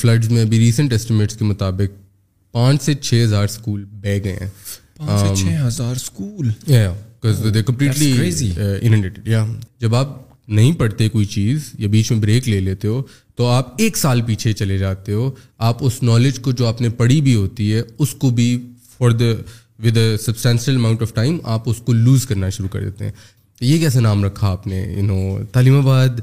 Floods میں ابھی recent estimates کے مطابق پانچ سے چھ ہزار اسکول بہ گئے ہیں um, uh, جب آپ نہیں پڑھتے کوئی چیز یا بیچ میں بریک لے لیتے ہو تو آپ ایک سال پیچھے چلے جاتے ہو آپ اس نالج کو جو آپ نے پڑھی بھی ہوتی ہے اس کو بھی for the with a substantial amount of time آپ اس کو لوز کرنا شروع کر دیتے ہیں تو یہ کیسے نام رکھا آپ نے یو نو تعلیم آباد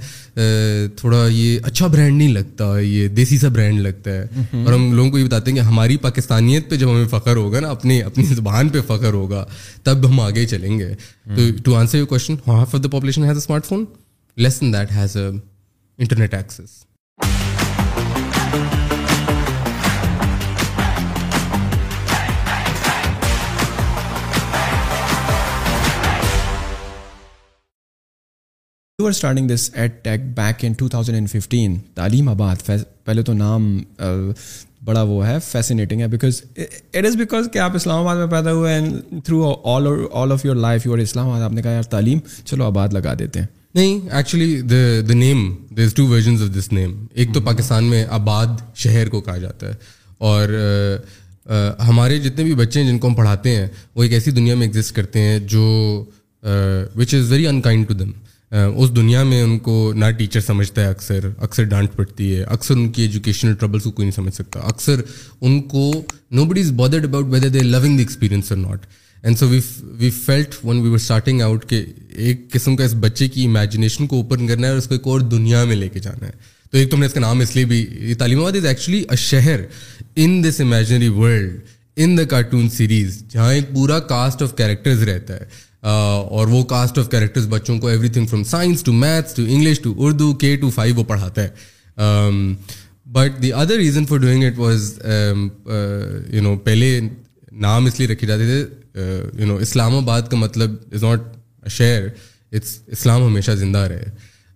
تھوڑا یہ اچھا برانڈ نہیں لگتا یہ دیسی سا برانڈ لگتا ہے اور ہم لوگوں کو یہ بتاتے ہیں کہ ہماری پاکستانیت پہ جب ہمیں فخر ہوگا نا اپنی اپنی زبان پہ فخر ہوگا تب ہم آگے چلیں گے تو to answer you population has a smart phone less than that has a internet access are starting this at take back in two thousand and fifteen Taleemabad پہلے تو نام بڑا وہ ہے فیسینیٹنگ ہے بیکاز اٹ از بیکاز کہ آپ Islamabad میں پیدا ہوئے and through all all of your life your Islamabad آپ نے کہا یار تعلیم چلو آباد لگا دیتے ہیں نہیں actually the the name the is two versions of this name ایک تو پاکستان میں آباد شہر کو کہا جاتا ہے اور ہمارے جتنے بھی بچے ہیں جن کو ہم پڑھاتے ہیں وہ ایک ایسی دنیا میں ایگزسٹ کرتے ہیں جو which is very unkind to them اس دنیا میں ان کو نہ ٹیچر سمجھتا ہے اکثر اکثر ڈانٹ پڑتی ہے اکثر ان کی ایجوکیشنل ٹربلس کو کوئی نہیں سمجھ سکتا اکثر ان کو nobody is bothered about whether they loving the experience اور not and so we we felt when we were starting out کہ ایک قسم کا اس بچے کی امیجنیشن کو اوپن کرنا ہے اور اس کو ایک اور دنیا میں لے کے جانا ہے تو ایک تو ہم نے اس کا نام اس لیے بھی Taleemabad is actually a شہر in this imaginary world in the cartoon series جہاں ایک پورا کاسٹ آف کیریکٹرز رہتا ہے اور وہ کاسٹ آف کیریکٹرز بچوں کو everything from science to maths to English to Urdu K to five وہ پڑھاتا ہے but the other reason for doing it was you know پہلے نام اس لیے رکھے جاتے تھے یو نو اسلام آباد کا مطلب is not share it's Islam ہمیشہ زندہ رہے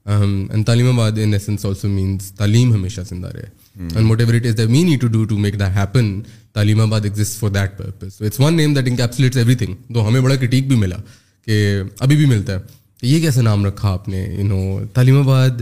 اینڈ تعلیم آباد in the sense also means تعلیم ہمیشہ زندہ رہے and whatever it is the me need to do to make the happen Taleemabad exist for that purpose it's one name that encapsulates everything تو ہمیں بڑا کرٹیک بھی ملا کہ ابھی بھی ملتا ہے یہ کیسا نام رکھا آپ نے یو نو تعلیم آباد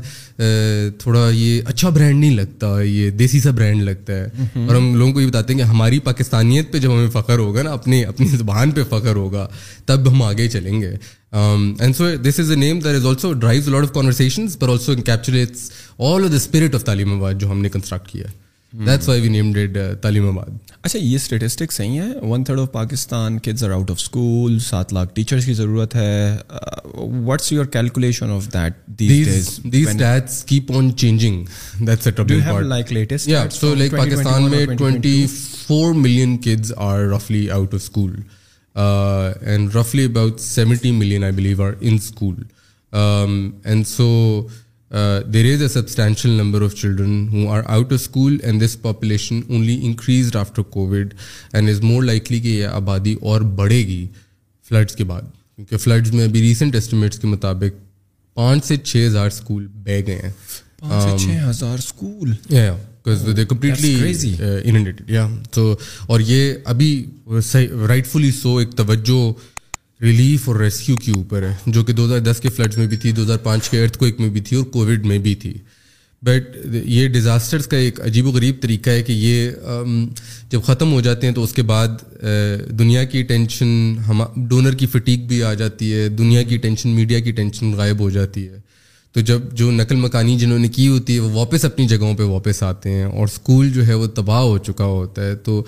تھوڑا یہ اچھا برانڈ نہیں لگتا یہ دیسی سا برانڈ لگتا ہے اور ہم لوگوں کو یہ بتاتے ہیں کہ ہماری پاکستانیت پہ جب ہمیں فخر ہوگا نا اپنی اپنی زبان پہ فخر ہوگا تب ہم آگے چلیں گے and so this is a name there is also drives lot of conversations per also capitulates all the spirit of Taleemabad جو ہم نے کنسٹرکٹ کیا ہے that's why we named it Taleemabad اچھا یہ اسٹیٹسٹک صحیح ہے one third of Pakistan kids are out of school سات لاکھ ٹیچرس کی ضرورت ہے what's your calculation of that these these keep on changing that's it do have like latest یا so like Pakistan میں 24 million kids are رفلی out of school and رفلی about 70 million I believe are in school and so there is a substantial number of children who are out of school and this population only increase after Covid and is more likely کہ یہ آبادی اور بڑھے گی floods کے بعد کیونکہ floods میں ابھی ریسنٹ اسٹیمیٹس کے مطابق پانچ سے چھ ہزار اسکول بہ گئے ہیں اور یہ ابھی رائٹ فلی سو ایک توجہ ریلیف اور ریسکیو کے اوپر ہے جو کہ دو ہزار دس کے فلڈس میں بھی تھی دو ہزار پانچ کے ارتھ کوئک میں بھی تھی اور کووڈ میں بھی تھی بٹ یہ ڈیزاسٹرس کا ایک عجیب و غریب طریقہ ہے کہ یہ جب ختم ہو جاتے ہیں تو اس کے بعد دنیا کی ٹینشن ہم ڈونر کی فٹیک بھی آ جاتی ہے دنیا کی ٹینشن میڈیا کی ٹینشن غائب ہو جاتی ہے تو جب جو نقل مکانی جنہوں نے کی ہوتی ہے وہ واپس اپنی جگہوں پہ واپس آتے ہیں اور اسکول جو ہے وہ تباہ ہو چکا ہوتا ہے تو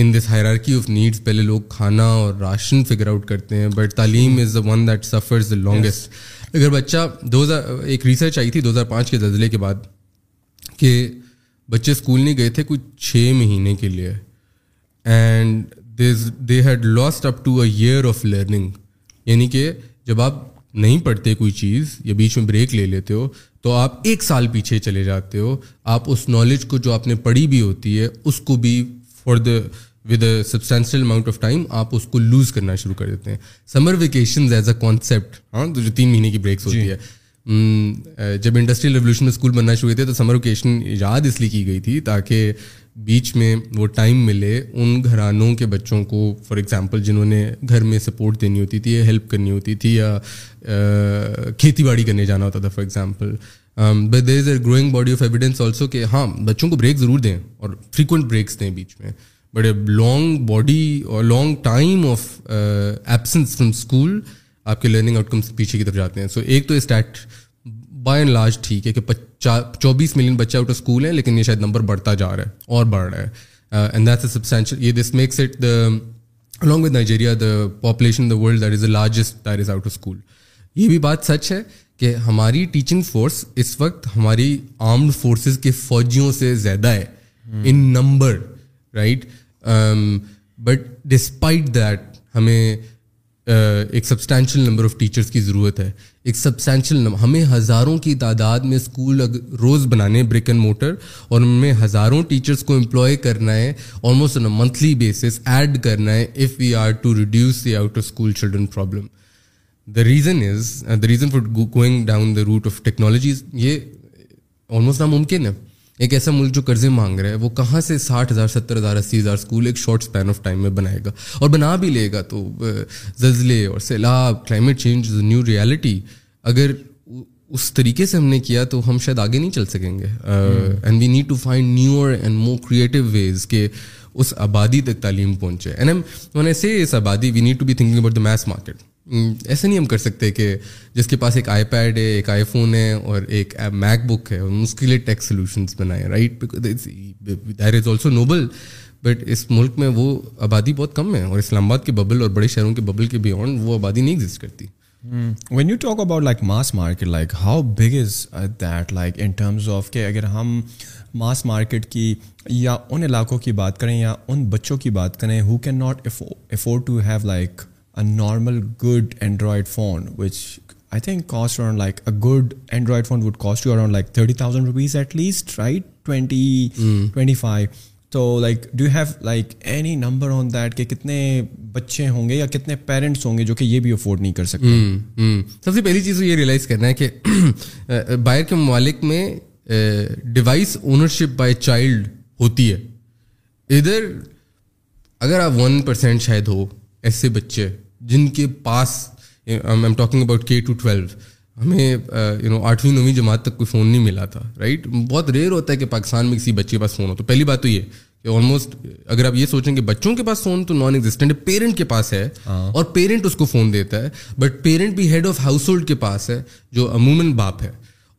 in this hierarchy of needs پہلے لوگ کھانا اور راشن فگر آؤٹ کرتے ہیں بٹ تعلیم is the one that suffers the longest اگر بچہ دو ہزار ایک ریسرچ آئی تھی دو ہزار پانچ کے زلزلے کے بعد کہ بچے اسکول نہیں گئے تھے کچھ چھ مہینے کے لیے and they had lost up to a year of learning یعنی کہ جب آپ نہیں پڑھتے کوئی چیز یا بیچ میں بریک لے لیتے ہو تو آپ ایک سال پیچھے چلے جاتے ہو آپ اس نالج کو جو آپ نے پڑھی بھی ہوتی ہے اس کو بھی for the with a substantial amount of time آپ اس کو لوز کرنا شروع کر دیتے ہیں summer vacations as a concept ہاں جو تین مہینے کی بریکس ہوتی جی۔ ہے جب انڈسٹریل میں اسکول بننا شروع ہوئے تھے تو سمر ویکیشن یاد اس لیے کی گئی تھی تاکہ بیچ میں وہ ٹائم ملے ان گھرانوں کے بچوں کو فار ایگزامپل جنہوں نے گھر میں سپورٹ دینی ہوتی تھی یا ہیلپ کرنی ہوتی تھی یا کھیتی باڑی کرنے جانا ہوتا تھا for example but there is a growing body of evidence also کہ ہاں بچوں کو بریک ضرور دیں اور فریکوینٹ بریکس دیں بیچ میں بٹ اے لانگ باڈی اور long time of absence from school آپ کے لرننگ آؤٹ کمس پیچھے کی طرف جاتے ہیں سو ایک تو اسٹیٹ بائی اینڈ لارج ٹھیک ہے کہ چوبیس ملین بچے آؤٹ آف اسکول ہیں لیکن یہ شاید نمبر بڑھتا جا رہا ہے اور بڑھ رہا ہے اینڈ دیٹس اے یہ this makes it the the the along with Nigeria population world that is largest that is out of school یہ بھی بات سچ ہے کہ ہماری ٹیچنگ فورس اس وقت ہماری آرمڈ فورسز کے فوجیوں سے زیادہ ہے in number right but despite that ہمیں uh, ایک سبسٹینشیل نمبر آف ٹیچرس کی ضرورت ہے ایک سبسینشل نمبر ہمیں ہزاروں کی تعداد میں اسکول روز بنانے بریک اینڈ موٹر اور ان میں ہزاروں ٹیچرس کو امپلائی کرنا ہے almost on a monthly basis add کرنا ہے if we are to reduce the out of school children problem the reason is the reason for going down the route of technologies یہ almost ناممکن ہے ایک ایسا ملک جو قرضے مانگ رہا ہے وہ کہاں سے ساٹھ ہزار ستر ہزار اسی ہزار اسکول ایک شارٹ اسپین آف ٹائم میں بنائے گا اور بنا بھی لے گا تو زلزلے اور سیلاب کلائمیٹ چینج نیو ریالٹی اگر اس طریقے سے ہم نے کیا تو ہم شاید آگے نہیں چل سکیں گے and we need to find newer and more creative ways کہ اس آبادی تک تعلیم پہنچے اینڈ ایم ان اس آبادی we need to be thinking about the mass market ایسا نہیں ہم کر سکتے کہ جس کے پاس ایک آئی پیڈ ہے ایک آئی فون ہے اور ایک میک بک ہے اس کے لیے ٹیکس سولوشنس بنائیں right there is also noble but اس ملک میں وہ آبادی بہت کم ہے اور اسلام آباد کے ببل اور بڑے شہروں کے ببل کے بیونڈ وہ آبادی نہیں ایگزٹ کرتی when you talk about like mass market like how big is that like in terms of کہ اگر ہم ماس مارکیٹ کی یا ان علاقوں کی بات کریں یا ان بچوں کی بات کریں who can not afford to have like normal good android phone which I think cost around like android phone would cost to around like thirty thousand rupees at least right twenty twenty five تو like do have like any number on that کہ کتنے بچے ہوں گے یا کتنے parents ہوں گے جو کہ یہ بھی افورڈ نہیں کر سکتے سب سے پہلی چیز یہ ریئلائز کرنا ہے کہ باہر کے ممالک میں ڈیوائس اونرشپ بائی چائلڈ ہوتی ہے ادھر اگر آپ ون پرسینٹ شاید ہو ایسے بچے جن کے پاس I'm talking about K to twelve ہمیں یو uh, نو آٹھویں نویں جماعت تک کوئی فون نہیں ملا تھا رائٹ بہت ریئر ہوتا ہے کہ پاکستان میں کسی بچے کے پاس فون ہو تو پہلی بات تو یہ کہ آلموسٹ اگر آپ یہ سوچیں کہ بچوں کے پاس فون تو نان ہے پیرنٹ کے پاس ہے ہاں۔ اور پیرنٹ اس کو فون دیتا ہے بٹ پیرنٹ بھی ہیڈ آف ہاؤس ہولڈ کے پاس ہے جو عموماً باپ ہے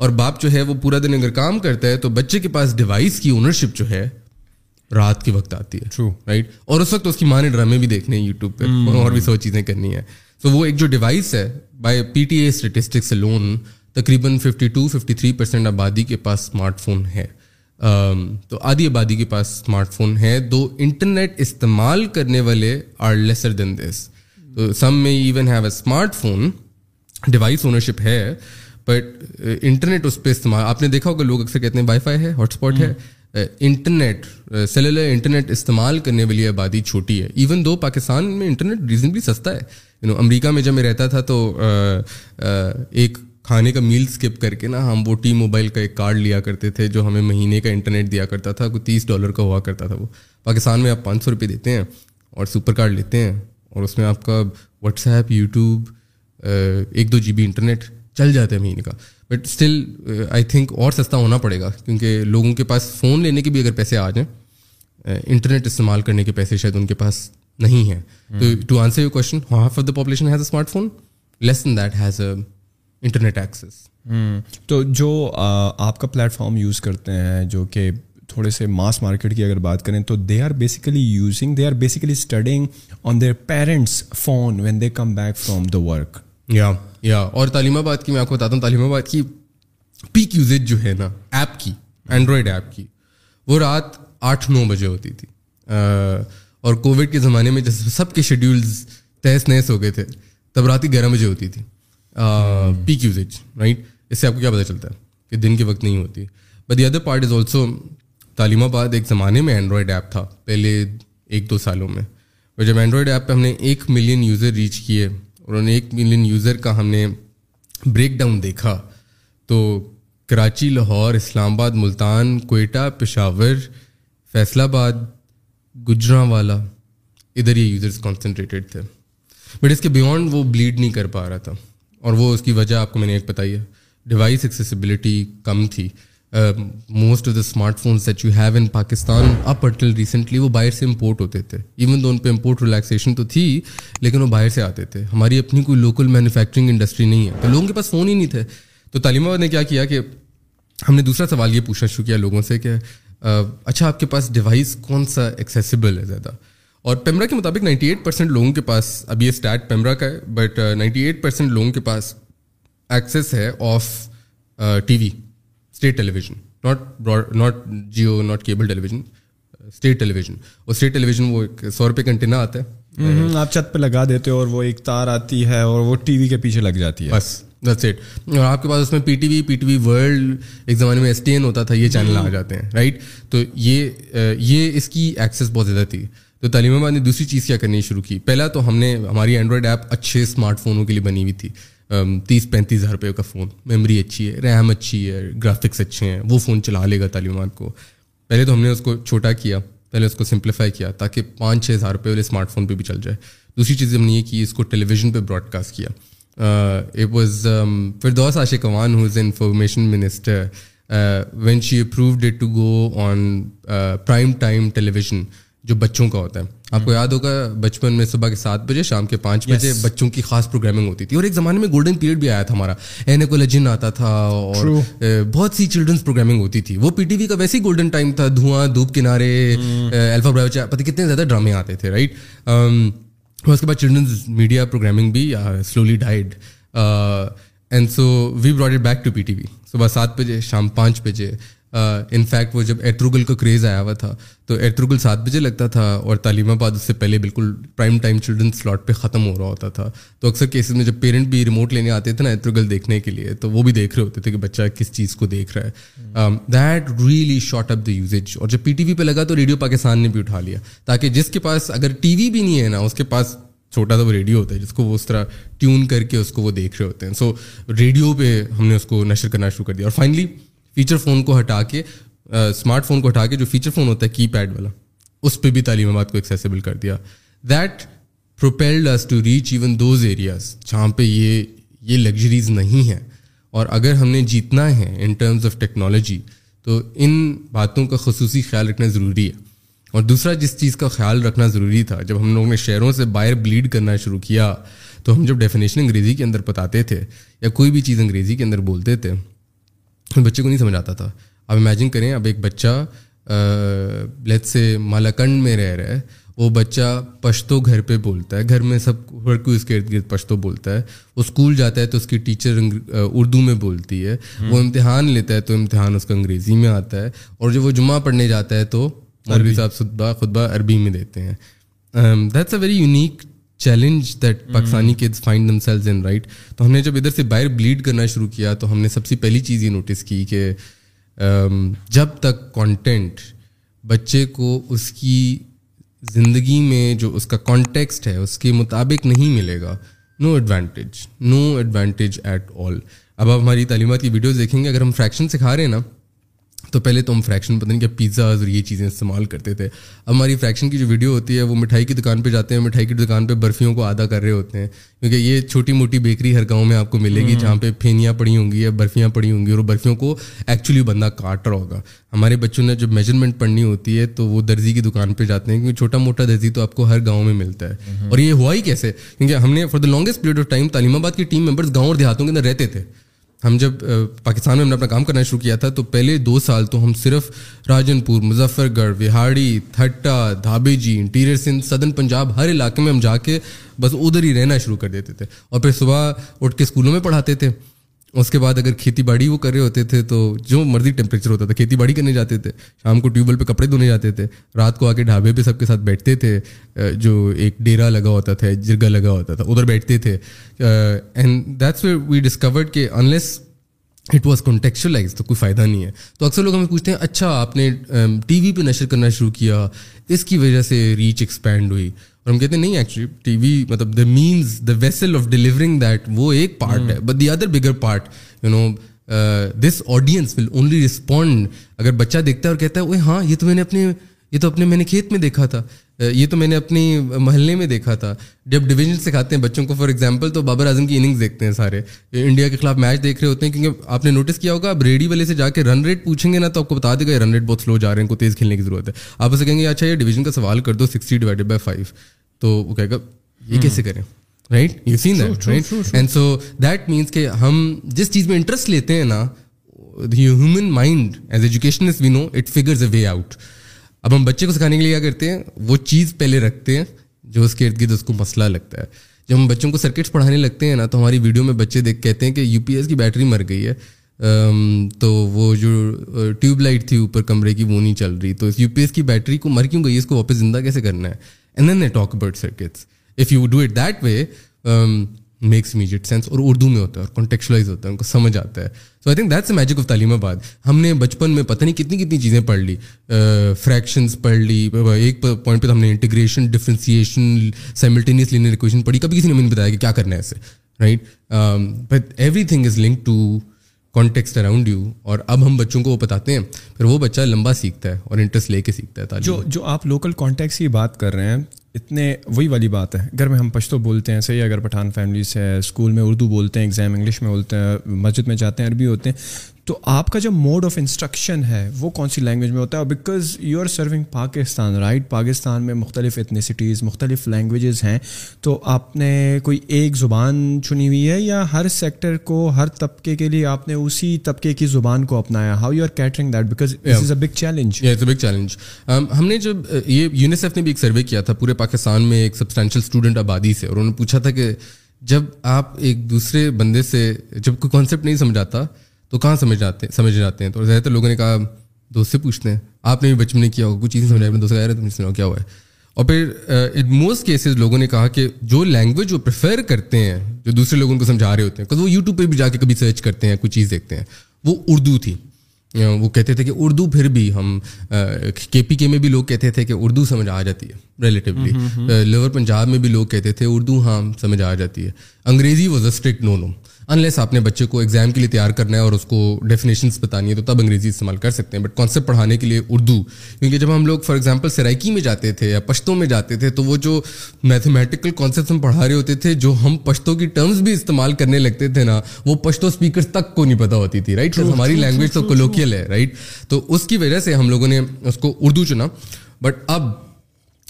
اور باپ جو ہے وہ پورا دن اگر کام کرتا ہے تو بچے کے پاس ڈیوائس کی اونرشپ جو ہے رات کے وقت آتی ہے رائٹ اور اس وقت اس کی ماں نے ڈرامے بھی دیکھنے ہیں یوٹیوب پہ hmm. اور بھی سو چیزیں کرنی ہے تو وہ ایک جو ڈیوائس ہے by P T A statistics alone تقریباً fifty fifty two three percent آبادی کے پاس اسمارٹ فون ہے um, تو آدھی آبادی کے پاس اسمارٹ فون ہے دو انٹرنیٹ استعمال کرنے والے آر لیسر دین دس تو سم میں even have a smart phone device ownership ہے بٹ انٹرنیٹ uh, اس پہ استعمال آپ نے دیکھا ہوگا لوگ اکثر کہتے ہیں وائی فائی ہے ہاٹ اسپاٹ ہے hmm. انٹرنیٹ سیلولر انٹرنیٹ استعمال کرنے والی آبادی چھوٹی ہے ایون دو پاکستان میں انٹرنیٹ ریزنبلی سستا ہے یو نو امریکہ میں جب میں رہتا تھا تو ایک کھانے کا میل اسکپ کر کے نا ہم وہ ٹی موبائل کا ایک کارڈ لیا کرتے تھے جو ہمیں مہینے کا انٹرنیٹ دیا کرتا تھا کوئی تیس ڈالر کا ہوا کرتا تھا وہ پاکستان میں آپ پانچ سو روپئے دیتے ہیں اور سپر کارڈ لیتے ہیں اور اس میں آپ کا واٹس ایپ یوٹیوب ایک دو جی بی انٹرنیٹ چل جاتا ہے مہینے کا بٹ اسٹل آئی تھنک اور سستا ہونا پڑے گا کیونکہ لوگوں کے پاس فون لینے کے بھی اگر پیسے آ جائیں انٹرنیٹ uh, استعمال کرنے کے پیسے شاید ان کے پاس نہیں ہیں hmm. تو to answer you question half of the population has a smart phone less then that has a internet access تو جو uh, آپ کا پلیٹ فارم یوز کرتے ہیں جو کہ تھوڑے سے ماس مارکیٹ کی اگر بات کریں تو they are basically using they are basically studying on their parents phone when they come back from the work یا یا اور تعلیم آباد کی میں آپ کو بتاتا ہوں تعلیم آباد کی پیک یوزیج جو ہے نا ایپ کی اینڈرائڈ ایپ کی وہ رات آٹھ نو بجے ہوتی تھی اور کووڈ کے زمانے میں جیسے سب کے شیڈیولز تہس نہس ہو گئے تھے تب رات گیارہ بجے ہوتی تھی پیک یوزیج رائٹ اس سے آپ کو کیا پتہ چلتا ہے کہ دن کے وقت نہیں ہوتی but the other part is also Taleemabad ایک زمانے میں اینڈرائڈ ایپ تھا پہلے ایک دو سالوں میں اور جب اینڈرائڈ ایپ پہ ہم نے ایک ملین یوزر ریچ کیے انہوں نے ایک ملین یوزر کا ہم نے بریک ڈاؤن دیکھا تو کراچی لاہور اسلام آباد ملتان کوئٹہ پشاور فیصل آباد گجراں والا ادھر یہ یوزرس کانسنٹریٹیڈ تھے بٹ اس کے بیونڈ وہ بلیڈ نہیں کر پا رہا تھا اور وہ اس کی وجہ آپ کو میں نے ایک بتائی ہے ڈیوائس ایکسیسیبلٹی کم تھی most of the smart phones that you have in Pakistan up until recently وہ باہر سے امپورٹ ہوتے تھے ایون تو ان پہ امپورٹ ریلیکسیشن تو تھی لیکن وہ باہر سے آتے تھے ہماری اپنی کوئی لوکل مینوفیکچرنگ انڈسٹری نہیں ہے تو لوگوں کے پاس فون ہی نہیں تھے تو تعلیم آباد نے کیا کیا کہ ہم نے دوسرا سوال یہ پوچھنا شروع کیا لوگوں سے کہ اچھا آپ کے پاس ڈیوائس کون سا ایکسیسیبل ہے زیادہ اور پیمرا کے مطابق نائنٹی ایٹ پرسینٹ لوگوں کے پاس اب یہ اسٹارٹ پیمرا کا ہے بٹ نائنٹی ایٹ پرسینٹ لوگوں کے پاس ایکسیس ہے of T V state television not not Geo not cable television state television اور اسٹیٹ ٹیلی ویژن وہ ایک سو روپئے کنٹینا آتا ہے آپ چھت پہ لگا دیتے ہو اور وہ ایک تار آتی ہے اور وہ ٹی وی کے پیچھے لگ جاتی ہے بس ایٹ اور آپ کے پاس اس میں P T V P T V world ایک زمانے میں ایس ٹی این ہوتا تھا یہ چینل آ جاتے ہیں رائٹ تو یہ یہ اس کی ایکسیس بہت زیادہ تھی تو تعلیم آباد نے دوسری چیز کیا کرنی شروع کی پہلا تو ہم نے ہماری اینڈرائڈ ایپ اچھے اسمارٹ فونوں کے لیے بنی ہوئی تھی تیس پینتیس ہزار روپئے کا فون میموری اچھی ہے ریم اچھی ہے گرافکس اچھے ہیں وہ فون چلا لے گا تعلیمات کو پہلے تو ہم نے اس کو چھوٹا کیا پہلے اس کو سمپلیفائی کیا تاکہ پانچ چھ ہزار روپئے والے اسمارٹ فون پہ بھی چل جائے دوسری چیز ہم نے یہ کی اس کو ٹیلی ویژن پہ براڈ کاسٹ کیا it was Firdous Ashiq Awan who's is information minister when she approved it to go on prime time television جو بچوں کا ہوتا ہے آپ کو یاد ہوگا بچپن میں صبح کے سات بجے شام کے پانچ بجے بچوں کی خاص پروگرامنگ ہوتی تھی اور ایک زمانے میں گولڈن پیریڈ بھی آیا تھا ہمارا لجن آتا تھا اور بہت سی چلڈرنس پروگرامنگ ہوتی تھی وہ پی ٹی وی کا ویسے ہی گولڈن ٹائم تھا دھواں دھوپ کنارے hmm. الفا پتہ کتنے زیادہ ڈرامے آتے تھے رائٹ اس کے بعد چلڈرنس میڈیا پروگرامنگ بھی slowly died and so we we brought back to P T صبح سات بجے بجے شام پانچ ان فیکٹ وہ جب ایٹروگل کا کریز آیا ہوا تھا تو ایٹروگل سات بجے لگتا تھا اور تعلیم آباد اس سے پہلے بالکل پرائم ٹائم چلڈرن سلاٹ پہ ختم ہو رہا ہوتا تھا تو اکثر کیسز میں جب پیرنٹ بھی ریموٹ لینے آتے تھے نا ایٹروگل دیکھنے کے لیے تو وہ بھی دیکھ رہے ہوتے تھے کہ بچہ کس چیز کو دیکھ رہا ہے that really shot up the usage اور جب پی ٹی وی پہ لگا تو ریڈیو پاکستان نے بھی اٹھا لیا تاکہ جس کے پاس اگر ٹی وی بھی نہیں ہے نا اس کے پاس چھوٹا تھا وہ ریڈیو ہوتا ہے جس کو وہ اس طرح ٹیون کر کے اس کو وہ دیکھ رہے ہوتے ہیں سو ریڈیو پہ ہم نے اس کو نشر کرنا شروع کر دیا اور فائنلی فیچر فون کو ہٹا کے اسمارٹ فون کو ہٹا کے جو فیچر فون ہوتا ہے کی پیڈ والا اس پہ بھی تعلیم آباد کو ایکسیسیبل کر دیا that propelled us to reach even those areas جہاں پہ یہ یہ لگژریز نہیں ہیں اور اگر ہم نے جیتنا ہے ان ٹرمز آف ٹیکنالوجی تو ان باتوں کا خصوصی خیال رکھنا ضروری ہے اور دوسرا جس چیز کا خیال رکھنا ضروری تھا جب ہم لوگوں نے شہروں سے باہر بلیڈ کرنا شروع کیا تو ہم جب ڈیفینیشن انگریزی کے اندر بتاتے تھے یا کوئی بھی چیز انگریزی کے اندر بولتے تھے بچے کو نہیں سمجھ آتا تھا اب امیجن کریں اب ایک بچہ لیت سے مالاکنڈ میں رہ رہا ہے وہ بچہ پشتو گھر پہ بولتا ہے گھر میں سب ہر کوئی اس کے ارد گرد پشتو بولتا ہے وہ اسکول جاتا ہے تو اس کی ٹیچر اردو میں بولتی ہے وہ امتحان لیتا ہے تو امتحان اس کا انگریزی میں آتا ہے اور جب وہ جمعہ پڑھنے جاتا ہے تو عربی صاحب خطبہ خطبہ عربی میں دیتے ہیں that's a very unique challenge that Pakistani kids find themselves in right تو ہم نے جب ادھر سے باہر بلیڈ کرنا شروع کیا تو ہم نے سب سے پہلی چیز یہ نوٹس کی کہ um, جب تک کانٹینٹ بچے کو اس کی زندگی میں جو اس کا کانٹیکسٹ ہے اس کے مطابق نہیں ملے گا no advantage no advantage at all اب آپ ہماری تعلیمات کی ویڈیوز دیکھیں گے اگر ہم فریکشن سکھا رہے ہیں نا تو پہلے تو ہم فریکشن پتہ نہیں کیا پیزاز اور یہ چیزیں استعمال کرتے تھے اب ہماری فریکشن کی جو ویڈیو ہوتی ہے وہ مٹھائی کی دکان پہ جاتے ہیں مٹھائی کی دکان پہ برفیوں کو آدھا کر رہے ہوتے ہیں کیونکہ یہ چھوٹی موٹی بیکری ہر گاؤں میں آپ کو ملے گی جہاں پہ پھینیاں پڑی ہوں گی یا برفیاں پڑی ہوں گی اور برفیوں کو ایکچولی بندہ کاٹ رہا ہوگا ہمارے بچوں نے جب میجرمنٹ پڑھنی ہوتی ہے تو وہ درزی کی دکان پہ جاتے ہیں کیونکہ چھوٹا موٹا درزی تو آپ کو ہر گاؤں میں ملتا ہے اور یہ ہوا ہی کیسے کیونکہ ہم نے for the longest period of time Taleemabad کی ٹیم ممبرس گاؤں اور دیہاتوں کے اندر رہتے تھے ہم جب پاکستان میں ہم نے اپنا کام کرنا شروع کیا تھا تو پہلے دو سال تو ہم صرف راجن پور Muzaffargarh Vehari Thatta Dhabeji interior Sindh southern Punjab ہر علاقے میں ہم جا کے بس ادھر ہی رہنا شروع کر دیتے تھے اور پھر صبح اٹھ کے اسکولوں میں پڑھاتے تھے اس کے بعد اگر کھیتی باڑی وہ کر رہے ہوتے تھے تو جو مرضی ٹیمپریچر ہوتا تھا کھیتی باڑی کرنے جاتے تھے شام کو ٹیوب ویل پہ کپڑے دھونے جاتے تھے رات کو آ کے ڈھابے پہ سب کے ساتھ بیٹھتے تھے جو ایک ڈیرا لگا ہوتا تھا جرگا لگا ہوتا تھا ادھر بیٹھتے تھے اینڈ دیٹس وی ڈسکورڈ کہ انلیس اٹ واز کنٹیکچولاز تو کوئی فائدہ نہیں ہے تو اکثر لوگ ہمیں پوچھتے ہیں اچھا آپ نے ٹی وی پہ نشر کرنا شروع کیا اس کی وجہ سے ریچ ایکسپینڈ ہوئی اور ہم کہتے ہیں نہیں ایکچولی ٹی وی مطلب the means the vessel of delivering that وہ ایک پارٹ ہے but the other bigger part you know this audience will only respond اگر بچہ دیکھتا ہے اور کہتا ہے اوے ہاں یہ تو میں نے اپنے یہ تو اپنے میں نے کھیت میں دیکھا تھا یہ تو میں نے اپنی محلے میں دیکھا تھا جب ڈویژن سکھاتے ہیں بچوں کو فار ایگزامپل تو بابر اعظم کی اننگس دیکھتے ہیں سارے انڈیا کے خلاف میچ دیکھ رہے ہوتے ہیں کیونکہ آپ نے نوٹس کیا ہوگا آپ ریڈی والے سے جا کے رن ریٹ پوچھیں گے نا تو آپ کو بتا دے گا رن ریٹ بہت سلو جا رہے ہیں ان کو تیز کھیلنے کی ضرورت ہے آپ اسے کہیں گے اچھا یہ ڈویژن کا سوال کر دو سکسٹی ڈیوائڈیڈ بائی فائیو تو وہ کہے گا یہ کیسے کریں right right you seen that that and so means کہ ہم جس چیز میں انٹرسٹ لیتے ہیں نا human mind as education way out اب ہم بچے کو سکھانے کے لیے کیا کرتے ہیں وہ چیز پہلے رکھتے ہیں جو اس کے ارد گرد اس کو مسئلہ لگتا ہے جب ہم بچوں کو سرکٹس پڑھانے لگتے ہیں نا تو ہماری ویڈیو میں بچے دیکھ کہتے ہیں کہ یو پی ایس کی بیٹری مر گئی ہے تو وہ جو ٹیوب لائٹ تھی اوپر کمرے کی وہ نہیں چل رہی تو یو پی ایس کی بیٹری کو مر کیوں گئی اس کو واپس زندہ کیسے کرنا ہے and then a talk circuits if you do it that way makes immediate sense اور اردو میں ہوتا ہے اور کانٹیکچولاز ہوتا ہے ان کو سمجھ آتا ہے so I think that's a magic of Taleemabad ہم نے بچپن میں پتہ نہیں کتنی کتنی چیزیں پڑھ لی فریکشنس پڑھ لی ایک پوائنٹ پہ ہم نے integration differentiation simultaneous linear equation پڑھی کبھی کسی نے ہمیں بتایا کہ کیا کرنا ہے اسے right but everything is link to context around you اور اب ہم بچوں کو وہ بتاتے ہیں پھر وہ بچہ لمبا سیکھتا ہے اور انٹرسٹ لے کے سیکھتا ہے جو جو آپ لوکل کانٹیکس کی بات کر رہے ہیں اتنے وہی والی بات ہے گھر میں ہم پشتو بولتے ہیں صحیح اگر پٹھان فیملی ہے اسکول میں اردو بولتے ہیں ایگزام انگلش میں بولتے ہیں مسجد میں جاتے ہیں عربی ہوتے ہیں تو آپ کا جو موڈ آف انسٹرکشن ہے وہ کون سی لینگویج میں ہوتا ہے because you are serving Pakistan right Pakistan میں مختلف اتنیسٹیز مختلف لینگویجز ہیں تو آپ نے کوئی ایک زبان چنی ہوئی ہے یا ہر سیکٹر کو ہر طبقے کے لیے آپ نے اسی طبقے کی زبان کو اپنایا how you are catering that because is a big challenge big challenge ہم نے جب uh, یہ یونیسیف نے بھی ایک سروے کیا تھا پورے پاکستان میں ایک سبسٹینشیل اسٹوڈنٹ آبادی سے اور انہوں نے پوچھا تھا کہ جب آپ ایک دوسرے بندے سے جب کوئی کانسیپٹ نہیں سمجھاتا تو کہاں سمجھ جاتے ہیں سمجھ جاتے ہیں تو زیادہ تر لوگوں نے کہا دوست سے پوچھتے ہیں آپ نے بھی بچپن میں کیا ہوگا کچھ چیزیں سمجھا اپنے دوست رہے تم نے کیا ہوا ہے اور پھر ان موسٹ کیسز لوگوں نے کہا کہ جو لینگویج وہ پریفر کرتے ہیں جو دوسرے لوگوں کو سمجھا رہے ہوتے ہیں وہ یوٹیوب پہ بھی جا کے کبھی سرچ کرتے ہیں کچھ چیز دیکھتے ہیں وہ اردو تھی وہ کہتے تھے کہ اردو پھر بھی ہم کے پی کے میں بھی لوگ کہتے تھے کہ اردو سمجھ آ جاتی ہے ریلیٹیولی لوور پنجاب میں بھی لوگ کہتے تھے اردو ہاں سمجھ آ جاتی ہے انگریزی was a strict no no unless آپ نے بچے کو ایگزام کے لیے تیار کرنا ہے اور اس کو ڈیفینیشنس بتانی ہے تو تب انگریزی استعمال کر سکتے ہیں بٹ کانسیپٹ پڑھانے کے لیے اردو کیونکہ جب ہم لوگ فار ایگزامپل سرائکی میں جاتے تھے یا پشتوں میں جاتے تھے تو وہ جو میتھمیٹیکل کانسیپٹس ہم پڑھا رہے ہوتے تھے جو ہم پشتوں کی ٹرمز بھی استعمال کرنے لگتے تھے نا وہ پشتو اسپیکرس تک کو نہیں پتہ ہوتی تھی رائٹ ہماری لینگویج تو کولوکیل ہے رائٹ تو اس کی وجہ سے ہم لوگوں نے اس کو اردو چنا بٹ اب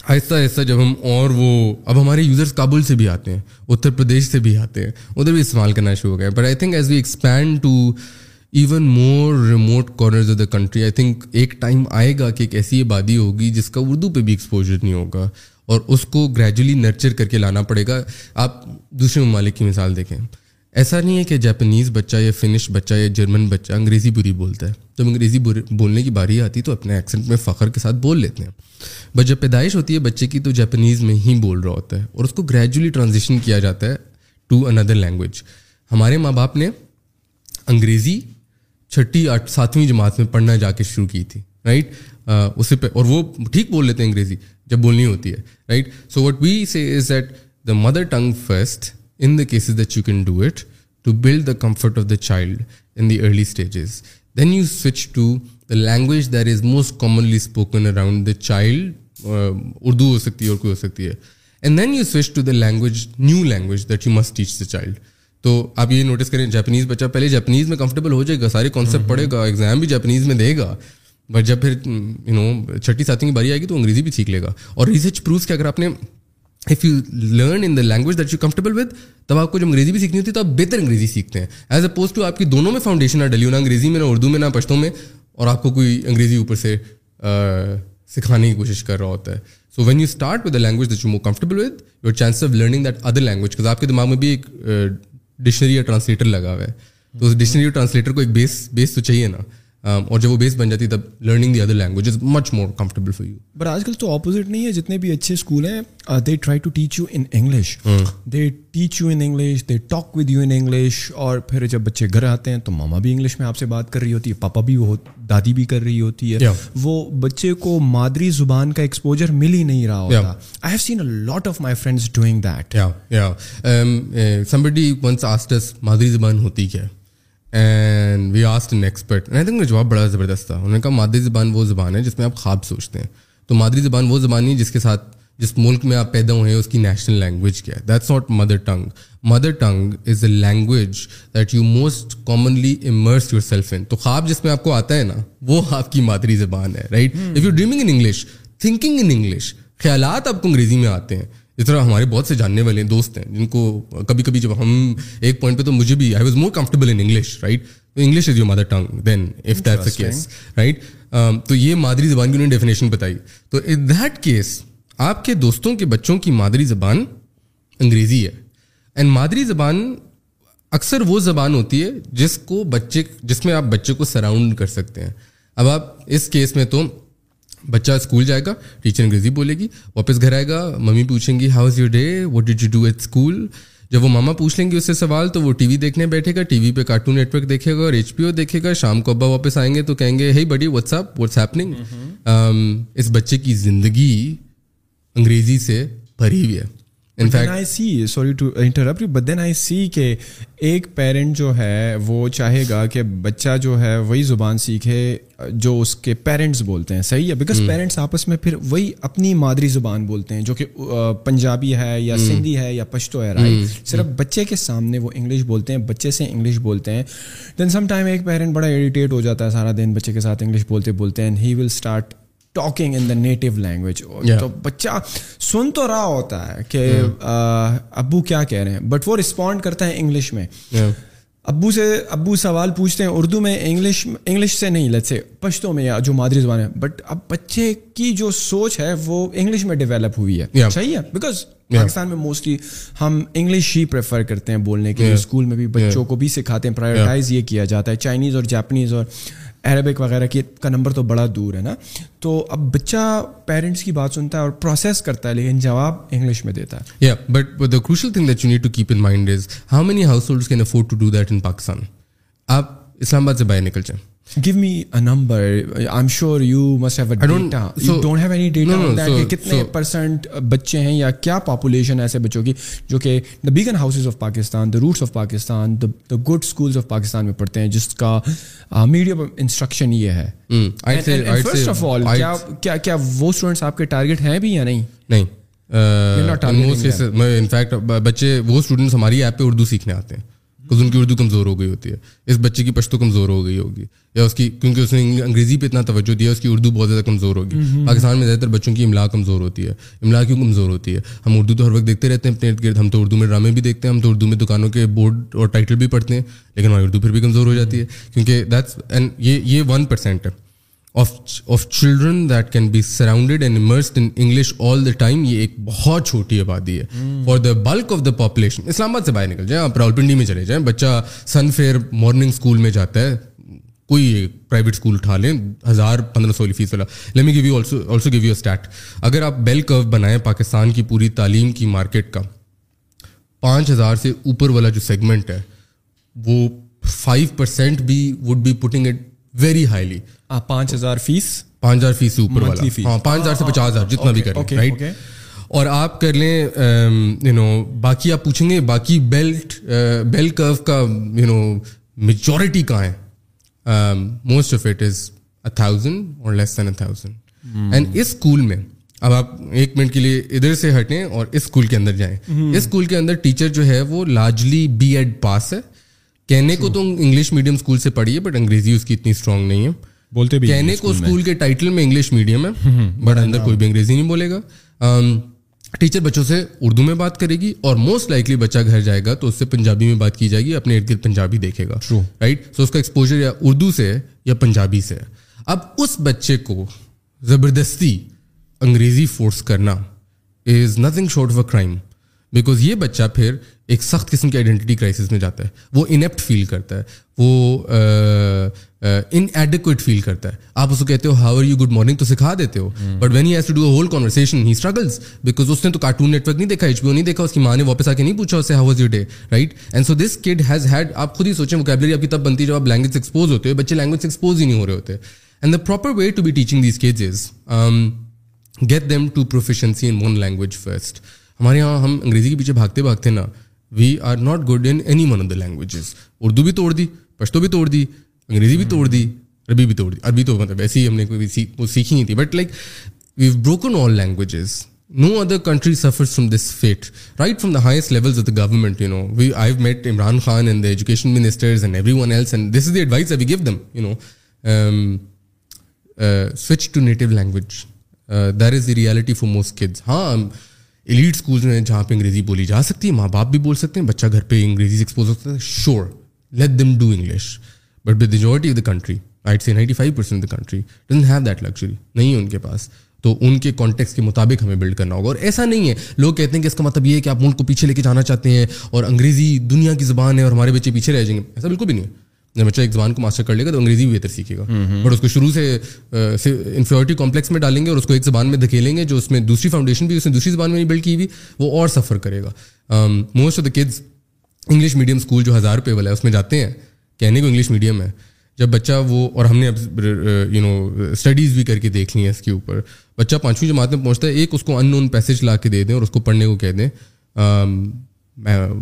آہستہ آہستہ جب ہم اور وہ اب ہمارے یوزرس کابل سے بھی آتے ہیں اتر پردیش سے بھی آتے ہیں ادھر بھی استعمال کرنا شروع ہو گیا but I think as we expand to even more remote corners of the country I think ایک ٹائم آئے گا کہ ایک ایسی آبادی ہوگی جس کا اردو پہ بھی ایکسپوجر نہیں ہوگا اور اس کو گریجولی نرچر کر کے لانا پڑے گا آپ دوسرے ممالک کی مثال دیکھیں ایسا نہیں ہے کہ جاپنیز بچہ یا فنش بچہ یا جرمن بچہ انگریزی بری بولتا ہے جب انگریزی بولنے کی باری آتی تو اپنے ایکسنٹ میں فخر کے ساتھ بول لیتے ہیں بٹ جب پیدائش ہوتی ہے بچے کی تو جاپنیز میں ہی بول رہا ہوتا ہے اور اس کو گریجولی ٹرانزیشن کیا جاتا ہے ٹو اندر لینگویج ہمارے ماں باپ نے انگریزی چھٹی آٹھ ساتویں جماعت میں پڑھنا جا کے شروع کی تھی رائٹ اسے اور وہ ٹھیک بول لیتے ہیں انگریزی جب بولنی ہوتی ہے right so what we see is that the mother tongue first in the cases that you can do it to build the comfort of the child in the early stages then you switch to the language there is most commonly spoken around the child Urdu ہو سکتی ہے اور کوئی ہو سکتی ہے and then you switch to the language new language that you must teach the child تو آپ یہ نوٹس کریں جاپنیز بچہ پہلے جاپنیز میں کمفرٹیبل ہو جائے گا سارے کانسیپٹ mm-hmm. پڑھے گا ایگزام بھی جاپنیز میں دے گا بٹ جب پھر یو نو چھٹی ساتھی کی باری آئے گی تو انگریزی بھی سیکھ لے گا اور ریسرچ پروف کہ اگر آپ نے if you learn in the language that you comfortable with تب آپ کو جب انگریزی بھی سیکھنی ہوتی ہے تو آپ بہتر انگریزی سیکھتے ہیں ایز اپوز ٹو آپ کی دونوں میں فاؤنڈیشن نہ ڈلی ہو نہ انگریزی میں نہ اردو میں نہ پشتوں میں اور آپ کو کوئی انگریزی اوپر سے سکھانے کی کوشش کر رہا ہوتا ہے so when you start with the language that you more comfortable with your chance of learning that other language cause آپ کے دماغ میں بھی ایک ڈکشنری یا ٹرانسلیٹر لگا ہوا ہے تو اس ڈکشنری اور ٹرانسلیٹر کو ایک بیس بیس تو چاہیے نا Um, اور جب وہ بیس بن جاتی تب learning the other language is much more comfortable for you but آج کل تو اپوزٹ نہیں ہے جتنے بھی اچھے اسکول ہیں they try to teach you in English they teach you in English they talk with you in English اور پھر جب بچے گھر آتے ہیں تو ماما بھی انگلش میں آپ سے بات کر رہی ہوتی ہے پاپا بھی وہ دادی بھی کر رہی ہوتی ہے وہ بچے کو مادری زبان کا ایکسپوجر مل ہی نہیں رہا ہوتا I have seen a lot of my friends doing that somebody once asked us مادری زبان ہوتی کیا ہے and we asked an expert آرسٹرٹنگ think جواب بڑا زبردست تھا انہوں نے کہا مادری زبان وہ زبان ہے جس میں آپ خواب سوچتے ہیں تو مادری زبان وہ زبان نہیں جس کے ساتھ جس ملک میں آپ پیدا ہوئے ہیں اس کی نیشنل لینگویج کیا ہے that's not mother tongue mother tongue is a language that you most commonly immerse yourself in تو خواب جس میں آپ کو آتا ہے نا وہ آپ کی مادری زبان ہے right if you dreaming in English thinking in English خیالات آپ کو انگریزی میں آتے ہیں جس طرح ہمارے بہت سے جاننے والے دوست ہیں جن کو کبھی کبھی جب ہم ایک پوائنٹ پہ تو مجھے بھی I was more comfortable in English right تو English is your mother tongue then if case right تو یہ مادری زبان کی انہوں نے ڈیفینیشن بتائی تو ان دیٹ کیس آپ کے دوستوں کے بچوں کی مادری زبان انگریزی ہے اینڈ مادری زبان اکثر وہ زبان ہوتی ہے جس کو بچے جس میں آپ بچے کو سراؤنڈ کر سکتے ہیں اب آپ اس کیس میں تو بچہ اسکول جائے گا ٹیچر انگریزی بولے گی واپس گھر آئے گا ممی پوچھیں گی how is your day what dad you do at school جب وہ ماما پوچھ لیں گے اس سے سوال تو وہ ٹی وی دیکھنے بیٹھے گا ٹی وی پہ کارٹون نیٹ ورک دیکھے گا اور ایچ پی او دیکھے گا شام کو ابا واپس آئیں گے تو کہیں گے ہی بڑی واٹس ایپ واٹس ہیپننگ اس بچے کی زندگی انگریزی سے بھری ہوئی ہے ایک پیرنٹ جو ہے وہ چاہے گا کہ بچہ جو ہے وہی زبان سیکھے جو اس کے پیرنٹس بولتے ہیں صحیح ہے بیکاز پیرنٹس آپس میں پھر وہی اپنی مادری زبان بولتے ہیں جو کہ پنجابی ہے یا سندھی ہے یا پشتو ہے صرف بچے کے سامنے وہ انگلش بولتے ہیں بچے سے انگلش بولتے ہیں دین سم ٹائم ایک پیرنٹ بڑا اریٹیٹ ہو جاتا ہے سارا دن بچے کے ساتھ انگلش بولتے بولتے ہیں he will start talking in the native language تو بچہ سن تو رہا ہوتا ہے کہ hmm. ابو کیا کہہ رہے ہیں بٹ وہ رسپونڈ کرتا ہے انگلش میں ابو سے ابو سوال پوچھتے ہیں اردو میں انگلش انگلش سے نہیں سے پشتوں میں یا جو مادری زبان ہے بٹ اب بچے کی جو سوچ ہے وہ انگلش میں ڈیولپ ہوئی ہے صحیح ہے بیکاز پاکستان میں موسٹلی ہم انگلش ہی پریفر کرتے ہیں بولنے کے لیے اسکول میں بھی بچوں کو بھی سکھاتے ہیں پرائیورٹائز یہ کیا جاتا ہے چائنیز اور جاپنیز اور عربک وغیرہ کی کا نمبر تو بڑا دور ہے نا تو اب بچہ پیرنٹس کی بات سنتا ہے اور پروسیس کرتا ہے لیکن جواب انگلش میں دیتا ہے یا but the crucial thing that you need to keep in mind is how many households can afford to do that in Pakistan آپ اسلام آباد سے باہر نکل جائیں give me a number I am sure you must have a data you don't have any data on that کہ کتنے percent بچے ہیں یا کیا پاپولیشن ایسے بچوں کی جو کہ the Beaconhouses of Pakistan the Roots of Pakistan the good schools of Pakistan میں پڑھتے ہیں جس کا میڈیم انسٹرکشن یہ ہے فرسٹ آف آل کیا کیا وہ اسٹوڈنٹس آپ کے ٹارگیٹ ہیں بھی یا نہیں نہیں انفیکٹ بچے وہ اسٹوڈنٹس ہماری ایپ پہ اردو سیکھنے آتے ہیں کس ان کی اردو کمزور ہو گئی ہوتی ہے اس بچے کی پشتو کمزور ہو گئی ہوگی یا اس کی کیونکہ اس نے انگریزی پہ اتنا توجہ دیا اس کی اردو بہت زیادہ کمزور ہوگی پاکستان میں زیادہ تر بچوں کی املا کمزور ہوتی ہے املا کیوں کمزور ہوتی ہے ہم اردو تو ہر وقت دیکھتے رہتے ہیں اپنے ارد گرد ہم تو اردو میں ڈرامے بھی دیکھتے ہیں ہم تو اردو میں دکانوں کے بورڈ اور ٹائٹل بھی پڑھتے ہیں لیکن ہماری اردو پھر بھی کمزور ہو جاتی ہے کیونکہ دیٹس اینڈ یہ یہ ون پرسینٹ ہے of children that can be surrounded and immersed in English all the time یہ ایک بہت چھوٹی آبادی ہے for the bulk of the population Islamabad سے باہر نکل جائیں آپ راولپنڈی میں چلے جائیں بچہ سن فیئر مارننگ اسکول میں جاتا ہے کوئی پرائیویٹ اسکول اٹھا لیں ہزار پندرہ سو فیس والا لیمی give give also you state اگر آپ بیل کرو بنائیں پاکستان کی پوری تعلیم کی مارکیٹ کا پانچ ہزار سے اوپر والا جو سیگمنٹ ہے وہ فائیو پرسینٹ بھی would be it very highly ah, پانچ ہزار فیس پانچ ہزار فیس سے اوپر والا ہاں پانچ ہزار سے پچاس ہزار جتنا بھی کریں رائٹ اور آپ کر لیں یو نو باقی آپ پوچھیں گے باقی بیلٹ بیل کرو کا یو نو میجورٹی کہاں ہے most of it is a thousand اور less than a thousand and us school میں اب آپ ایک منٹ کے لیے ادھر سے ہٹیں اور اس اسکول کے اندر جائیں hmm. اس اسکول کے اندر ٹیچر جو ہے وہ لارجلی بی ایڈ پاس ہے کہنے کو تو انگلش میڈیم اسکول سے پڑھی ہے بٹ انگریزی اس کی اتنی اسٹرانگ نہیں ہے بولتے بھی کہنے کو اسکول کے ٹائٹل میں انگلش میڈیم ہے بٹ اندر کوئی بھی انگریزی نہیں بولے گا ٹیچر um, بچوں سے اردو میں بات کرے گی اور موسٹ لائکلی بچہ گھر جائے گا تو اس سے پنجابی میں بات کی جائے گی اپنے ارد گرد پنجابی دیکھے گا رائٹ سو اس کا ایکسپوجر یا اردو سے ہے یا پنجابی سے ہے اب اس بچے کو زبردستی انگریزی فورس کرنا is nothing short of a crime because یہ بچہ پھر ایک سخت قسم کی آئیڈینٹی کرائسس میں جاتا ہے وہ انیپٹ فیل کرتا ہے وہ ان ایڈیکویٹ فیل کرتا ہے آپ اس کو کہتے ہو how are you good morning تو سکھا دیتے ہو but when he's to do whole conversation he because اس نے تو کارٹون نیٹ ورک نہیں دیکھا ایچ او نہیں دیکھا اس کی ماں نے واپس آ کے نہیں پوچھا اسے how day right and so this kid has had آپ خود ہی سوچیں وکیبلری آپ کی تب بنتی ہے جب آپ لینگویج ایکسپوز ہوتے بچے لینگویج ایکسپوز ہی نہیں ہو رہے ہوتے and the proper way to be teaching these get them to proficiency in one language first ہمارے یہاں ہم انگریزی کے پیچھے بھاگتے بھاگتے نا we are not good in any one of the languages Urdu بھی توڑ دی پشتو بھی توڑ دی انگریزی بھی توڑ دی عربی بھی توڑ دی عربی تو مطلب ایسے ہی ہم نے کوئی سیکھی نہیں تھی but like we broken all languages no other country suffer from this fate right from the highest levels of the government you know we I met Imran Khan and the education ministers and everyone else and this is the advice I gave them you know switch to native language there is the reality for most kids ہاں elite schools ہیں جہاں پہ انگریزی بولی جا سکتی ہے ماں باپ بھی بول سکتے ہیں بچہ گھر پہ انگریزی ایکسپوز ہو سکتا ہے sure let them do English but with majority of the country ninety five percent the country don't have that luxury نہیں ہے ان کے پاس تو ان کے کانٹیکس کے مطابق ہمیں بلڈ کرنا ہوگا اور ایسا نہیں ہے لوگ کہتے ہیں کہ اس کا مطلب یہ ہے کہ آپ ملک کو پیچھے لے کے جانا چاہتے ہیں اور انگریزی دنیا کی زبان ہے اور ہمارے بچے پیچھے رہ جائیں گے ایسا بالکل بھی نہیں ہے جب بچہ ایک زبان کو ماسٹر کر لے گا تو انگریزی بھی بہتر سیکھے گا بٹ اس کو شروع سے انفیورٹی کمپلیکس میں ڈالیں گے اور اس کو ایک زبان میں دھکیلیں گے جو اس میں دوسری فاؤنڈیشن بھی اس نے دوسری زبان میں نہیں بلڈ کی ہوئی وہ اور سفر کرے گا most of the kids English medium school جو ہزار روپے والا ہے اس میں جاتے ہیں کہنے کو انگلش میڈیم ہے جب بچہ وہ اور ہم نے اب یو نو اسٹڈیز بھی کر کے دیکھ لی ہیں اس کے اوپر بچہ پانچویں جماعت میں پہنچتا ہے ایک اس کو ان نون پیسج لا کے دے دیں اور اس کو پڑھنے کو کہہ دیں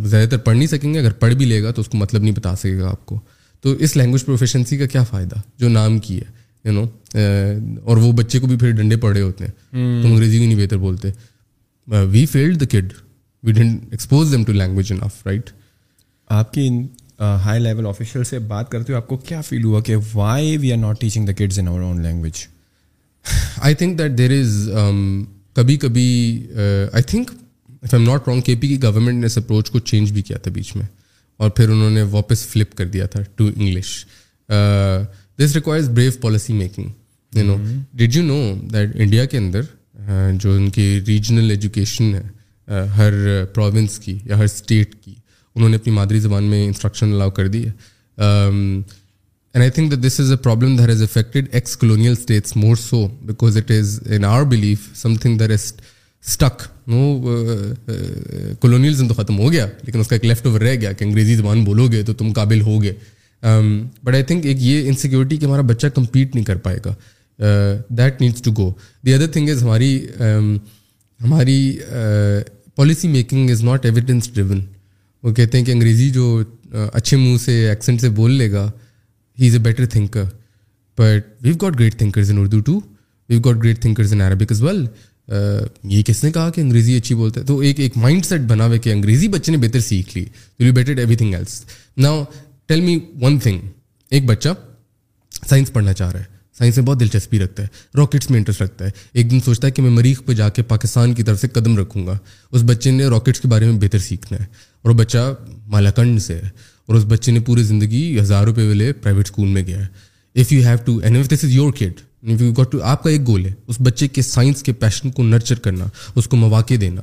زیادہ تر پڑھ نہیں سکیں گے اگر پڑھ بھی لے گا تو اس کو مطلب نہیں بتا سکے گا آپ کو تو اس لینگویج پروفیشنسی کا کیا فائدہ جو نام کی ہے یو نو اور وہ بچے کو بھی پھر ڈنڈے پڑے ہوتے ہیں تم انگریزی کو نہیں بہتر بولتے we failed the kid we didn't expose them to language right آپ کی ہائی لیول آفیشیل سے بات کرتے ہوئے آپ کو کیا فیل ہوا کہ why we are not teaching the kids in own language I think that there is کبھی کبھی I think I'm not wrong K P کی گورنمنٹ نے اس اپروچ کو چینج بھی کیا تھا بیچ میں اور پھر انہوں نے واپس فلپ کر دیا تھا to English this requires brave policy making you know you know that India کے اندر uh, جو ان کی ریجنل ایجوکیشن ہے uh, ہر پروونس کی یا ہر اسٹیٹ کی انہوں نے اپنی مادری زبان میں انسٹرکشن الاؤ کر دی ہے and I think this is a problem there has affected ex colonial states more so because it is in our belief something there is stuck no colonialism تو ختم ہو گیا لیکن اس کا ایک لیفٹ اوور رہ گیا کہ انگریزی زبان بولو گے تو تم قابل ہو گئے بٹ آئی تھنک ایک یہ انسیکیورٹی کہ ہمارا بچہ کمپیٹ نہیں کر پائے گا that needs to go the other thing is ہماری ہماری policy making is not evidence driven وہ کہتے ہیں کہ انگریزی جو اچھے منہ سے ایکسنٹ سے بول لے گا he is a better thinker but we've got great thinkers in Urdu too we've got great thinkers in Arabic as well یہ کس نے کہا کہ انگریزی اچھی بولتا ہے تو ایک ایک مائنڈ سیٹ بنا ہوئے کہ انگریزی بچے نے بہتر سیکھ لی we you better everything else now tell me one thing ایک بچہ سائنس پڑھنا چاہ رہا ہے سائنس میں بہت دلچسپی رکھتا ہے راکٹس میں انٹرسٹ رکھتا ہے ایک دن سوچتا ہے کہ میں مریخ پہ جا کے پاکستان کی طرف سے قدم رکھوں گا اس بچے نے راکٹس کے بارے میں بہتر سیکھنا ہے اور وہ بچہ مالاکنڈ سے ہے اور اس بچے نے پوری زندگی ہزار روپئے والے پرائیویٹ اسکول میں گیا ہے if you have to and this is your kid got آپ کا ایک گول ہے اس بچے کے سائنس کے پیشن کو نرچر کرنا اس کو مواقع دینا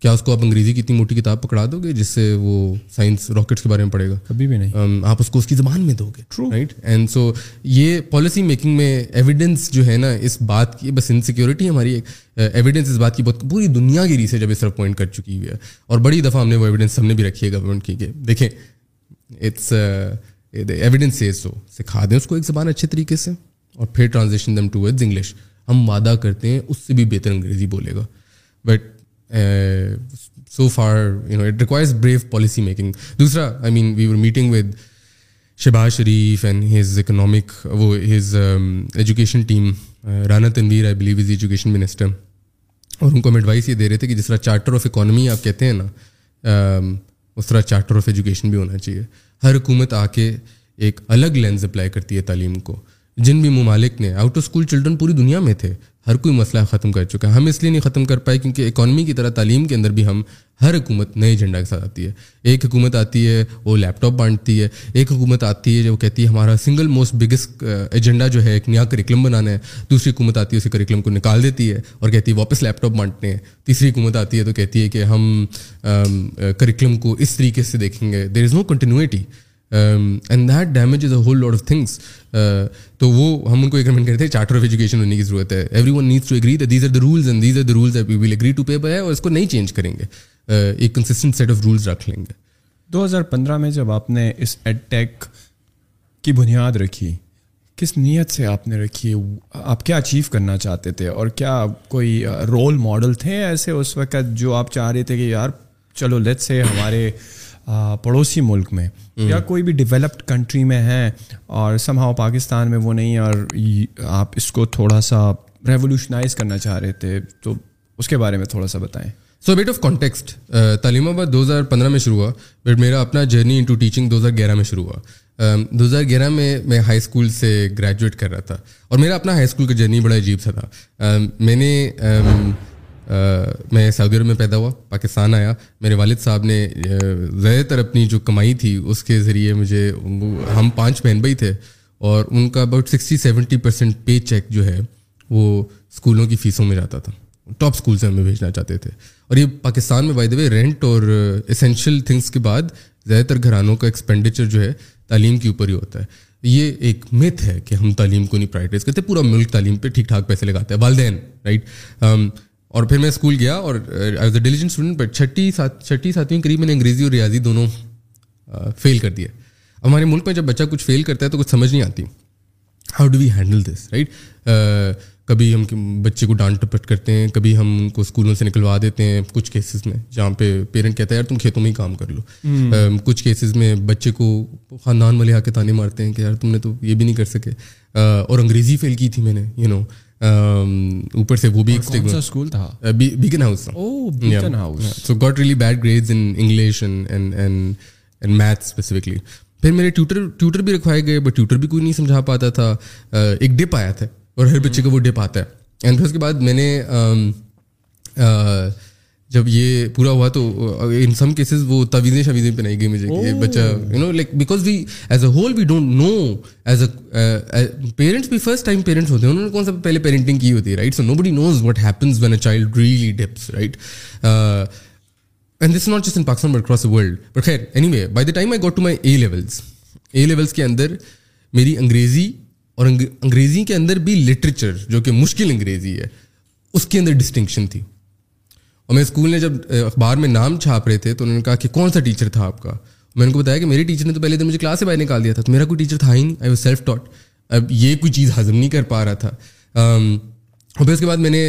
کیا اس کو آپ انگریزی کی اتنی موٹی کتاب پکڑا دو گے جس سے وہ سائنس راکٹس کے بارے میں پڑھے گا کبھی بھی نہیں آپ اس کو اس کی زبان میں دو گے ٹرو رائٹ اینڈ سو یہ پالیسی میکنگ میں ایویڈنس جو ہے نا اس بات کی بس انسیکیورٹی ہماری ایک ایویڈنس uh, اس بات کی بہت پوری دنیا ریسرچ اب جب طرف پوائنٹ کر چکی ہوئی ہے اور بڑی دفعہ ہم نے وہ ایویڈنس ہم نے بھی رکھی ہے گورنمنٹ کی کہ دیکھیں اٹس سو uh, سکھا دیں اس کو ایک زبان اچھے طریقے سے اور پھر transition them to words English ہم وعدہ کرتے ہیں اس سے بھی بہتر انگریزی بولے گا but so for you know it requires brave policy making دوسرا I mean we were meeting with Shehbaz Sharif and his economic وہ his education team Rana Tanveer I believe is education minister اور ان کو ہم advice یہ دے رہے تھے کہ جس طرح چارٹر آف اکانومی آپ کہتے ہیں نا um, اس طرح چارٹر آف ایجوکیشن بھی ہونا چاہیے ہر حکومت آ کے ایک الگ لینس اپلائی کرتی ہے تعلیم کو جن بھی ممالک نے آؤٹ آف اسکول چلڈرن پوری دنیا میں تھے ہر کوئی مسئلہ ختم کر چکا ہم اس لیے نہیں ختم کر پائے کیونکہ اکانومی کی طرح تعلیم کے اندر بھی ہم ہر حکومت نئے ایجنڈا کے ساتھ آتی ہے ایک حکومت آتی ہے وہ لیپ ٹاپ بانٹتی ہے ایک حکومت آتی ہے جو کہتی ہے ہمارا سنگل موسٹ بگیسٹ ایجنڈا جو ہے ایک نیا کریکلم بنانا ہے دوسری حکومت آتی ہے اسے کریکلم کو نکال دیتی ہے اور کہتی ہے واپس لیپ ٹاپ بانٹنے ہیں تیسری حکومت آتی ہے تو کہتی ہے کہ ہم کریکلم کو اس طریقے سے دیکھیں گے there is no continuity and that damage is a whole of things تو وہ ہم ان کو ایگریمنٹ کرتے ہیں چارٹر آف ایجوکیشن ہونے کی ضرورت ہے everyone needs to to agree agree the the these these are are rules rules and پے اور اس کو نہیں چینج کریں گے uh, ایک کنسسٹنٹ سیٹ آف رولز رکھ لیں گے دو ہزار پندرہ میں جب آپ نے اس ٹیک کی بنیاد رکھی کس نیت سے آپ نے رکھی ہے آپ کیا اچیو کرنا چاہتے تھے اور کیا کوئی رول uh, ماڈل تھے ایسے اس وقت جو آپ چاہ رہے تھے کہ یار چلو لیٹ سے ہمارے پڑوسی ملک میں یا کوئی بھی ڈیولپڈ کنٹری میں ہیں اور سماؤ پاکستان میں وہ نہیں اور آپ اس کو تھوڑا سا ریولیوشنائز کرنا چاہ رہے تھے تو اس کے بارے میں تھوڑا سا بتائیں سو بیٹ آف کانٹیکسٹ تعلیم آباد دو ہزار پندرہ میں شروع ہوا بٹ میرا اپنا جرنی ان ٹو ٹیچنگ دو ہزار گیارہ میں شروع ہوا دو ہزار گیارہ میں میں ہائی اسکول سے گریجویٹ کر رہا تھا اور میرا اپنا ہائی اسکول کا جرنی بڑا عجیب سا تھا میں نے میں سعودی عرب میں پیدا ہوا پاکستان آیا میرے والد صاحب نے زیادہ تر اپنی جو کمائی تھی اس کے ذریعے مجھے ہم پانچ بہن بھائی تھے اور ان کا about sixty seventy percent pay cheque جو ہے وہ اسکولوں کی فیسوں میں جاتا تھا ٹاپ اسکول سے ہمیں بھیجنا چاہتے تھے اور یہ پاکستان میں وائدے رینٹ اور اسینشیل تھنگس کے بعد زیادہ تر گھرانوں کا ایکسپینڈیچر جو ہے تعلیم کے اوپر ہی ہوتا ہے یہ ایک مت ہے کہ ہم تعلیم کو نہیں پرائیوٹائز کرتے پورا ملک تعلیم پہ ٹھیک ٹھاک پیسے لگاتے ہیں والدین رائٹ اور پھر میں اسکول گیا اور as a diligent student but چھٹی سات ساتویں قریب میں نے انگریزی اور ریاضی دونوں فیل کر دیا ہمارے ملک میں جب بچہ کچھ فیل کرتا ہے تو کچھ سمجھ نہیں آتی how do we handle this right کبھی ہم بچے کو ڈانٹ ٹپٹ کرتے ہیں کبھی ہم ان کو اسکولوں سے نکلوا دیتے ہیں کچھ کیسز میں جہاں پہ پیرنٹ کہتا ہے یار تم کھیتوں میں ہی کام کر لو کچھ کیسز میں بچے کو خاندان والے آ کے تانے مارتے ہیں کہ یار تم نے تو یہ بھی نہیں کر سکے اور انگریزی فیل کی تھی میں نے یو نو اوپر سے وہ بھی اسکول تھا بیکن ہاؤس تھا so got really bad grades in English and math specifically پھر میرے ٹیوٹر ٹیوٹر بھی رکھوائے گئے بٹ ٹیوٹر بھی کوئی نہیں سمجھا پاتا تھا ایک ڈپ آیا تھا اور ہر بچے کو وہ ڈپ آتا ہے اینڈ پھر اس کے بعد میں نے جب یہ پورا ہوا تو ان سم کیسز وہ تویزیں شویزیں پہنائی گئی مجھے کہ oh. بچہ you know like because we as a whole we don't know as a parents بھی فرسٹ ٹائم پیرنٹس ہوتے ہیں انہوں نے کون سا پہلے پیرنٹنگ کی ہوتی ہے right so nobody knows what when a child really dips right and this not just in Pakistan but but the the world خیر anyway by time I to my A levels A levels کے اندر میری انگریزی اور انگریزی کے اندر بھی لٹریچر جو کہ مشکل انگریزی ہے اس کے اندر ڈسٹنکشن تھی اور اسکول نے جب اخبار میں نام چھاپ رہے تھے تو انہوں نے کہا کہ کون سا ٹیچر تھا آپ کا میں ان کو بتایا کہ میری ٹیچر نے تو پہلے تو مجھے کلاس سے باہر نکال دیا تھا تو میرا کوئی ٹیچر تھا ہی نہیں آئی وو سیلف ٹاٹ اب یہ کوئی چیز ہضم نہیں کر پا رہا تھا اور پھر اس کے بعد میں نے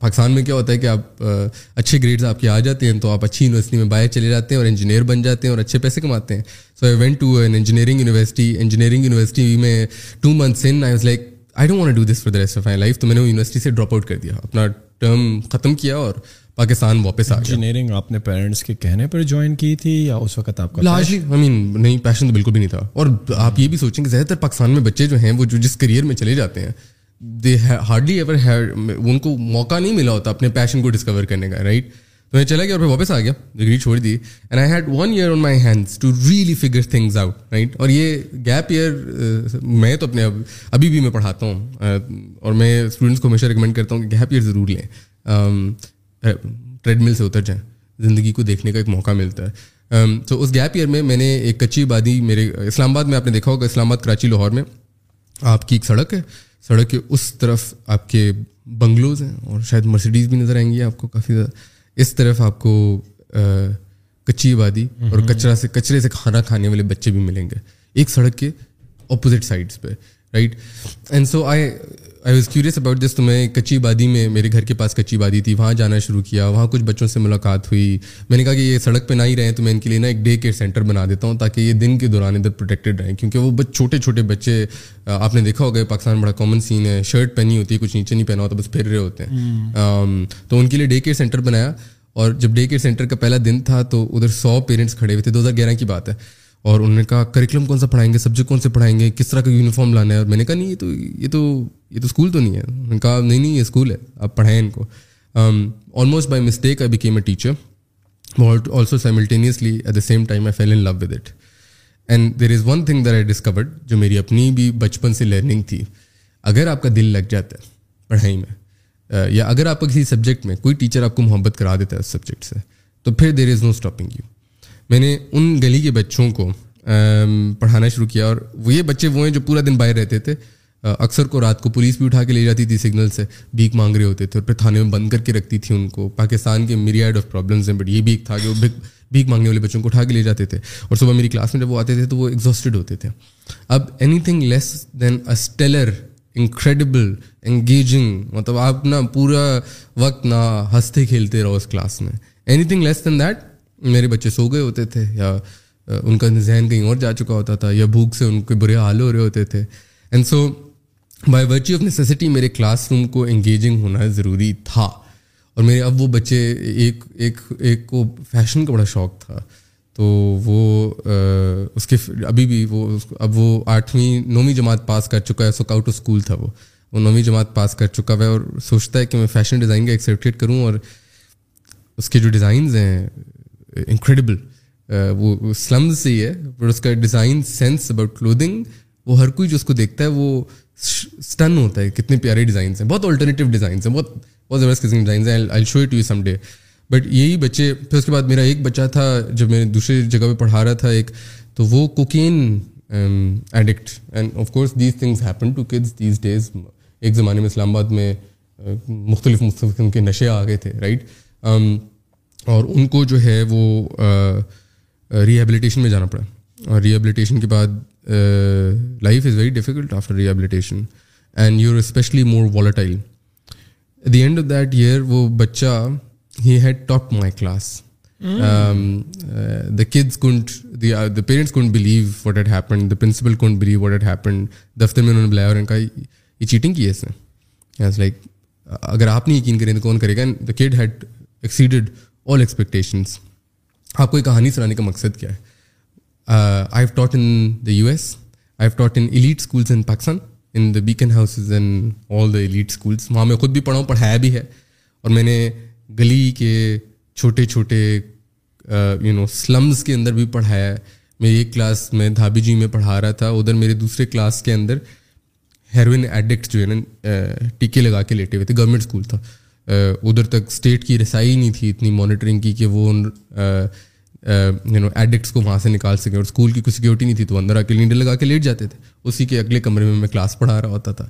پاکستان میں کیا ہوتا ہے کہ آپ اچھے گریڈز آپ کے آ جاتے ہیں تو آپ اچھی یونیورسٹی میں باہر چلے جاتے ہیں اور انجینئر بن جاتے ہیں اور اچھے پیسے کماتے ہیں so I went to an engineering university engineering university میں two months in I was like I don't want do this for the rest of my life تو میں نے وہ یونیورسٹی سے ڈراپ آؤٹ کر دیا اپنا ٹرم ختم کیا اور پاکستان واپس آ انجینئرنگ آپ نے پیرنٹس کے کہنے پر جوائن کی تھی یا اس وقت آپ کا آئی مین نہیں پیشن تو بالکل بھی نہیں تھا اور آپ یہ بھی سوچیں کہ زیادہ تر پاکستان میں بچے جو ہیں وہ جو جس کیریئر میں چلے جاتے ہیں دے ہارڈلی ایور ان کو موقع نہیں ملا ہوتا اپنے پیشن کو ڈسکور کرنے کا رائٹ تو میں چلا گیا اور پھر واپس آ گیا ڈگری چھوڑ دی and I had one year on my hands to really figure things out right اور یہ گیپ ایئر uh, میں تو اپنے ابھی بھی میں پڑھاتا ہوں uh, اور میں اسٹوڈنٹس کو ہمیشہ ریکمینڈ کرتا ہوں کہ گیپ ایئر ضرور لیں um, ٹریڈ مل سے اتر جائیں زندگی کو دیکھنے کا ایک موقع ملتا ہے تو اس گیپ ایئر میں میں نے ایک کچی آبادی میرے اسلام آباد میں آپ نے دیکھا ہوگا اسلام آباد کراچی لاہور میں آپ کی ایک سڑک ہے سڑک کے اس طرف آپ کے بنگلوز ہیں اور شاید مرسیڈیز بھی نظر آئیں گی آپ کو کافی زیادہ اس طرف آپ کو کچی آبادی اور کچرا سے کچرے سے کھانا کھانے والے بچے بھی ملیں گے ایک سڑک کے اپوزٹ سائڈس پہ right and so I I was curious about this تو میں کچی بادی میں میرے گھر کے پاس کچی بادی تھی وہاں جانا شروع کیا وہاں کچھ بچوں سے ملاقات ہوئی میں نے کہا کہ یہ سڑک پہ نہ ہی رہیں تو میں ان کے لیے نا ایک ڈے کیئر سینٹر بنا دیتا ہوں تاکہ یہ دن کے دوران ادھر پروٹیکٹیڈ رہیں کیونکہ وہ چھوٹے چھوٹے بچے آپ نے دیکھا ہوگا پاکستان بڑا کامن سین ہے شرٹ پہنی ہوتی ہے کچھ نیچے نہیں پہنا ہوتا بس پھر رہے ہوتے ہیں تو ان کے لیے ڈے کیئر سینٹر بنایا اور جب ڈے کیئر سینٹر کا پہلا دن تھا تو ادھر سو پیرنٹس کھڑے ہوئے تھے دو ہزار گیارہ کی بات ہے اور انہوں نے کہا کریکلم کون سا پڑھائیں گے سبجیکٹ کون سے پڑھائیں گے کس طرح کا یونیفارم لانا ہے اور میں نے کہا نہیں یہ تو یہ تو یہ تو اسکول تو نہیں ہے انہوں نے کہا نہیں نہیں یہ اسکول ہے آپ پڑھائیں ان کو almost by mistake I became a teacher also simultaneously at the same time I fell in love with it and there is one thing there I discovered جو میری اپنی بھی بچپن سے لرننگ تھی اگر آپ کا دل لگ جاتا ہے پڑھائی میں uh, یا اگر آپ کسی سبجیکٹ میں کوئی ٹیچر آپ کو محبت کرا دیتا ہے اس سبجیکٹ سے تو پھر دیر از نو اسٹاپنگ یو میں نے ان گلی کے بچوں کو پڑھانا شروع کیا اور وہ یہ بچے وہ ہیں جو پورا دن باہر رہتے تھے اکثر کو رات کو پولیس بھی اٹھا کے لے جاتی تھی سگنل سے بھیک مانگ رہے ہوتے تھے اور پھر تھانے میں بند کر کے رکھتی تھی ان کو پاکستان کے میریڈ آف پرابلمس ہیں بٹ یہ بھیک تھا کہ وہ بھیک بھیک مانگنے والے بچوں کو اٹھا کے لے جاتے تھے اور صبح میری کلاس میں جب وہ آتے تھے تو وہ ایگزاسٹیڈ ہوتے تھے اب anything less than a stellar incredible engaging مطلب آپ نا پورا وقت نہ ہنستے کھیلتے رہو اس کلاس میں anything less then that میرے بچے سو گئے ہوتے تھے یا ان کا ذہن کہیں اور جا چکا ہوتا تھا یا بھوک سے ان کے برے حال ہو رہے ہوتے تھے and so by virtue of necessity میرے کلاس روم کو انگیجنگ ہونا ضروری تھا اور میرے اب وہ بچے ایک ایک ایک کو فیشن کا بڑا شوق تھا تو وہ اس کے ابھی بھی وہ اب وہ آٹھویں نویں جماعت پاس کر چکا ہے سو آؤٹ آف اسکول تھا وہ وہ نویں جماعت پاس کر چکا ہے اور سوچتا ہے کہ میں فیشن ڈیزائن کا ایکسیپٹیڈ کروں اور اس کے جو ڈیزائنز ہیں انکریڈبل uh, وہ سلم سے ہی ہے پر اس کا ڈیزائن سینس اباؤٹ کلودنگ وہ ہر کوئی جو اس کو دیکھتا ہے وہ اسٹن ہوتا ہے کتنے پیارے ڈیزائنس ہیں بہت الٹرنیٹیو ڈیزائنس ہیں بہت بہت زبردست قسم کے ڈیزائنس ہیں سم ڈے بٹ یہی بچے پھر اس کے بعد میرا ایک بچہ تھا جب میں دوسری جگہ پہ پڑھا رہا تھا ایک تو وہ cocaine addict and of course these things happen to kids these days ایک زمانے میں اسلام آباد میں uh, مختلف مختلف قسم کے نشے آ گئے تھے رائٹ um, اور ان کو جو ہے وہ ریبلیٹیشن میں جانا پڑا اور ریبلیٹیشن کے بعد life is very difficult after rehabilitation and you are especially more volatile at the end of that year وہ بچہ he had top my class the can't the parents can't believe what it happen the principal can't believe what it happen دفتر میں انہوں نے بلایا اور ان کا یہ چیٹنگ کی ہے اس نے لائک اگر آپ نہیں یقین کریں تو کون کرے گا the kid had exceeded all expectations آپ کو یہ کہانی سنانے کا مقصد کیا ہے I have taught in the U S I have taught in elite schools in Pakistan in the Beaconhouses in all the elite schools وہاں میں خود بھی پڑھا ہوں پڑھایا بھی ہے اور میں نے گلی کے چھوٹے چھوٹے یو نو سلمز کے اندر بھی پڑھایا ہے میری ایک کلاس میں دھابی جی میں پڑھا رہا تھا ادھر میرے دوسرے کلاس کے اندر ہیروئن ایڈکٹ جو ہے نا ٹیکے لگا کے لیٹے ہوئے تھے گورنمنٹ اسکول تھا ادھر تک اسٹیٹ کی رسائی نہیں تھی اتنی مانیٹرنگ کی کہ وہ یو نو ایڈکٹس کو وہاں سے نکال سکیں اور اسکول کی کوئی سیکیورٹی نہیں تھی تو اندر آ کے لینڈر لگا کے لیٹ جاتے تھے اسی کے اگلے کمرے میں میں کلاس پڑھا رہا ہوتا تھا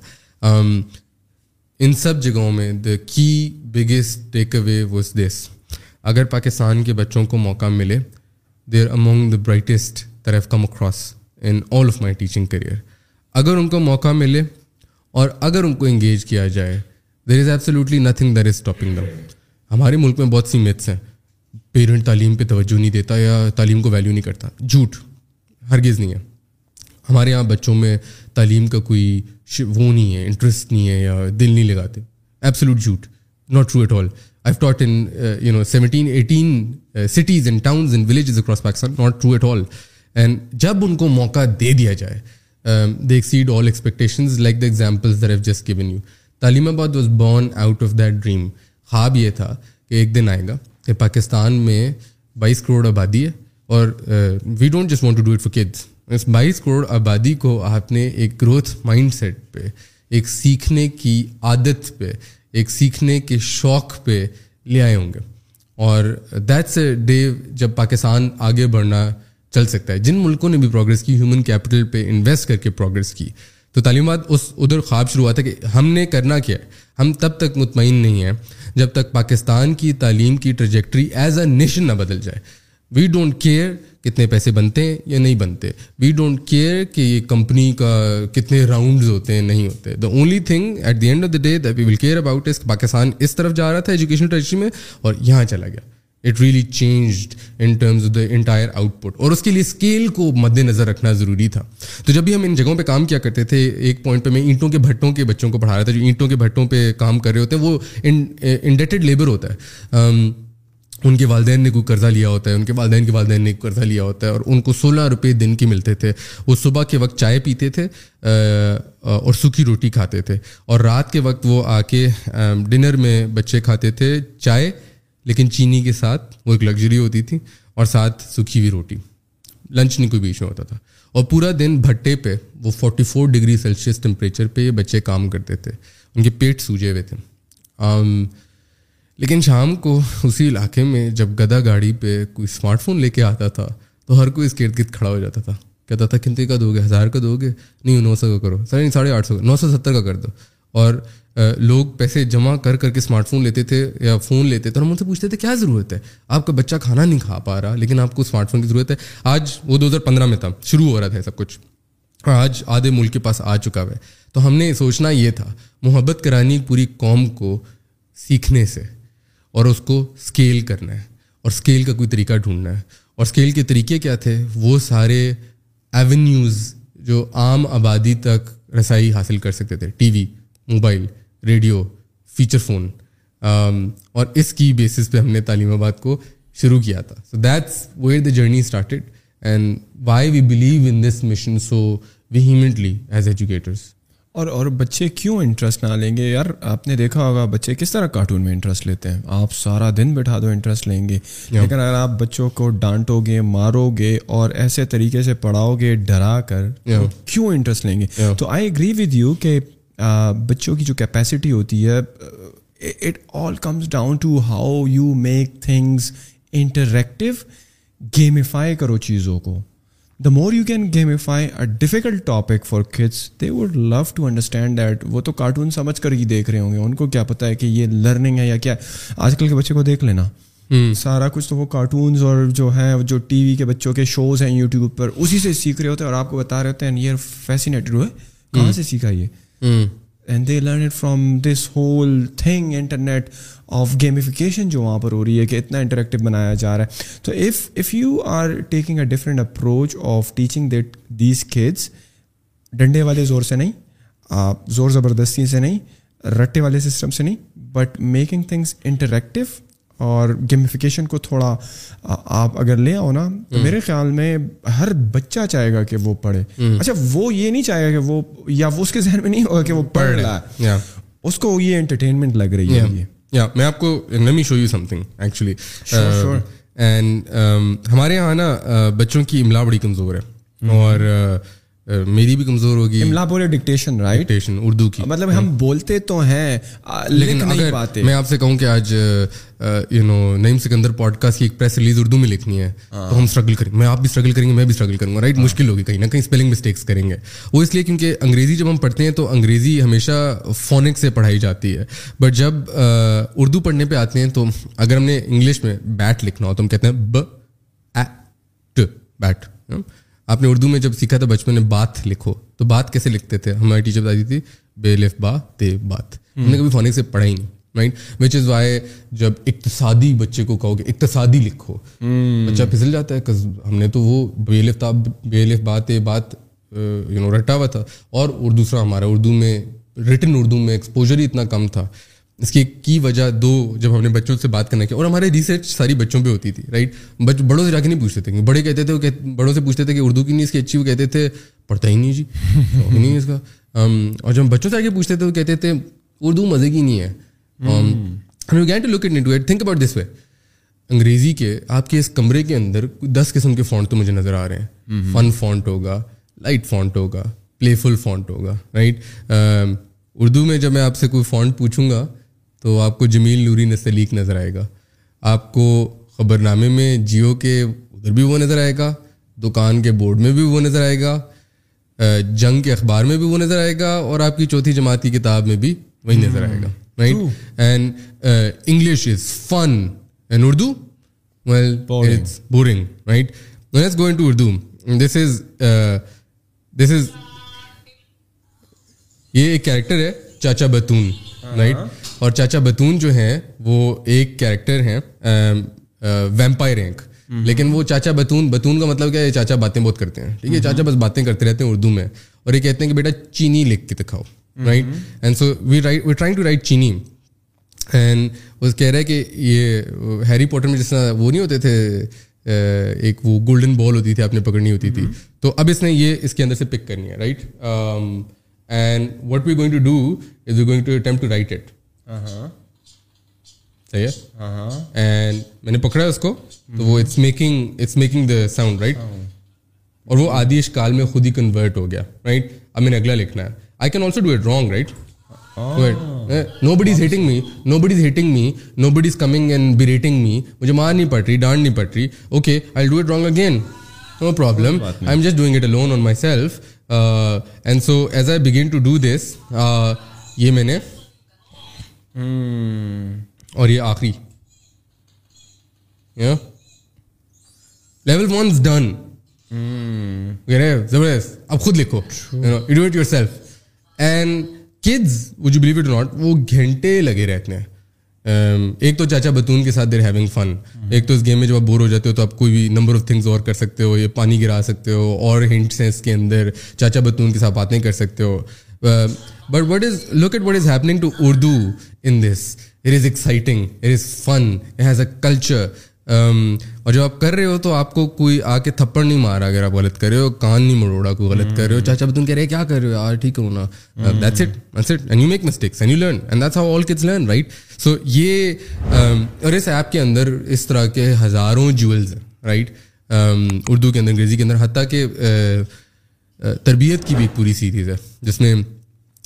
ان سب جگہوں میں دا کی بگیسٹ ٹیک اوے وز دس اگر پاکستان کے بچوں کو موقع ملے there among the brightest come across in all of my teaching career اگر ان کو موقع ملے اور اگر ان کو انگیج کیا جائے there is absolutely nothing there is stopping them ہمارے ملک میں بہت سی میتھس ہیں پیرنٹ تعلیم پہ توجہ نہیں دیتا یا تعلیم کو ویلیو نہیں کرتا جھوٹ ہرگز نہیں ہے ہمارے یہاں بچوں میں تعلیم کا کوئی وہ نہیں ہے انٹرسٹ نہیں ہے یا دل نہیں لگاتے ایبسلیوٹ جھوٹ not true at all I taught in you know seventeen eighteen cities and towns villages across Pakistan not true at all and جب ان کو موقع دے دیا جائے they exceed all expectations like the examples just given you Taleemabad was born out of that dream خواب یہ تھا کہ ایک دن آئے گا کہ پاکستان میں بائیس کروڑ آبادی ہے اور we don't just want to do it for kids اس بائیس کروڑ آبادی کو آپ نے ایک گروتھ مائنڈ سیٹ پہ ایک سیکھنے کی عادت پہ ایک سیکھنے کے شوق پہ لے آئے ہوں گے اور دیٹس اے ڈے جب پاکستان آگے بڑھنا چل سکتا ہے جن ملکوں نے بھی پروگرس کی ہیومن کیپٹل پہ انویسٹ کر کے پروگرس کی تو تعلیمات اس ادھر خواب شروع ہوا تھا کہ ہم نے کرنا کیا ہے ہم تب تک مطمئن نہیں ہیں جب تک پاکستان کی تعلیم کی ٹریجیکٹری ایز اے نیشن نہ بدل جائے وی ڈونٹ کیئر کتنے پیسے بنتے ہیں یا نہیں بنتے وی ڈونٹ کیئر کہ یہ کمپنی کا کتنے راؤنڈز ہوتے ہیں نہیں ہوتے the only thing at the end of the day that we will care about اس پاکستان اس طرف جا رہا تھا ایجوکیشن ٹریجری میں اور یہاں چلا گیا it really changed in terms of the entire output اور اس کے لیے اسکیل کو مد نظر رکھنا ضروری تھا تو جب بھی ہم ان جگہوں پہ کام کیا کرتے تھے ایک پوائنٹ پہ میں اینٹوں کے بھٹوں کے بچوں کو پڑھا رہا تھا جو اینٹوں کے بھٹوں پہ کام کر رہے ہوتے ہیں وہ انڈیٹڈ لیبر eh, ہوتا ہے um, ان کے والدین نے کوئی قرضہ لیا ہوتا ہے ان کے والدین کے والدین نے قرضہ لیا ہوتا ہے اور ان کو سولہ روپئے دن کے ملتے تھے وہ صبح کے وقت چائے پیتے تھے اور سوکھی روٹی کھاتے تھے اور رات کے وقت وہ آ کے ڈنر میں بچے کھاتے تھے چائے لیکن چینی کے ساتھ وہ ایک لگژری ہوتی تھی اور ساتھ سکھی ہوئی روٹی لنچ نہیں کوئی بیچ میں ہوتا تھا اور پورا دن بھٹے پہ وہ forty four degree Celsius temperature پہ یہ بچے کام کرتے تھے ان کے پیٹ سوجے ہوئے تھے عام لیکن شام کو اسی علاقے میں جب گدا گاڑی پہ کوئی اسمارٹ فون لے کے آتا تھا تو ہر کوئی اس کے ارد گرد کھڑا ہو جاتا تھا کہتا تھا کتنے کا دو گے ہزار کا دو گے نہیں نو سو کا کرو سر نہیں ساڑھے آٹھ سو نو سو ستر کا کر دو اور لوگ پیسے جمع کر کر کے اسمارٹ فون لیتے تھے یا فون لیتے تھے اور ہم ان سے پوچھتے تھے کیا ضرورت ہے آپ کا بچہ کھانا نہیں کھا پا رہا لیکن آپ کو اسمارٹ فون کی ضرورت ہے آج وہ دو ہزار پندرہ میں تھا شروع ہو رہا تھا سب کچھ آج آدھے ملک کے پاس آ چکا ہوا ہے تو ہم نے سوچنا یہ تھا محبت کرانی پوری قوم کو سیکھنے سے اور اس کو اسکیل کرنا ہے اور اسکیل کا کوئی طریقہ ڈھونڈنا ہے اور اسکیل کے طریقے کیا تھے وہ سارے ایونیوز جو عام آبادی تک رسائی حاصل کر سکتے تھے T V mobile radio feature phone اور اس کی بیسس پہ ہم نے تعلیم آباد کو شروع کیا تھا so that's where the journey started and why we believe in this mission so we as educators اور اور بچے کیوں انٹرسٹ نہ لیں گے یار آپ نے دیکھا ہوگا بچے کس طرح کارٹون میں انٹرسٹ لیتے ہیں آپ سارا دن بٹھا دو انٹرسٹ لیں گے لیکن اگر آپ بچوں کو ڈانٹو گے مارو گے اور ایسے طریقے سے پڑھاؤ گے ڈرا کر کیوں انٹرسٹ لیں گے تو آئی اگری ود یو کہ بچوں کی جو کیپیسٹی ہوتی ہے it all comes down to how you make things interactive gamify کرو چیزوں کو the more you can gamify a difficult topic for kids they would love to understand that وہ تو کارٹون سمجھ کر ہی دیکھ رہے ہوں گے ان کو کیا پتا ہے کہ یہ لرننگ ہے یا کیا آج کل کے بچے کو دیکھ لینا سارا کچھ تو وہ کارٹونس اور جو ہیں جو ٹی وی کے بچوں کے شوز ہیں یوٹیوب پر اسی سے سیکھ رہے ہوتے ہیں اور آپ کو بتا رہے ہوتے ہیں فیسینیٹڈ ہوئے کہاں سے سیکھا یہ and they learn it from this whole thing internet of gamification جو وہاں پر ہو رہی ہے کہ اتنا انٹریکٹیو بنایا جا رہا ہے تو if if you are taking a different approach of teaching that these kids ڈنڈے والے زور سے نہیں زور زبردستی سے نہیں رٹے والے سسٹم سے نہیں بٹ میکنگ تھنگس انٹریکٹیو اور گیمفیکیشن کو تھوڑا آپ اگر لے آؤ نا تو میرے خیال میں ہر بچہ چاہے گا کہ وہ پڑھے اچھا وہ یہ نہیں چاہے گا کہ وہ یا وہ اس کے ذہن میں نہیں ہوگا کہ وہ پڑھ رہا ہے اس کو یہ انٹرٹینمنٹ لگ رہی ہے یا میں آپ کو نمی show you something actually and ہمارے یہاں نا بچوں کی املا بڑی کمزور ہے اور میری بھی کمزور ہوگی املا بولے ڈکٹیشن رائٹ ڈکٹیشن اردو کی مطلب ہم بولتے تو ہیں لیکن اگر میں آپ سے کہوں کہ آج you know Naeem Sikandar podcast کی ایک پریس ریلیز اردو میں لکھنی ہے ہاں۔ تو ہم اسٹرگل کریں میں آپ بھی اسٹرگل کریں گے میں بھی اسٹرگل کروں گا رائٹ ہاں۔ مشکل ہوگی کہیں نہ کہیں اسپیلنگ مسٹیکس کریں گے وہ اس لیے کیونکہ انگریزی جب ہم پڑھتے ہیں تو انگریزی ہمیشہ فونک سے پڑھائی جاتی ہے بٹ جب اردو پڑھنے پہ آتے ہیں تو اگر ہم نے انگلش میں بیٹ لکھنا ہو تو ہم کہتے ہیں ب بیٹ آپ نے اردو میں جب سیکھا تھا بچپن میں بات لکھو تو بات کیسے لکھتے تھے ہماری ٹیچر بتا دی تھی بے لف با تے بات ہم نے کبھی فونی سے پڑھا ہی نہیں رائٹ وچ از وائی جب اقتصادی بچے کو کہو گے اقتصادی لکھو بچہ پھسل جاتا ہے ہم نے تو وہ بے لف تا بے لف با تے بات یو نو رٹا ہوا تھا اور دوسرا ہمارا اردو میں ریٹن اردو میں ایکسپوجر ہی اتنا کم تھا اس کی کی وجہ دو جب ہم نے بچوں سے بات کرنا کیا اور ہمارے ریسرچ ساری بچوں پہ ہوتی تھی رائٹ بچ بڑوں سے جا کے نہیں پوچھتے تھے بڑے کہتے تھے وہ بڑوں سے پوچھتے تھے کہ اردو کی نہیں اس کی اچھی وہ کہتے تھے پڑھتا ہی نہیں جی نہیں اس کا اور جب ہم بچوں سے آ کے پوچھتے تھے وہ کہتے تھے اردو مزے کی نہیں ہے انگریزی کے آپ کے اس کمرے کے اندر دس قسم کے فونٹ تو مجھے نظر آ رہے ہیں فن فونٹ ہوگا لائٹ فونٹ ہوگا پلے فل فونٹ ہوگا رائٹ اردو میں جب میں آپ سے کوئی فونٹ پوچھوں گا تو آپ کو جمیل نوری نسلی نظر آئے گا آپ کو خبر نامے میں جیو کے ادھر بھی وہ نظر آئے گا دکان کے بورڈ میں بھی وہ نظر آئے گا جنگ کے اخبار میں بھی وہ نظر آئے گا اور آپ کی چوتھی جماعت کی کتاب میں بھی وہی نظر آئے گا right and English is fun and Urdu well it's boring right going to Urdu this is this is یہ ایک کیریکٹر ہے چاچا بتون رائٹ ہاں۔ اور چاچا بتون جو ہیں وہ ایک کیریکٹر ہیں ویمپائر رینک لیکن وہ چاچا بتون بتون کا مطلب کیا ہے چاچا باتیں بہت کرتے ہیں ٹھیک ہے چاچا بس باتیں کرتے رہتے ہیں اردو میں اور یہ کہتے ہیں کہ بیٹا چینی لکھ کے دکھاؤ right and so we write we trying to write چینی اینڈ وہ کہہ رہے کہ یہ ہیری پوٹر میں جس طرح وہ نہیں ہوتے تھے ایک وہ گولڈن بال ہوتی تھی آپ نے پکڑنی ہوتی تھی تو اب اس نے یہ اس کے اندر سے پک کرنی ہے right and what we going to do is we going to attempt to write it پکڑا اس کو خود ہی کنورٹ ہو گیا اگلا لکھنا ہے مار نہیں پڑ رہی ڈانٹ نہیں پڑ رہی okay lone on myself so as I do this یہ میں نے Hmm. اور یہ آخری لیول ون ڈن زبردست اب خود لکھو yourself and kids you believe it not وہ گھنٹے لگے رہتے ہیں ایک تو چاچا بتون کے ساتھ دیر ہیونگ فن ایک تو اس گیم میں جب آپ بور ہو جاتے ہو تو آپ کوئی بھی نمبر آف تھنگز اور کر سکتے ہو یا پانی گرا سکتے ہو اور ہنٹس ہیں اس کے اندر چاچا بتون کے ساتھ باتیں کر سکتے ہو but what is look at what is happening to Urdu in this it is exciting it is fun it has a culture اور جب آپ کر رہے ہو تو آپ کو کوئی آ کے تھپڑ نہیں مارا اگر آپ غلط کر رہے ہو کان نہیں مروڑا کوئی غلط کر رہے ہو mm. چاچا بتن کہہ رہے کیا کر رہے ہو یار ٹھیک ہونا uh, mm. یہ um, اور اس ایپ کے اندر اس طرح کے ہزاروں ہیں رائٹ اردو um, کے اندر انگریزی کے اندر حتیٰ کہ uh, تربیت کی بھی ایک پوری سیریز ہے جس میں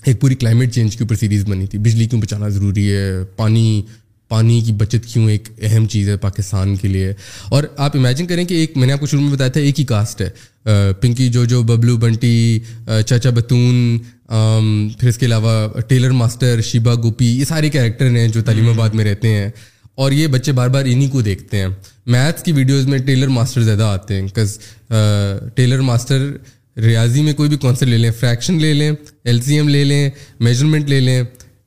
ایک پوری کلائمیٹ چینج کے اوپر سیریز بنی تھی بجلی کیوں بچانا ضروری ہے پانی پانی کی بچت کیوں ایک اہم چیز ہے پاکستان کے لیے اور آپ امیجن کریں کہ ایک میں نے آپ کو شروع میں بتایا تھا ایک ہی کاسٹ ہے پنکی جو جو ببلو بنٹی چاچا بتون پھر اس کے علاوہ ٹیلر ماسٹر شیبا گوپی یہ سارے کیریکٹر ہیں جو تعلیم آباد میں رہتے ہیں اور یہ بچے بار بار انہیں کو دیکھتے ہیں میتھس کی ویڈیوز میں ٹیلر ماسٹر زیادہ آتے ہیں بکاز ٹیلر ماسٹر ریاضی میں کوئی بھی کانسیپٹ لے لیں فریکشن لے لیں ایل سی ایم لے لیں میجرمنٹ لے لیں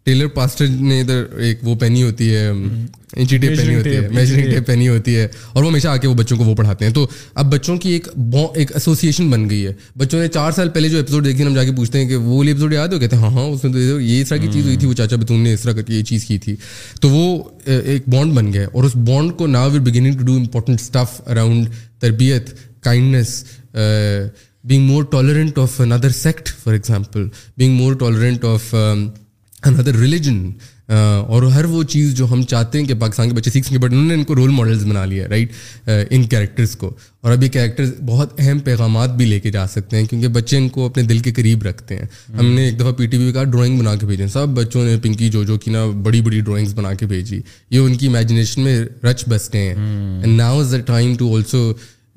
ٹیلر پاسٹر نے ادھر ایک وہ پہنی ہوتی ہے انچی ٹیپ پہنی ہوتی ہے میجرنگ ٹیپ پہنی ہوتی ہے اور وہ ہمیشہ آ کے وہ بچوں کو وہ پڑھاتے ہیں تو اب بچوں کی ایک ایک ایسوسیشن بن گئی ہے بچوں نے چار سال پہلے جو اپیسوڈ دیکھے ہم جا کے پوچھتے ہیں کہ وہ والی اپیسوڈ یاد ہو کہتے ہیں ہاں ہاں اس میں یہ اس طرح کی چیز ہوئی تھی وہ چاچا بتون نے اس طرح یہ چیز کی تھی تو وہ ایک بانڈ بن گیا اور اس بانڈ کو now we're beginning to do important stuff around تربیت kindness being more tolerant of inter sect for example being more tolerant of inter religion اور ہر وہ چیز جو ہم چاہتے ہیں کہ پاکستان کے بچے سیکھ سکیں بٹ انہوں نے ان کو رول ماڈلز بنا لیا رائٹ ان کیریکٹرس کو اور اب یہ کیریکٹرز بہت اہم پیغامات بھی لے کے جا سکتے ہیں کیونکہ بچے ان کو اپنے دل کے قریب رکھتے ہیں ہم نے ایک دفعہ پی ٹی وی کا ڈرائنگ بنا کے بھیجیں سب بچوں نے پنکی جو جو کی نا بڑی بڑی ڈرائنگس بنا کے بھیجی یہ ان کی امیجنیشن میں رچ بستے ہیں now is the time to also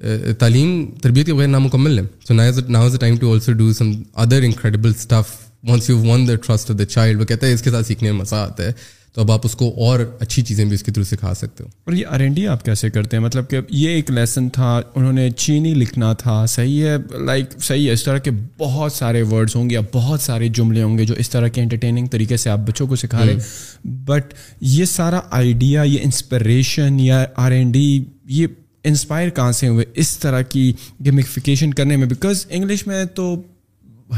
Uh, تعلیم تربیت کے بغیر نامکمل ہے so now is a time to also do some other incredible ones you won the trust of the child وہ کہتا ہے اس کے ساتھ سیکھنے میں مزہ آتا ہے تو اب آپ اس کو اور اچھی چیزیں بھی اس کے تھرو سکھا سکتے ہو اور یہ آر این ڈی آپ کیسے کرتے ہیں مطلب کہ یہ ایک لیسن تھا انہوں نے چینی لکھنا تھا صحیح ہے لائک صحیح ہے اس طرح کے بہت سارے ورڈس ہوں گے یا بہت سارے جملے ہوں گے جو اس طرح کے انٹرٹیننگ طریقے سے آپ بچوں کو سکھا لیں بٹ hmm. یہ سارا آئیڈیا یہ انسپریشن یا آر این ڈی یہ انسپائر کہاں سے ہوئے اس طرح کی گیمیفیکیشن کرنے میں بیکاز انگلش میں تو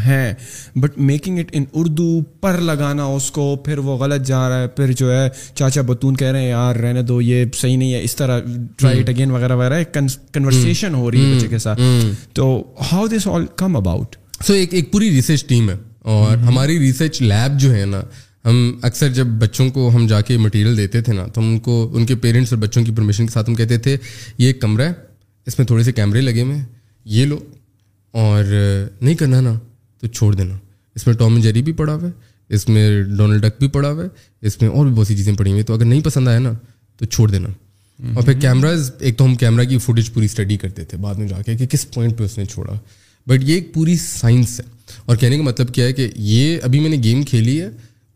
ہیں but making it in Urdu پر لگانا اس کو پھر وہ غلط جا رہا ہے پھر جو ہے چاچا بتون کہہ رہے ہیں یار رہنے دو یہ صحیح نہیں ہے اس طرح ٹرائی اٹ اگین وغیرہ وغیرہ کنورسیشن ہو رہی ہے بچے کے ساتھ تو how this all come about so ایک ایک پوری ریسرچ ٹیم ہے اور ہماری ریسرچ لیب جو ہے نا ہم اکثر جب بچوں کو ہم جا کے مٹیریل دیتے تھے نا تو ہم ان کو ان کے پیرنٹس اور بچوں کی پرمیشن کے ساتھ ہم کہتے تھے یہ ایک کمرہ ہے اس میں تھوڑے سے کیمرے لگے ہوئے ہیں یہ لو اور نہیں کرنا نا تو چھوڑ دینا اس میں ٹام جیری بھی پڑا ہوا ہے اس میں ڈونلڈ ڈک بھی پڑا ہوا ہے اس میں اور بھی بہت سی چیزیں پڑی ہوئی ہیں تو اگر نہیں پسند آیا نا تو چھوڑ دینا اور پھر کیمراز ایک تو ہم کیمرہ کی فوٹیج پوری اسٹڈی کرتے تھے بعد میں جا کے کہ کس پوائنٹ پہ اس نے چھوڑا بٹ یہ ایک پوری سائنس ہے اور کہنے کا مطلب کیا ہے کہ یہ ابھی میں نے گیم کھیلی ہے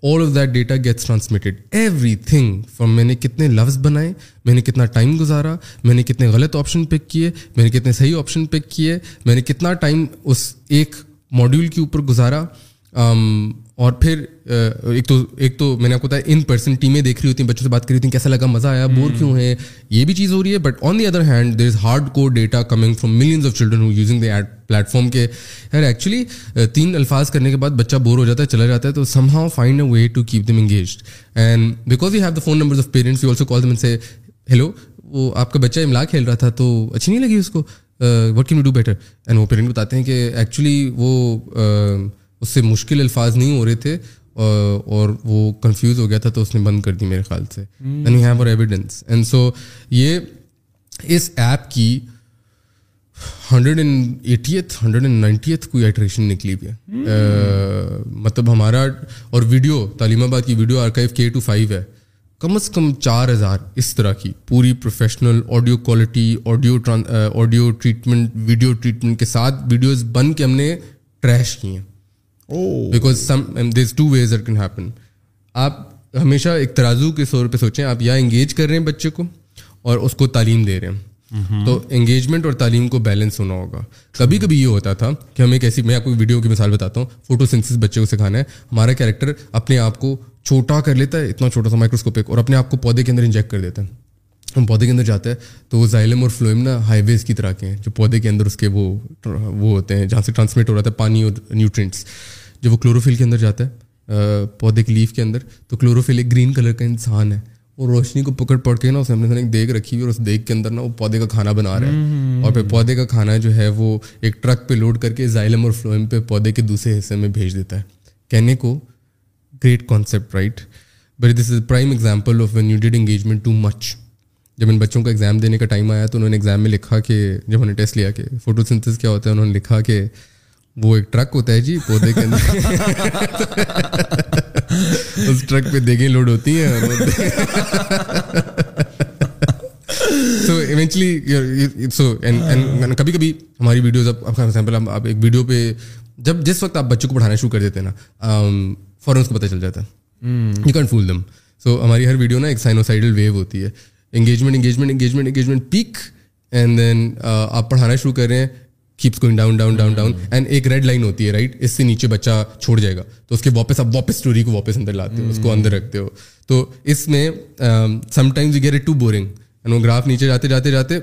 all of that data gets transmitted everything from میں نے کتنے لفظ بنائے میں نے کتنا ٹائم گزارا میں نے کتنے غلط آپشن پک کیے میں نے کتنے صحیح آپشن پک کیے میں نے کتنا ٹائم اس ایک ماڈیول کے اوپر گزارا um, اور پھر ایک تو ایک تو میں نے آپ کو بتایا ان پرسن ٹیمیں دیکھ رہی ہوتی ہیں بچوں سے بات کر رہی ہوتی ہیں کیسا لگا مزہ آیا بور کیوں ہے یہ بھی چیز ہو رہی ہے but on the other hand there is hardcore data coming from millions of children who using they at platform کے یار ایکچولی تین الفاظ کرنے کے بعد بچہ بور ہو جاتا ہے چلا جاتا ہے تو somehow find a way to keep them engaged and because you have the phone number of parents you also call them سے ہیلو وہ آپ کا بچہ املا کھیل رہا تھا تو اچھی نہیں لگی اس کو what can you do better and وہ پیرنٹ بتاتے ہیں کہ ایکچولی وہ اس سے مشکل الفاظ نہیں ہو رہے تھے اور وہ کنفیوز ہو گیا تھا تو اس نے بند کر دی میرے خیال سے اینڈ hmm. سو یہ اس ایپ کی hundred and eighty eighth hundred and ninety eighth کوئی ایٹریشن نکلی بھی hmm. مطلب ہمارا اور ویڈیو تعلیم آباد کی ویڈیو آرکائیو کے ٹو فائیو ہے کم از کم چار ہزار اس طرح کی پوری professional audio quality audio audio treatment video treatment کے ساتھ ویڈیوز بن کے ہم نے ٹریش کی ہیں بیکاز oh. آپ ہمیشہ ایک ترازو کے طور پہ سوچیں آپ یا انگیج کر رہے ہیں بچے کو اور اس کو تعلیم دے رہے ہیں mm-hmm. تو انگیجمنٹ اور تعلیم کو بیلنس ہونا ہوگا کبھی کبھی یہ ہوتا تھا کہ ہمیں کیسی میں آپ کو ویڈیو کی مثال بتاتا ہوں فوٹو سینسس بچے کو سکھانا ہے ہمارا کیریکٹر اپنے آپ کو چھوٹا کر لیتا ہے اتنا چھوٹا سا مائکروسکوپک اور اپنے آپ کو پودے کے اندر انجیکٹ کر دیتا ہے ہم پودے کے اندر جاتا ہے تو وہ زائلم اور فلوئم نا ہائی ویز کی طرح کے ہیں جو پودے کے اندر اس کے وہ وہ ہوتے ہیں جہاں سے ٹرانسمٹ ہو رہا ہے پانی اور نیوٹرینٹس جب وہ کلوروفل کے اندر جاتا ہے پودے کے لیف کے اندر تو کلوروفل ایک گرین کلر کا انسان ہے اور روشنی کو پکڑ پڑ کے نا اس نے ایک دیگ رکھی ہوئی اور اس دیگ کے اندر نا وہ پودے کا کھانا بنا رہا ہے اور پھر پودے کا کھانا جو ہے وہ ایک ٹرک پہ لوڈ کر کے زائلم اور فلوئم پہ پودے کے دوسرے حصے میں بھیج دیتا ہے کہنے کو great concept right but this is prime example of when you dead engagement too much جب ان بچوں کا ایگزام دینے کا ٹائم آیا تو انہوں نے ایگزام میں لکھا کہ جب انہوں نے ٹیسٹ لیا کہ فوٹو سنتھس کیا ہوتا ہے انہوں نے لکھا کہ وہ ایک ٹرک ہوتا ہے جی پودے کے اندر اس ٹرک پہ دیگیں لوڈ ہوتی ہیں سو ایونچلی سو کبھی کبھی ہماری ویڈیوز اب فار ایگزامپل آپ ایک ویڈیو پہ جب جس وقت آپ بچوں کو پڑھانا شروع کر دیتے ہیں نا فوراً اس کو پتہ چل جاتا ہے یو کین فول دم سو ہماری ہر ویڈیو نا ایک سائنوسائڈل ویو ہوتی ہے engagement engagement engagement engagement peak and then آپ پڑھانا شروع کر رہے ہیں keeps going down down down down and ایک ریڈ لائن ہوتی ہے رائٹ اس سے نیچے بچہ چھوڑ جائے گا تو اس کے واپس آپ واپس اسٹوری کو واپس اندر لاتے ہو اس کو اندر رکھتے ہو تو اس میں sometimes you gear too boring and وہ گراف نیچے جاتے جاتے جاتے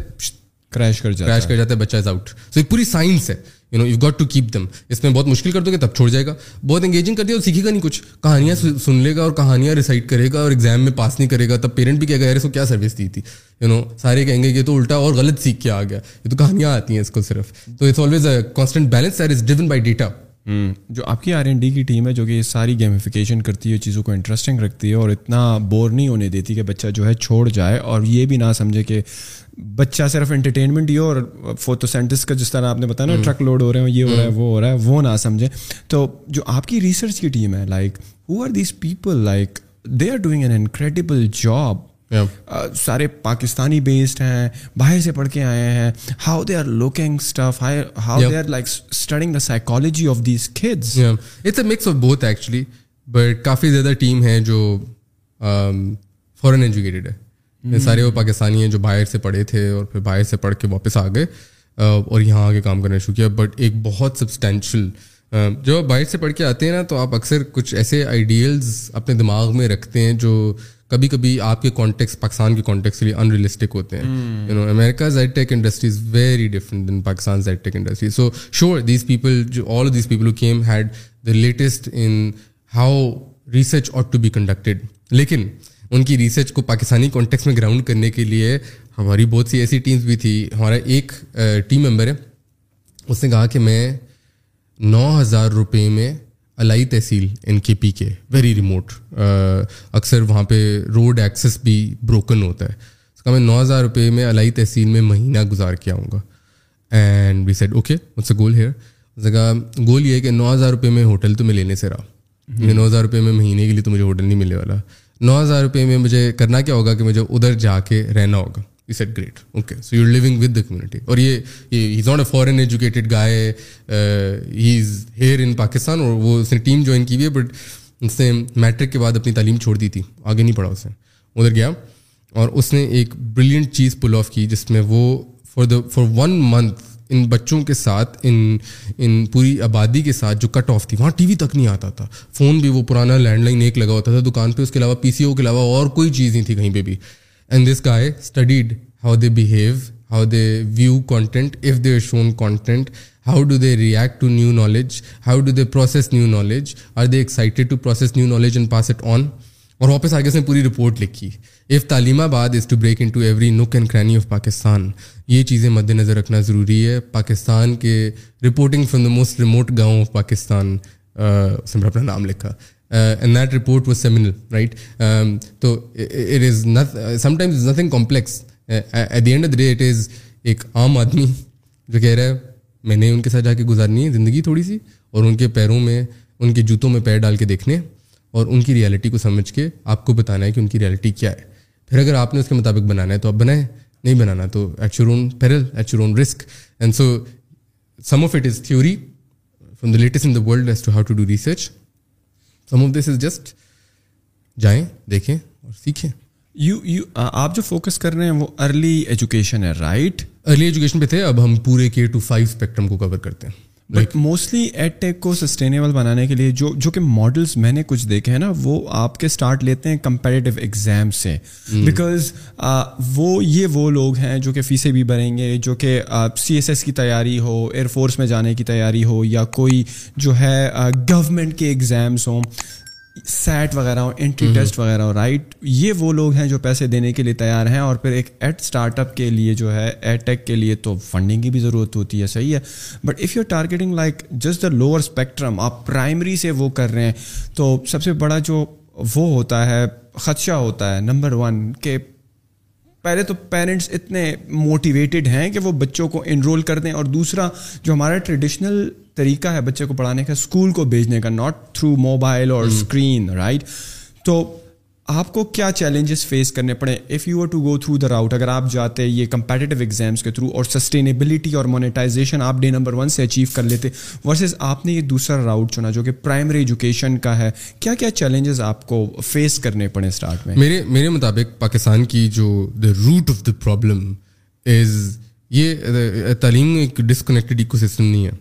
کریش کر جاتے کریش کر جاتا ہے بچہ از آؤٹ سو ایک پوری سائنس ہے you know you got to keep them اس میں بہت مشکل کر دو گے تب چھوڑ جائے گا بہت انگیجنگ کر دیا اور سیکھے گا نہیں کچھ کہانیاں سن لے گا اور کہانیاں ریسائٹ کرے گا اور ایگزام میں پاس نہیں کرے گا تب پیرنٹ بھی کہے گا اس سو کیا سروس دی تھی یو نو سارے کہیں گے یہ تو الٹا اور غلط سیکھ کے آ گیا یہ تو کہانیاں آتی ہیں اس کو صرف تو it's always a constant balance there is driven by data جو آپ کی آر این ڈی کی ٹیم ہے جو کہ یہ ساری گیمیفیکیشن کرتی ہے چیزوں کو انٹرسٹنگ رکھتی ہے اور اتنا بور نہیں ہونے دیتی کہ بچہ جو ہے چھوڑ جائے اور یہ بھی نہ سمجھے کہ بچہ صرف انٹرٹینمنٹ ہی ہو اور فوٹو سینٹس کا جس طرح آپ نے بتایا نا ٹرک لوڈ ہو رہے ہیں یہ ہو رہا ہے وہ ہو رہا ہے وہ نہ سمجھے تو جو آپ کی ریسرچ کی ٹیم ہے like who are these people like they are doing an incredible job سارے پاکستانی بیسڈ ہیں باہر سے پڑھ کے آئے ہیں how they are are looking how they like studying the psychology of of these it's a mix both actually but کافی زیادہ team ہے جو فورن ایجوکیٹڈ ہے سارے وہ پاکستانی ہیں جو باہر سے پڑھے تھے اور پھر باہر سے پڑھ کے واپس آ گئے اور یہاں آ کے کام کرنا شروع کیا بٹ ایک بہت سبسٹینشیل جو باہر سے پڑھ کے آتے ہیں نا تو آپ اکثر کچھ ایسے آئیڈیلز اپنے دماغ میں رکھتے ہیں جو کبھی کبھی آپ کے کانٹیکس پاکستان کے کانٹیکس بھی ان ریئلسٹک ہوتے ہیں you know the tech industry is very different than Pakistan the tech industry so sure these people جو all these people came had the latest in how research ought to be conducted لیکن ان کی ریسرچ کو Pakistani context میں ground کرنے کے لیے ہماری بہت سی ایسی ٹیمس بھی تھی ہمارا ایک ٹیم ممبر ہے اس نے کہا کہ میں نو ہزار روپئے میں علائی تحصیل in K P K very remote اکثر وہاں پہ روڈ ایکسیس بھی بروکن ہوتا ہے اس کا میں نو ہزار روپے میں علائی تحصیل میں مہینہ گزار کے آؤں گا اینڈ وی سیٹ اوکے مجھ سے گول ہیئر مجھ گول یہ ہے کہ نو ہزار روپئے میں ہوٹل تو میں لینے سے رہا یعنی نو ہزار روپئے میں مہینے کے لیے تو مجھے ہوٹل نہیں ملنے والا نو ہزار روپئے میں مجھے کرنا کیا ہوگا کہ مجھے ادھر جا کے رہنا ہوگا is set great okay so you living with the community اور یہ not a foreign educated guy he is here in Pakistan اور وہ اس نے ٹیم جوائن کی ہوئی ہے بٹ اس نے میٹرک کے بعد اپنی تعلیم چھوڑ دی تھی آگے نہیں پڑھا اس نے ادھر گیا اور اس نے ایک بریلینٹ چیز پل آف کی جس میں وہ for the for one month ان بچوں کے ساتھ ان ان پوری آبادی کے ساتھ جو کٹ آف تھی وہاں ٹی وی تک نہیں آتا تھا فون بھی وہ پرانا لینڈ لائن ایک لگا ہوتا تھا دکان پہ اس کے علاوہ پی سی او کے علاوہ اور کوئی چیز نہیں تھی کہیں پہ بھی and this guy studied how they behave how they view content if they shown content how do they react to new knowledge how do they process new knowledge are they excited to process new knowledge and pass it on اور واپس آگے اس نے پوری report لکھی if Taleemabad is to break in to every nook and cranny of Pakistan یہ چیزیں مد نظر رکھنا ضروری ہے پاکستان کے reporting from the most remote گاؤں آف پاکستان اس نے اپنا نام لکھا and that report was seminal right تو it is sometimes nothing complex at the end of the day it is ایک عام آدمی جو کہہ رہا ہے میں نے ان کے ساتھ جا کے گزارنی ہے زندگی تھوڑی سی اور ان کے پیروں میں ان کے جوتوں میں پیر ڈال کے دیکھنے اور ان کی ریالٹی کو سمجھ کے آپ کو بتانا ہے کہ ان کی ریالٹی کیا ہے پھر اگر آپ نے اس کے مطابق بنانا ہے تو آپ بنائیں نہیں بنانا تو at your own peril at your own risk and so some of it is theory from the latest in the world as to how to do research some of this is just جائیں دیکھیں اور سیکھیں you you آپ جو focus کر رہے ہیں وہ ارلی ایجوکیشن ہے رائٹ ارلی ایجوکیشن پہ تھے اب ہم پورے کے ٹو فائیو اسپیکٹرم کو کور کرتے ہیں بٹ موسٹلی ایڈ ٹیک کو سسٹینیبل بنانے کے لیے جو جو کہ ماڈلس میں نے کچھ دیکھے ہیں نا وہ آپ کے اسٹارٹ لیتے ہیں کمپیریٹیو ایگزام سے بیکاز hmm. وہ یہ وہ لوگ ہیں جو کہ فیسیں بھی بھریں گے جو کہ سی ایس ایس کی تیاری ہو ایئر فورس میں جانے کی تیاری ہو یا کوئی جو ہے گورمنٹ کے ایگزامس ہوں سیٹ وغیرہ ہو انٹری ٹیسٹ وغیرہ ہو رائٹ یہ وہ لوگ ہیں جو پیسے دینے کے لیے تیار ہیں اور پھر ایک ایٹ اسٹارٹ اپ کے لیے جو ہے ایٹ ٹیک کے لیے تو فنڈنگ کی بھی ضرورت ہوتی ہے صحیح ہے but if you are targeting like just the lower spectrum آپ پرائمری سے وہ کر رہے ہیں تو سب سے بڑا جو وہ ہوتا ہے خدشہ ہوتا ہے نمبر ون کہ پہلے تو پیرنٹس اتنے موٹیویٹیڈ ہیں کہ وہ بچوں کو انرول کر دیں اور دوسرا جو ہمارا ٹریڈیشنل طریقہ ہے بچے کو پڑھانے کا اسکول کو بھیجنے کا ناٹ تھرو موبائل اور اسکرین رائٹ تو آپ کو کیا چیلنجز فیس کرنے پڑے if you were to go through the route اگر آپ جاتے یہ کمپیٹیو ایگزامس کے تھرو اور سسٹینیبلٹی اور مونیٹائزیشن آپ ڈے نمبر ون سے اچیو کر لیتے ورسز آپ نے یہ دوسرا راؤٹ چنا جو کہ پرائمری ایجوکیشن کا ہے کیا کیا چیلنجز آپ کو فیس کرنے پڑے اسٹارٹ میں میرے میرے مطابق پاکستان کی جو the root of the problem is یہ تعلیم ایک ڈسکنیکٹڈ ایکو سسٹم نہیں ہے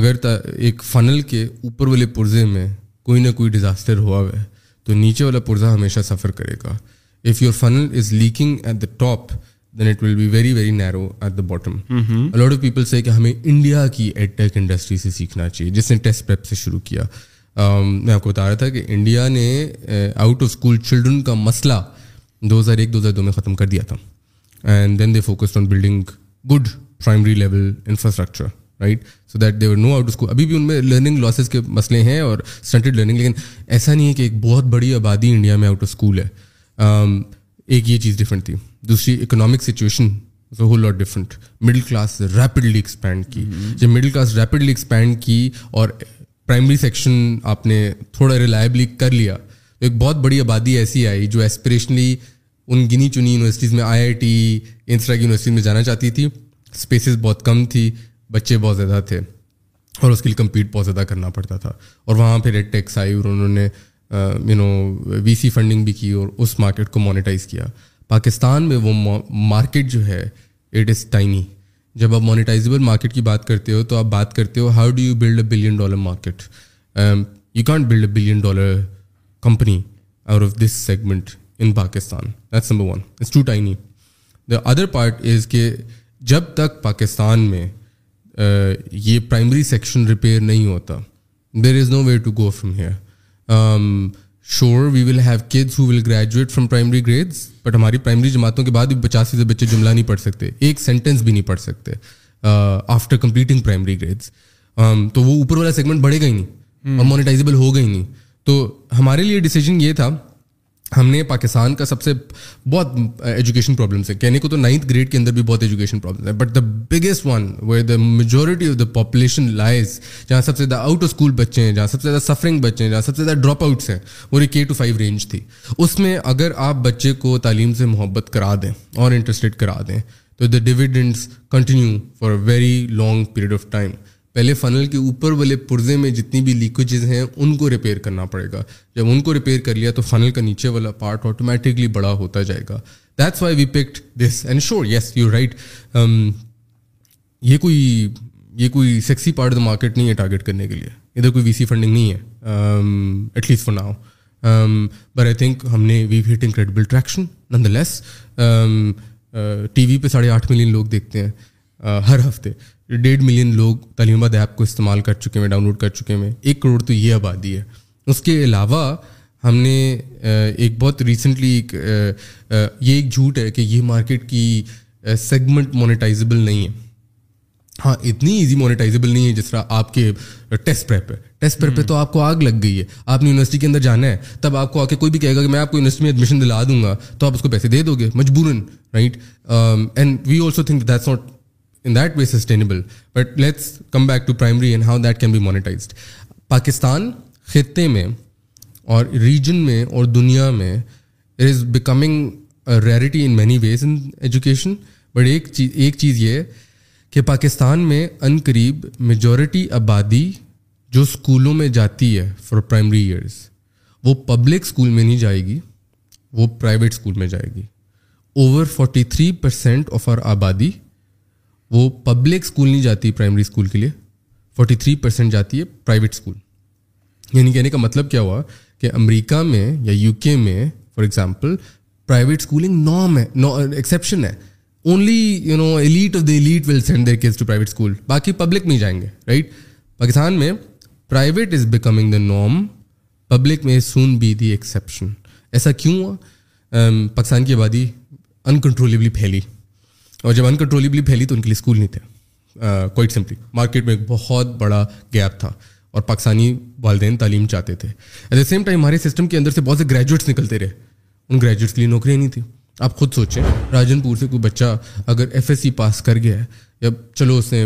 اگر ایک فنل کے اوپر والے پرزے میں کوئی نہ کوئی ڈیزاسٹر ہوا ہوا ہے تو نیچے والا پرزا ہمیشہ سفر کرے گا if your funnel is leaking at the top then it will be very very narrow at the bottom a lot of people سے کہ ہمیں انڈیا کی ایڈ ٹیک انڈسٹری سے سیکھنا چاہیے جس نے ٹیسٹ پیپ سے شروع کیا um, میں آپ کو بتا رہا تھا کہ انڈیا نے آؤٹ آف اسکول چلڈرن کا مسئلہ دو ہزار ایک دو ہزار دو میں ختم کر دیا تھا and then they focus on building good primary level infrastructure right so that there were no out school ابھی بھی ان میں لرننگ لاسز کے مسئلے ہیں اور اسٹنٹڈ لرننگ لیکن ایسا نہیں ہے کہ ایک بہت بڑی آبادی انڈیا میں آؤٹ آف اسکول ہے ایک یہ چیز ڈفرینٹ تھی دوسری economic situation whole different middle class rapidly expand کی جب مڈل کلاس ریپڈلی ایکسپینڈ کی اور پرائمری سیکشن آپ نے تھوڑا ریلائبلی کر لیا تو ایک بہت بڑی آبادی ایسی آئی جو اسپریشنلی ان گنی چنی یونیورسٹیز میں آئی آئی ٹی انسرا یونیورسٹیز میں جانا چاہتی تھی اسپیسیز بہت کم تھی بچے بہت زیادہ تھے اور اس کے لیے کمپیٹ بہت زیادہ کرنا پڑتا تھا اور وہاں پھر ریڈ ٹیکس آئی اور انہوں نے you know we C funding بھی کی اور اس مارکیٹ کو مونیٹائز کیا پاکستان میں وہ مارکیٹ جو ہے اٹ از ٹائنی جب آپ مانیٹائزیبل مارکیٹ کی بات کرتے ہو تو آپ بات کرتے ہو how do you build a billion dollar market you can't build a billion dollar company out of this segment in Pakistan that's number one it's too tiny the other part is کہ جب تک پاکستان میں یہ primary section repair نہیں ہوتا there is no way to go from here sure we will have who will graduate from primary grades but ہماری primary جماعتوں کے بعد بھی پچاسی سے بچے جملہ نہیں پڑھ سکتے ایک سینٹینس بھی نہیں پڑھ سکتے آفٹر کمپلیٹنگ پرائمری گریڈس تو وہ اوپر والا سیگمنٹ بڑھے ہی نہیں اور مونیٹائزیبل ہو گئی نہیں تو ہمارے لیے ڈیسیجن یہ تھا ہم نے پاکستان کا سب سے بہت ایجوکیشن پرابلمس ہیں کہنے کو تو نائنتھ گریڈ کے اندر بھی بہت ایجوکیشن پرابلمس ہیں but the biggest one where the majority of the population lies جہاں سب سے زیادہ آؤٹ آف اسکول بچے ہیں جہاں سب سے زیادہ سفرنگ بچے ہیں جہاں سب سے زیادہ ڈراپ آؤٹس ہیں وہ ایک اے ٹو فائیو رینج تھی اس میں اگر آپ بچے کو تعلیم سے محبت کرا دیں اور انٹرسٹیڈ کرا دیں تو the dividends continue for a very long period of time پہلے فنل کے اوپر والے پرزے میں جتنی بھی لیکوجز ہیں ان کو ریپیئر کرنا پڑے گا جب ان کو ریپیئر کر لیا تو فنل کا نیچے والا پارٹ آٹومیٹکلی بڑا ہوتا جائے گا that's why we picked this and sure yes you right یہ کوئی یہ کوئی سیکسی پارٹ دا مارکیٹ نہیں ہے ٹارگیٹ کرنے کے لیے ادھر کوئی وی سی فنڈنگ نہیں ہے at least for now but I think ہم نے we waiting credible traction nonetheless T وی پہ ساڑھے آٹھ ملین لوگ دیکھتے ہیں uh, ہر ہفتے ڈیڑھ ملین لوگ تعلیم آباد ایپ کو استعمال کر چکے ہیں ڈاؤن لوڈ کر چکے ہیں ایک کروڑ تو یہ آبادی ہے اس کے علاوہ ہم نے ایک بہت ریسنٹلی ایک یہ ایک جھوٹ ہے کہ یہ مارکیٹ کی سیگمنٹ مونیٹائزیبل نہیں ہے ہاں اتنی ایزی مونیٹائزیبل نہیں ہے جس طرح آپ کے ٹیسٹ ہے ٹیسٹ پریپ پہ تو آپ کو آگ لگ گئی ہے آپ نے یونیورسٹی کے اندر جانا ہے تب آپ کو آ کے کوئی بھی کہے گا کہ میں آپ کو یونیورسٹی میں ایڈمیشن دلا دوں گا تو آپ اس کو پیسے دے دو گے مجبوراً right and we also think that's not in that way sustainable but let's come back to primary and how that can be monetized Pakistan خطے میں اور ریجن میں اور دنیا میں it is becoming reality in many ways in education but ایک چیز ایک چیز یہ کہ پاکستان میں عن قریب میجورٹی آبادی جو اسکولوں میں جاتی ہے فار پرائمری ایئرس وہ پبلک اسکول میں نہیں جائے گی وہ پرائیویٹ اسکول میں جائے گی over forty three percent of our آبادی وہ پبلک اسکول نہیں جاتی پرائمری اسکول کے لیے فورٹی تھری پرسینٹ جاتی ہے پرائیویٹ اسکول یعنی کہنے کا مطلب کیا ہوا کہ امریکہ میں یا یو کے میں فار ایگزامپل پرائیویٹ اسکولنگ نام ہے ایکسیپشن ہے only you know elite of the elite will send their kids to private school باقی پبلک نہیں جائیں گے رائٹ پاکستان میں پرائیویٹ از بیکمنگ دا نام پبلک میں سون بی دی ایکسیپشن ایسا کیوں ہوا پاکستان کی آبادی انکنٹرولیبلی پھیلی اور جب ان کنٹرولیبلی پھیلی تو ان کے لیے اسکول نہیں تھے کوائٹ سمپلی مارکیٹ میں ایک بہت بڑا گیپ تھا اور پاکستانی والدین تعلیم چاہتے تھے ایٹ دا سیم ٹائم ہمارے سسٹم کے اندر سے بہت سے گریجویٹس نکلتے رہے ان گریجویٹس کے لیے نوکریاں نہیں تھیں آپ خود سوچیں راجن پور سے کوئی بچہ اگر ایف ایس سی پاس کر گیا ہے یا چلو اس نے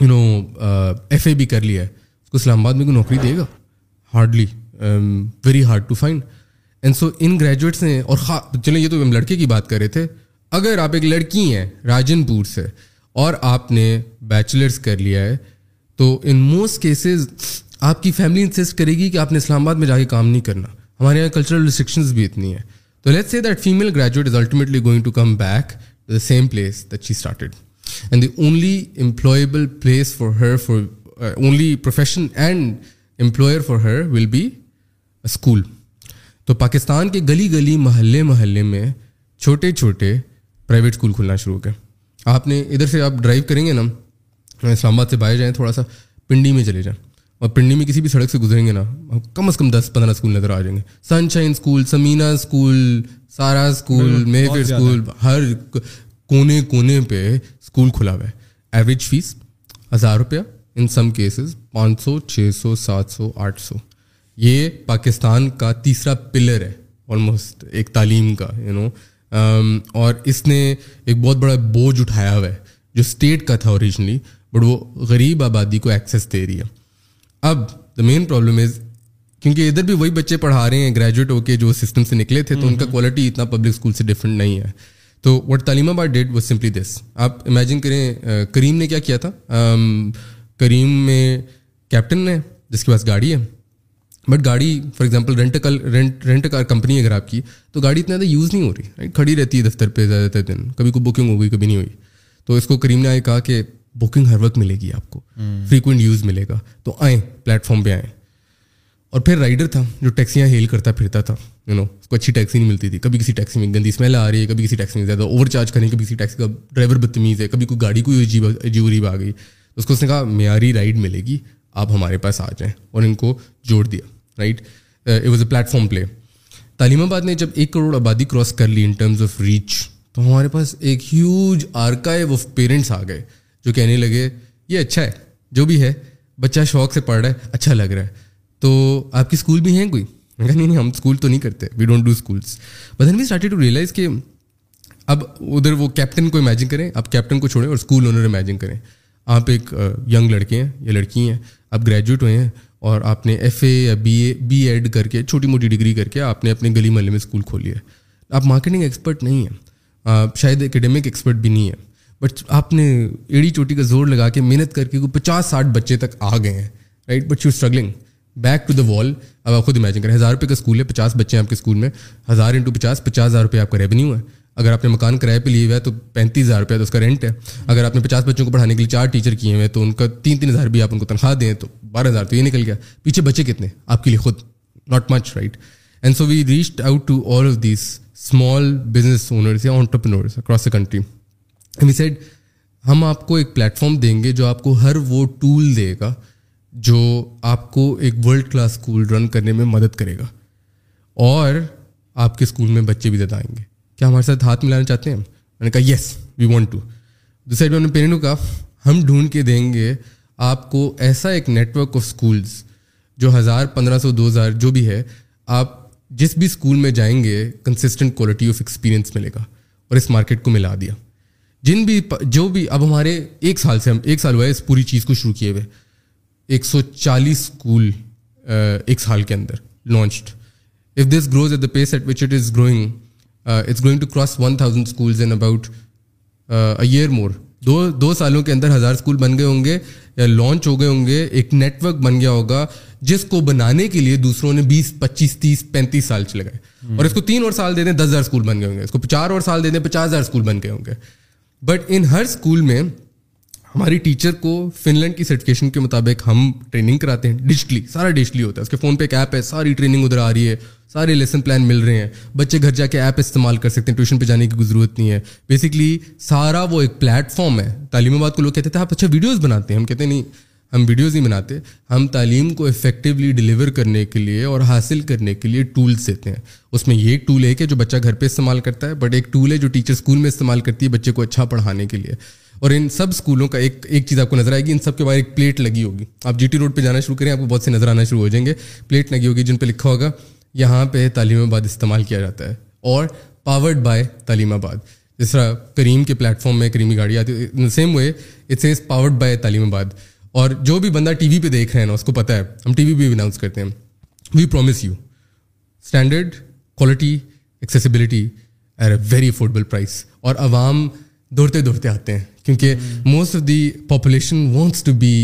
یو نو ایف اے بھی کر لیا ہے اس کو اسلام آباد میں کوئی نوکری دے گا hardly very hard to find and so in graduates نے اور خا چلیں یہ تو ہم لڑکے کی بات کر رہے تھے اگر آپ ایک لڑکی ہیں راجن پور سے اور آپ نے بیچلرس کر لیا ہے تو ان موسٹ کیسز آپ کی فیملی انسسٹ کرے گی کہ آپ نے اسلام آباد میں جا کے کام نہیں کرنا ہمارے یہاں کلچرل ریسٹرکشنز بھی اتنی ہیں تو let see that female graduate is ultimately going to come back the same place that she started and the only employable place for her for only profession and employer for her will be school تو پاکستان کے گلی گلی محلے محلے میں چھوٹے چھوٹے private school کھلنا شروع کیا آپ نے ادھر سے آپ ڈرائیو کریں گے نا اسلام آباد سے باہر جائیں تھوڑا سا پنڈی میں چلے جائیں اور پنڈی میں کسی بھی سڑک سے گزریں گے نا کم از کم دس پندرہ اسکول نظر آ جائیں گے سن شائن اسکول سمینا اسکول سارا اسکول میوز اسکول ہر کونے کونے پہ اسکول کھلا ہوا ہے ایوریج فیس ہزار روپیہ ان سم کیسز پانچ سو چھ سو سات سو آٹھ سو یہ پاکستان کا تیسرا پلر ہے آلموسٹ ایک تعلیم کا یو نو Um, اور اس نے ایک بہت بڑا بوجھ اٹھایا ہوا ہے جو اسٹیٹ کا تھا اوریجنلی بٹ وہ غریب آبادی کو ایکسیس دے رہی ہے اب دا مین پرابلم از کیونکہ ادھر بھی وہی بچے پڑھا رہے ہیں گریجویٹ ہو کے جو سسٹم سے نکلے تھے تو ان کا کوالٹی mm-hmm. اتنا پبلک اسکول سے ڈفرینٹ نہیں ہے تو what Taleemabad did what simply this آپ امیجن کریں کریم نے کیا کیا تھا کریم میں کیپٹن نے جس کے پاس گاڑی ہے بٹ گاڑی for example rent rent car company اگر آپ کی تو گاڑی اتنا زیادہ یوز نہیں ہو رہی کھڑی رہتی ہے دفتر پہ زیادہ تر دن کبھی کوئی بکنگ ہو گئی کبھی نہیں ہوئی تو اس کو کریم نے آئے کہا کہ بکنگ ہر وقت ملے گی آپ کو فریکوینٹ یوز ملے گا تو آئیں پلیٹ فارم پہ آئیں اور پھر رائڈر تھا جو ٹیکسیاں ہیل کرتا پھرتا تھا یو نو اس کو اچھی ٹیکسی نہیں ملتی تھی کبھی کسی ٹیکسی میں گندی اسمیل آ رہی ہے کبھی کسی ٹیکسی میں زیادہ اوور چارج کریں کبھی کسی ٹیکسی کا ڈرائیور بدتمیز ہے کبھی کوئی گاڑی عجیب عجیب غریب آ گئی تو اس کو اس نے کہا معیاری رائڈ ملے گی آپ ہمارے پاس آ جائیں اور ان کو جوڑ دیا right it was a platform play پلے تعلیم آباد نے جب ایک کروڑ آبادی کراس کر لی ان ٹرمز آف ریچ تو ہمارے پاس ایک ہیوج آرکائیو آف پیرنٹس آ گئے جو کہنے لگے یہ اچھا ہے جو بھی ہے بچہ شوق سے پڑھ رہا ہے اچھا لگ رہا ہے تو آپ کے اسکول بھی ہیں کوئی کہ نہیں نہیں ہم اسکول تو نہیں کرتے we don't do schools but we started to realize کہ اب ادھر وہ کیپٹن کو امیجن کریں آپ کیپٹن کو چھوڑیں اور اسکول اونر امیجن کریں آپ ایک ینگ لڑکے ہیں یا لڑکی ہیں آپ گریجویٹ ہوئے ہیں اور آپ نے ایف اے یا بی اے بی ایڈ کر کے چھوٹی موٹی ڈگری کر کے آپ نے اپنے گلی محلے میں اسکول کھولی ہے آپ مارکیٹنگ ایکسپرٹ نہیں ہیں آپ شاید اکیڈمک ایکسپرٹ بھی نہیں ہے بٹ آپ نے ایڑی چوٹی کا زور لگا کے محنت کر کے کوئی پچاس ساٹھ بچے تک آ گئے ہیں right but you struggling back to the wall اب آپ خود امیجن کریں ہزار روپے کا اسکول ہے پچاس بچے ہیں آپ کے اسکول میں ہزار انٹو پچاس پچاس ہزار روپئے آپ کا ریونیو ہے اگر آپ نے مکان کرائے پہ لیے ہوئے تو پینتیس ہزار روپیہ تو اس کا رینٹ ہے اگر آپ نے پچاس بچوں کو پڑھانے کے لیے چار ٹیچر کیے ہوئے ہیں تو ان کا تین تین ہزار بھی آپ ان کو تنخواہ دیں تو بارہ ہزار تو یہ نکل گیا پیچھے بچے کتنے آپ کے لیے خود not much right and so we reached out to all of these small business owners یا entrepreneurs across the country we said ہم آپ کو ایک پلیٹفارم دیں گے جو آپ کو ہر وہ ٹول دے گا جو آپ کو ایک ورلڈ کلاس اسکول رن کرنے میں مدد کرے گا اور آپ کے اسکول میں بچے بھی زیادہ آئیں گے کیا ہمارے ساتھ ہاتھ ملانا چاہتے ہیں میں نے کہا یس وی وانٹ ٹو دوسرے میں نے پیرنٹوں کہا ہم ڈھونڈ کے دیں گے آپ کو ایسا ایک نیٹ ورک آف اسکولز جو ہزار پندرہ سو دو ہزار جو بھی ہے آپ جس بھی اسکول میں جائیں گے کنسسٹنٹ کوالٹی آف ایکسپیرئنس ملے گا اور اس مارکیٹ کو ملا دیا جن بھی جو بھی اب ہمارے ایک سال سے ہم ایک سال ہوا ہے اس پوری چیز کو شروع کیے ہوئے ایک سو چالیس اسکول ایک سال کے اندر launched if this grows at the pace at which it is growing it's going to cross one schools in about year more دو دو سالوں کے اندر ہزار اسکول بن گئے ہوں گے یا لانچ ہو گئے ہوں گے ایک نیٹ ورک بن گیا ہوگا جس کو بنانے کے لیے دوسروں نے بیس پچیس تیس پینتیس سال چلے گئے hmm. اور اس کو تین اور سال دے دیں دس ہزار اسکول بن گئے ہوں گے اس کو چار اور سال دے دیں پچاس ہزار اسکول بن گئے ہوں گے بٹ ان ہر اسکول میں ہماری ٹیچر کو فن لینڈ کی سرٹیفکیشن کے مطابق ہم ٹریننگ کراتے ہیں ڈیجٹلی سارا ڈیجٹلی ہوتا ہے اس کے فون پہ ایک ایپ ہے ساری ٹریننگ ادھر آ رہی ہے سارے لیسن پلان مل رہے ہیں بچے گھر جا کے ایپ استعمال کر سکتے ہیں ٹیوشن پہ جانے کی ضرورت نہیں ہے بیسکلی سارا وہ ایک پلیٹ فارم ہے تعلیم آباد کو لوگ کہتے تھے آپ اچھا ویڈیوز بناتے ہیں ہم کہتے ہیں نہیں ہم ویڈیوز نہیں بناتے ہم تعلیم کو افیکٹولی ڈلیور کرنے کے لیے اور حاصل کرنے کے لیے ٹولس دیتے ہیں اس میں یہ ایک ٹول ہے کہ جو بچہ گھر پہ استعمال کرتا ہے بٹ ایک ٹول ہے جو ٹیچر اسکول میں استعمال کرتی ہے بچے کو اچھا پڑھانے کے لیے اور ان سب اسکولوں کا ایک ایک چیز آپ کو نظر آئے گی ان سب کے باہر ایک پلیٹ لگی ہوگی آپ جی ٹی روڈ پہ جانا شروع کریں آپ کو بہت سے نظر آنا شروع ہو جائیں گے پلیٹ لگی ہوگی جن پہ لکھا ہوگا یہاں پہ تعلیم آباد استعمال کیا جاتا ہے اور پاورڈ بائی تعلیم آباد جس طرح کریم کے پلیٹ فارم میں کریمی گاڑی آتی ہے same way it's is powered by Taleemabad اور جو بھی بندہ ٹی وی پہ دیکھ رہے ہیں نا اس کو پتہ ہے ہم ٹی وی پہ بھی اناؤنس کرتے ہیں we promise you standard quality accessibility at a very affordable price اور عوام دوڑتے دوڑتے آتے ہیں کیونکہ most of the population wants to be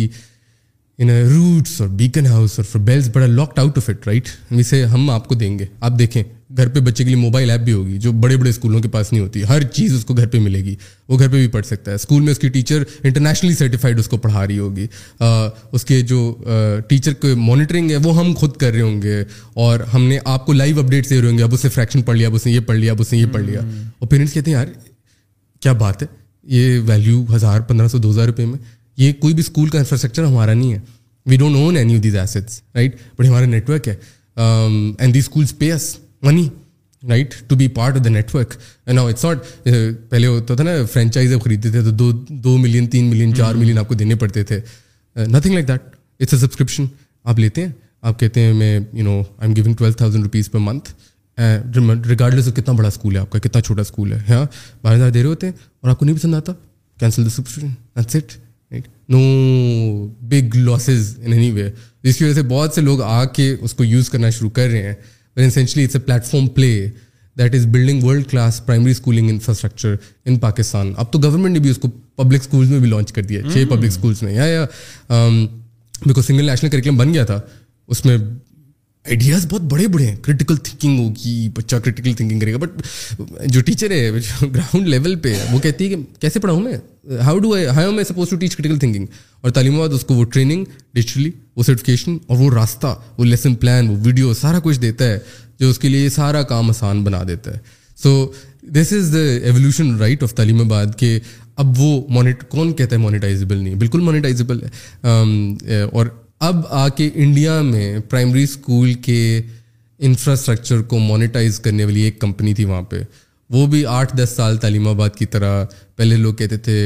in Roots اور بیکن ہاؤس اور بیلز بڑا locked out of it right اسے ہم آپ کو دیں گے آپ دیکھیں گھر پہ بچے کے لیے موبائل ایپ بھی ہوگی جو بڑے بڑے اسکولوں کے پاس نہیں ہوتی ہر چیز اس کو گھر پہ ملے گی وہ گھر پہ بھی پڑھ سکتا ہے اسکول میں اس کی ٹیچر انٹرنیشنلی سرٹیفائڈ اس کو پڑھا رہی ہوگی اس کے جو ٹیچر کے مانیٹرنگ ہے وہ ہم خود کر رہے ہوں گے اور ہم نے آپ کو لائیو اپڈیٹس دے رہے ہوں گے اب اس نے فریکشن پڑھ لیا اس نے یہ پڑھ لیا اس نے یہ پڑھ لیا اور پیرنٹس کہتے ہیں یار کیا بات ہے یہ ویلیو ہزار پندرہ سو دو ہزار روپئے میں یہ کوئی بھی اسکول کا انفراسٹرکچر ہمارا نہیں ہے we don't own any anew these assets right but ہمارا نیٹ ورک ہے and the schools pay us money right to be part of the network now it's not پہلے ہوتا تھا نا فرینچائز خریدتے تھے تو دو دو ملین تین ملین چار ملین آپ کو دینے پڑتے تھے nothing like that it's a subscription آپ لیتے ہیں آپ کہتے ہیں میں you know I am going twelve thousand rupees per month regard کتنا بڑا اسکول ہے آپ کا کتنا چھوٹا اسکول ہے ہاں بارہ ہزار دے رہے ہوتے ہیں اور آپ کو نہیں پسند آتا cancel the no big losses in anyway جس کی وجہ سے بہت سے لوگ آ کے اس کو یوز کرنا شروع کر رہے ہیں but in it's a platform play that is building world class primary schooling infrastructure in Pakistan اب تو گورنمنٹ نے بھی اس کو پبلک اسکولس میں بھی لانچ کر دیا چھ پبلک اسکولس میں یا بیکاز سنگل نیشنل کریکلم بن گیا تھا اس میں آئیڈیاز بہت بڑے بڑے ہیں کرٹیکل تھنکنگ ہوگی بچہ کرٹیکل تھنکنگ کرے گا بٹ جو ٹیچر ہے گراؤنڈ لیول پہ وہ کہتی ہے کہ کیسے پڑھاؤں میں ہاؤ ڈو ایم میں suppose to teach critical thinking اور تعلیم آباد اس کو وہ ٹریننگ ڈیجیٹلی وہ سرٹیفکیشن اور وہ راستہ وہ لیسن پلان وہ ویڈیو سارا کچھ دیتا ہے جو اس کے لیے سارا کام آسان بنا دیتا ہے so this is the evolution right of Taleemabad کہ اب وہ مانیٹ کون کہتا ہے مانیٹائزیبل نہیں بالکل مانیٹائزیبل ہے um, اور اب آ کے انڈیا میں پرائمری اسکول کے انفراسٹرکچر کو مانیٹائز کرنے والی ایک کمپنی تھی وہاں پہ وہ بھی آٹھ دس سال تعلیم آباد کی طرح پہلے لوگ کہتے تھے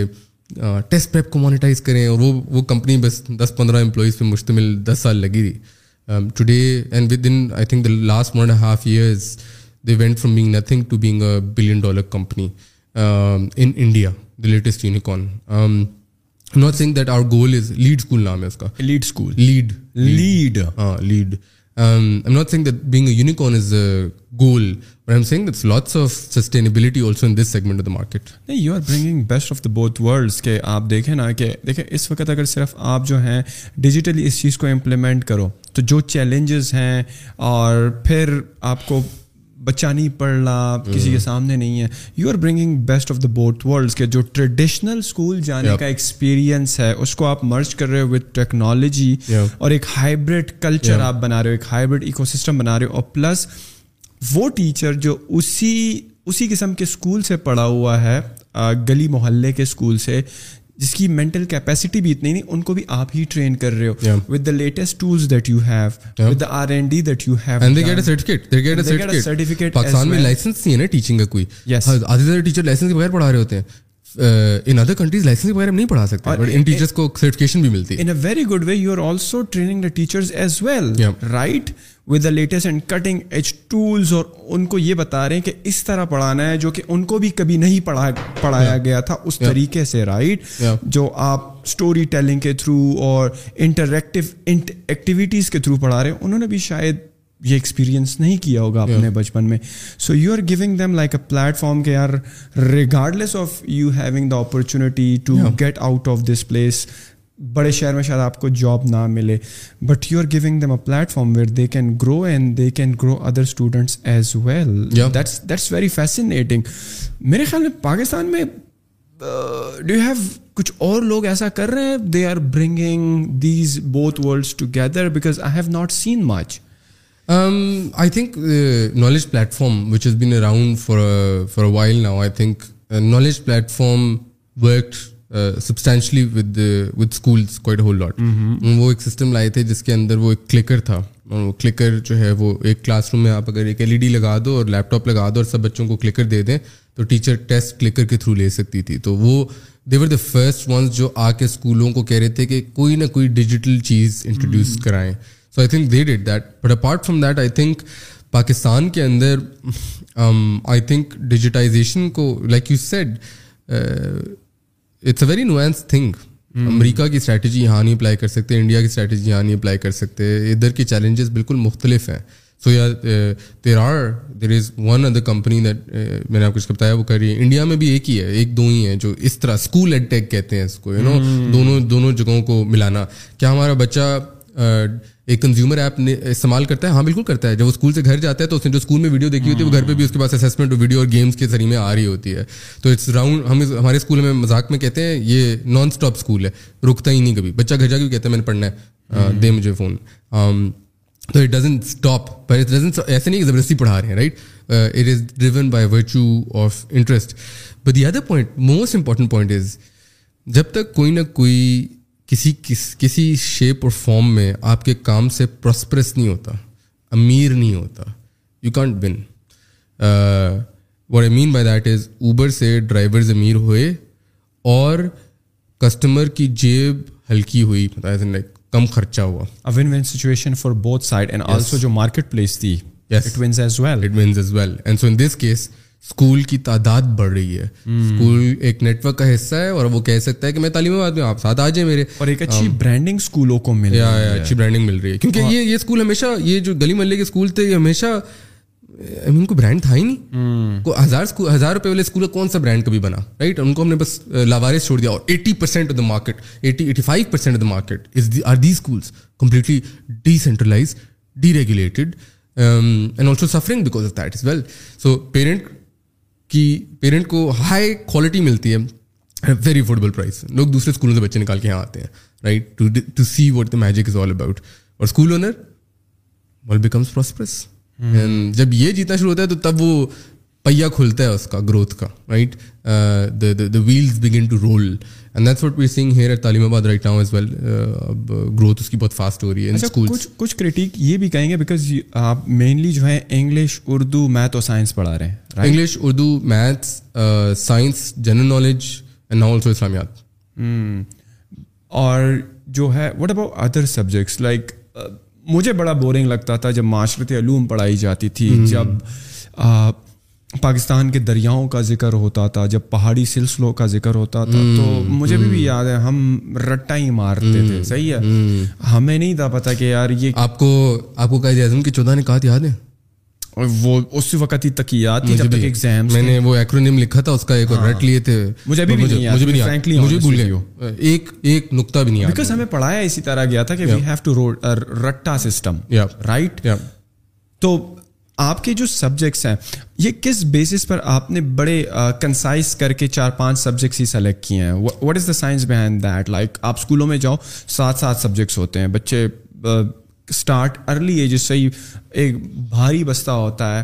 ٹیسٹ پیپ کو مانیٹائز کریں اور وہ وہ کمپنی بس دس پندرہ امپلائیز پہ مشتمل دس سال لگی تھی today and with in I think the last one and half years they went from being nothing to being a billion dollar company in India the latest unicorn not saying that our goal is Lead School نام ہے اس کا lead school lead lead ہاں Lead I'm not saying that being a unicorn is a goal but I'm saying this lots of sustainability also in this segment of the market نہیں you are bringing best of the both worlds کہ آپ دیکھیں نا کہ دیکھیں اس وقت اگر صرف آپ جو ہیں ڈیجیٹلی اس چیز کو امپلیمنٹ کرو تو جو چیلنجز ہیں اور پھر آپ کو بچہ نہیں پڑھنا کسی کے سامنے نہیں ہے you are bringing best of the both world کے جو ٹریڈیشنل اسکول جانے کا ایکسپیرینس ہے اس کو آپ مرچ کر رہے ہو وتھ ٹیکنالوجی اور ایک ہائبریڈ کلچر آپ بنا رہے ہو ایک ہائبریڈ اکو سسٹم بنا رہے ہو اور پلس وہ ٹیچر جو اسی اسی قسم کے اسکول سے پڑھا ہوا ہے گلی محلے کے اسکول سے جس کی مینٹل کیپیسٹی بھی اتنی نہیں ان کو بھی آپ ہی ٹرین کر رہے ہو with the latest tools that you have with the R and D that you have and they get a certificate they get a certificate Pakistan میں لائسنس نہیں ہے نا ٹیچنگ کا کوئی آدھے سے ٹیچر لائسنس کے بغیر پڑھا رہے ہوتے ہیں ان ادر کنٹریز لائسنس وغیرہ نہیں پڑھا سکتے بٹ ان ٹیچرس کو سرٹیفکیشن بھی ملتی ہے in a very good way you are also training the teachers as well right with the latest and cutting edge tools اور ان کو یہ بتا رہے ہیں کہ اس طرح پڑھانا ہے جو کہ ان کو بھی کبھی نہیں پڑھا پڑھایا گیا تھا اس طریقے سے رائٹ جو آپ اسٹوری ٹیلنگ کے تھرو اور انٹریکٹیو ایکٹیویٹیز کے تھرو پڑھا رہے ہیں انہوں نے بھی شاید یہ ایکسپیرینس نہیں کیا ہوگا آپ نے بچپن میں so you are giving them like a platform کے are regardless of you having the opportunity to get out of this place بڑے شہر میں شاید آپ کو جاب نہ ملے but you are giving them a platform where they can grow and they can grow other students as well that's that's very fascinating میرے خیال میں پاکستان میں ڈو uh, ہیو کچھ اور لوگ ایسا کر رہے ہیں they are bringing these both worlds together because I have not seen much I think knowledge platform which is been around for for while now I think knowledge platform work substantially with with schools quite whole lot وہ ایک system لائے تھے جس کے اندر وہ ایک کلکر تھا وہ کلکر جو ہے وہ ایک کلاس روم میں آپ اگر ایک ایل ای ڈی لگا دو اور لیپ ٹاپ لگا دو اور سب بچوں کو کلکر دے دیں تو ٹیچر ٹیسٹ کلکر کے تھرو لے سکتی تھی تو وہ دیور دا فرسٹ ونس جو آ کے اسکولوں کو کہہ رہے تھے کہ کوئی نہ کوئی ڈیجیٹل چیز انٹروڈیوس کرائیں so I think did that but apart from that I think Pakistan کے اندر آئی تھنک ڈیجیٹائزیشن کو like you said it's a very nuanced thing امریکہ کی اسٹریٹجی یہاں نہیں اپلائی کر سکتے انڈیا کی اسٹریٹجی یہاں نہیں اپلائی کر سکتے ادھر کے چیلنجز بالکل مختلف ہیں سو یا there are there is one other company that میں نے آپ کچھ بتایا وہ کر رہی ہے انڈیا میں بھی ایک ہی ہے ایک دو ہی ہیں جو اس طرح اسکول ایڈ ٹیک کہتے ہیں اس کو یو نو دونوں دونوں جگہوں کو ملانا کیا ہمارا بچہ ایک کنزیومر ایپ استعمال کرتا ہے ہاں بالکل کرتا ہے جب وہ اسکول سے گھر جاتا ہے تو اس نے جو اسکول میں ویڈیو دیکھی ہوتی ہے وہ گھر پہ بھی اس کے پاس اسیسمنٹ ویڈیو اور گیمس کے ذریعے آ رہی ہوتی ہے تو اٹس راؤنڈ ہم ہمارے اسکول میں مذاق میں کہتے ہیں یہ نان اسٹاپ اسکول ہے رکتا ہی نہیں کبھی بچہ گھر جا کے کہتا ہے میں نے پڑھنا ہے دے مجھے فون تو اٹ ڈزن اسٹاپ پر ایسے نہیں زبردستی پڑھا رہے ہیں right it is driven by virtue of interest but the other point most important point is جب تک کوئی نہ کوئی کسی کسی شیپ اور فارم میں آپ کے کام سے پراسپرس نہیں ہوتا امیر نہیں ہوتا you can't win what I mean by that is Uber سے ڈرائیورز امیر ہوئے اور کسٹمر کی جیب ہلکی ہوئی لائک کم خرچہ ہوا win win situation for both side and also جو مارکیٹ پلیس تھی well and so in this case school کی تعداد بڑھ رہی ہے اسکول ایک نیٹ ورک کا حصہ ہے اور وہ کہہ سکتا ہے کہ میں تعلیم آباد میں آپ ساتھ آ جائیں میرے اور ایک اچھی برانڈنگ اسکولوں کو مل رہی ہے اچھی برانڈنگ مل رہی ہے کیونکہ یہ یہ اسکول ہمیشہ یہ جو گلی محلے کے اسکول تھے یہ ہمیشہ ان کو برانڈ تھا ہی نہیں کو ہزار ہزار روپے والے اسکول کون سا برانڈ کبھی بنا رائٹ ان کو ہم نے بس لاوارس چھوڑ دیا اور eighty percent of the market eighty eighty five percent of the market is the are the schools completely decentralize deregulated and also suffering because of that is well so parent کہ parent کو high quality ملتی ہے very affordable price لوگ دوسرے اسکولوں سے بچے نکال کے یہاں آتے ہیں right to see what the magic is all about اور school owner will becomes prosperous جب یہ جیتنا شروع ہوتا ہے تو تب وہ پہیا کھلتا ہے اس کا گروتھ کا right the wheels begin to roll and that's we here Taleemabad right now well اب گروتھ اس کی بہت فاسٹ ہو رہی ہے اچھا، کچھ کچھ کریٹک یہ بھی کہیں گے بیکاز آپ مینلی جو ہے انگلش اردو میتھ اور سائنس پڑھا رہے ہیں English Urdu maths science general knowledge and also اسلامیات اور جو ہے what about other subjects like مجھے بڑا بورنگ لگتا تھا جب معاشرتی علوم پڑھائی جاتی تھی hmm. جب پاکستان کے دریاؤں کا ذکر ہوتا تھا جب پہاڑی سلسلوں کا ذکر ہوتا تھا تو مجھے بھی بھی یاد ہے ہم رٹا ہی مارتے تھے صحیح ہے ہمیں نہیں تھا پتا کہ یار یہ آپ آپ کو کو اعظم کی چودہ نے کہا یاد ہے وہ اس وقت ہی تک یاد ایک نقطہ بھی نہیں پڑھایا اسی طرح گیا تھا کہ آپ کے جو سبجیکٹس ہیں یہ کس بیسس پر آپ نے بڑے کنسائز کر کے چار پانچ سبجیکٹس ہی سلیکٹ کیے ہیں what is the science behind that like آپ اسکولوں میں جاؤ سات سات سبجیکٹس ہوتے ہیں بچے اسٹارٹ ارلی ایج سے ہی ایک بھاری بستہ ہوتا ہے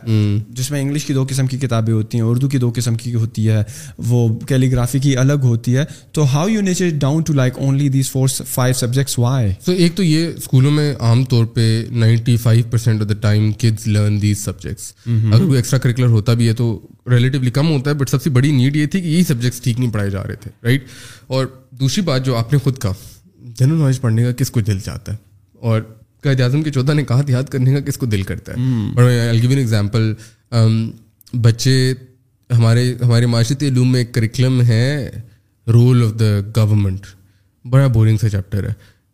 جس میں انگلش کی دو قسم کی کتابیں ہوتی ہیں اردو کی دو قسم کی ہوتی ہے وہ کیلی گرافی کی الگ ہوتی ہے تو how you nature down to like only these four five subjects why تو ایک تو یہ اسکولوں میں عام طور پہ ninety five percent of the time kids learn these subjects اگر کوئی ایکسٹرا کریکولر ہوتا بھی ہے تو ریلیٹیولی کم ہوتا ہے بٹ سب سے بڑی نیڈ یہ تھی کہ یہی سبجیکٹس ٹھیک نہیں پڑھائے جا رہے تھے رائٹ اور دوسری بات جو آپ نے خود کہا جنرل نالج پڑھنے کا کس کو دل چاہتا ہے اور قائد اعظم کے چودہ نے کہا تھا یاد کرنے کا کس کو دل کرتا ہے الگ ایگزامپل بچے ہمارے ہمارے معاشرتی علوم میں ایک کریکلم ہے رول آف دا گورمنٹ بڑا بورنگ سا چیپٹر ہے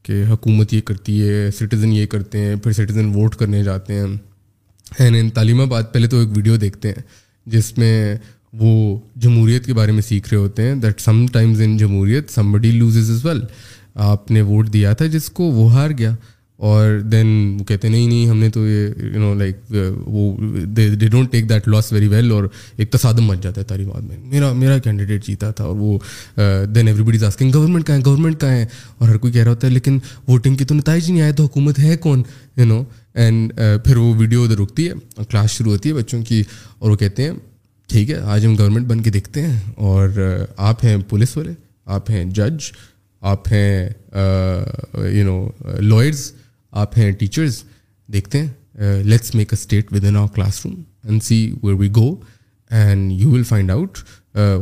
کہ حکومت یہ کرتی ہے سٹیزن یہ کرتے ہیں پھر سٹیزن ووٹ کرنے جاتے ہیں ان تعلیمہ آباد پہلے تو ایک ویڈیو دیکھتے ہیں جس میں وہ جمہوریت کے بارے میں سیکھ رہے ہوتے ہیں دیٹ سم ٹائمز ان جمہوریت somebody loses as well آپ نے ووٹ دیا تھا جس کو وہ ہار گیا اور دین وہ کہتے نہیں نہیں ہم نے تو یہ یو نو لائک وہ they don't take that loss very well اور ایک تصادم مچ جاتا ہے تعلیمات میں میرا میرا کینڈیڈیٹ جیتا تھا اور وہ then everybody's asking government کا ہے گورنمنٹ کا ہے اور ہر کوئی کہہ رہا ہوتا ہے لیکن ووٹنگ کے تو نتائج نہیں آئے تو حکومت ہے کون یو نو اینڈ پھر وہ ویڈیو ادھر رکتی ہے کلاس شروع ہوتی ہے بچوں کی اور وہ کہتے ہیں ٹھیک ہے آج ہم گورنمنٹ بن کے دیکھتے ہیں اور آپ ہیں پولیس والے آپ ہیں جج آپ ہیں یو نو لوئرز آپ ہیں ٹیچرز دیکھتے ہیں let's make a state with in our classroom and see where we go and you will find out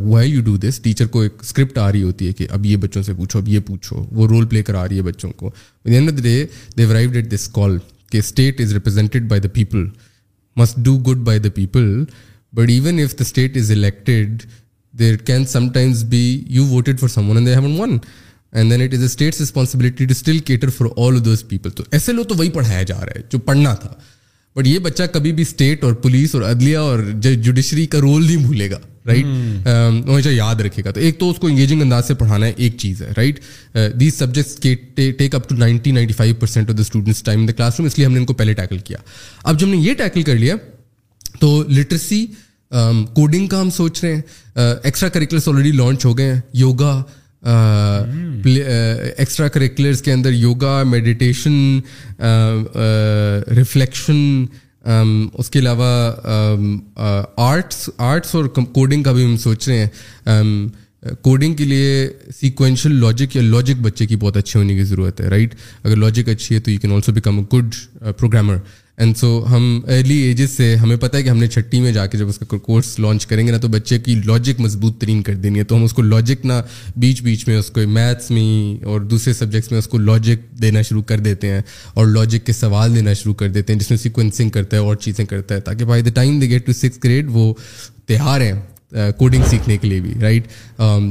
why you do this teacher کو ایک اسکرپٹ آ رہی ہوتی ہے کہ اب یہ بچوں سے پوچھو اب یہ پوچھو وہ رول پلے کرا رہی ہے بچوں کو within the day they arrived at this call کہ state is represented by the people must do good by the people but even if the state is elected there can sometimes be you voted for someone they haven't won and then it is a state's responsibility to still cater for all those people تو ایسے او تو وہی پڑھایا جا رہا ہے جو پڑھنا تھا بٹ یہ بچہ کبھی بھی اسٹیٹ اور پولیس اور عدلیہ اور جوڈیشری کا رول نہیں بھولے گا رائٹ hmm. um, ہمیشہ یاد رکھے گا تو ایک تو اس کو انگیجنگ انداز سے پڑھانا ہے ایک چیز ہے right these subjects take up to ninety ninety five percent of the the students time classroom اس لیے ہم نے ان کو پہلے ٹیکل کیا اب جب ہم نے یہ ٹیکل کر لیا تو لٹریسی کوڈنگ um, کا ہم سوچ رہے ہیں ایکسٹرا کریکولرس آلریڈی لانچ ہو گئے ہیں یوگا ایکسٹرا کریکولرس کے اندر یوگا میڈیٹیشن ریفلیکشن اس کے علاوہ آرٹس آرٹس اور کوڈنگ کا بھی ہم سوچ رہے ہیں کوڈنگ کے لیے سیکوینشل لاجک یا لاجک بچے کی بہت اچھی ہونے کی ضرورت ہے رائٹ اگر لاجک اچھی ہے تو you can also become a good programmer and so ہم ارلی ایجز سے ہمیں پتہ ہے کہ ہم نے چھٹی میں جا کے جب اس کا کورس لانچ کریں گے نا تو بچے کی لاجک مضبوط ترین کر دینی ہے تو ہم اس کو لاجک نہ بیچ بیچ میں اس کو میتھس میں اور دوسرے سبجیکٹس میں اس کو لاجک دینا شروع کر دیتے ہیں اور لاجک کے سوال دینا شروع کر دیتے ہیں جس میں سیکوینسنگ کرتا ہے اور چیزیں کرتا ہے تاکہ by the time they get to six grade وہ تیار ہیں کوڈنگ سیکھنے کے لیے بھی رائٹ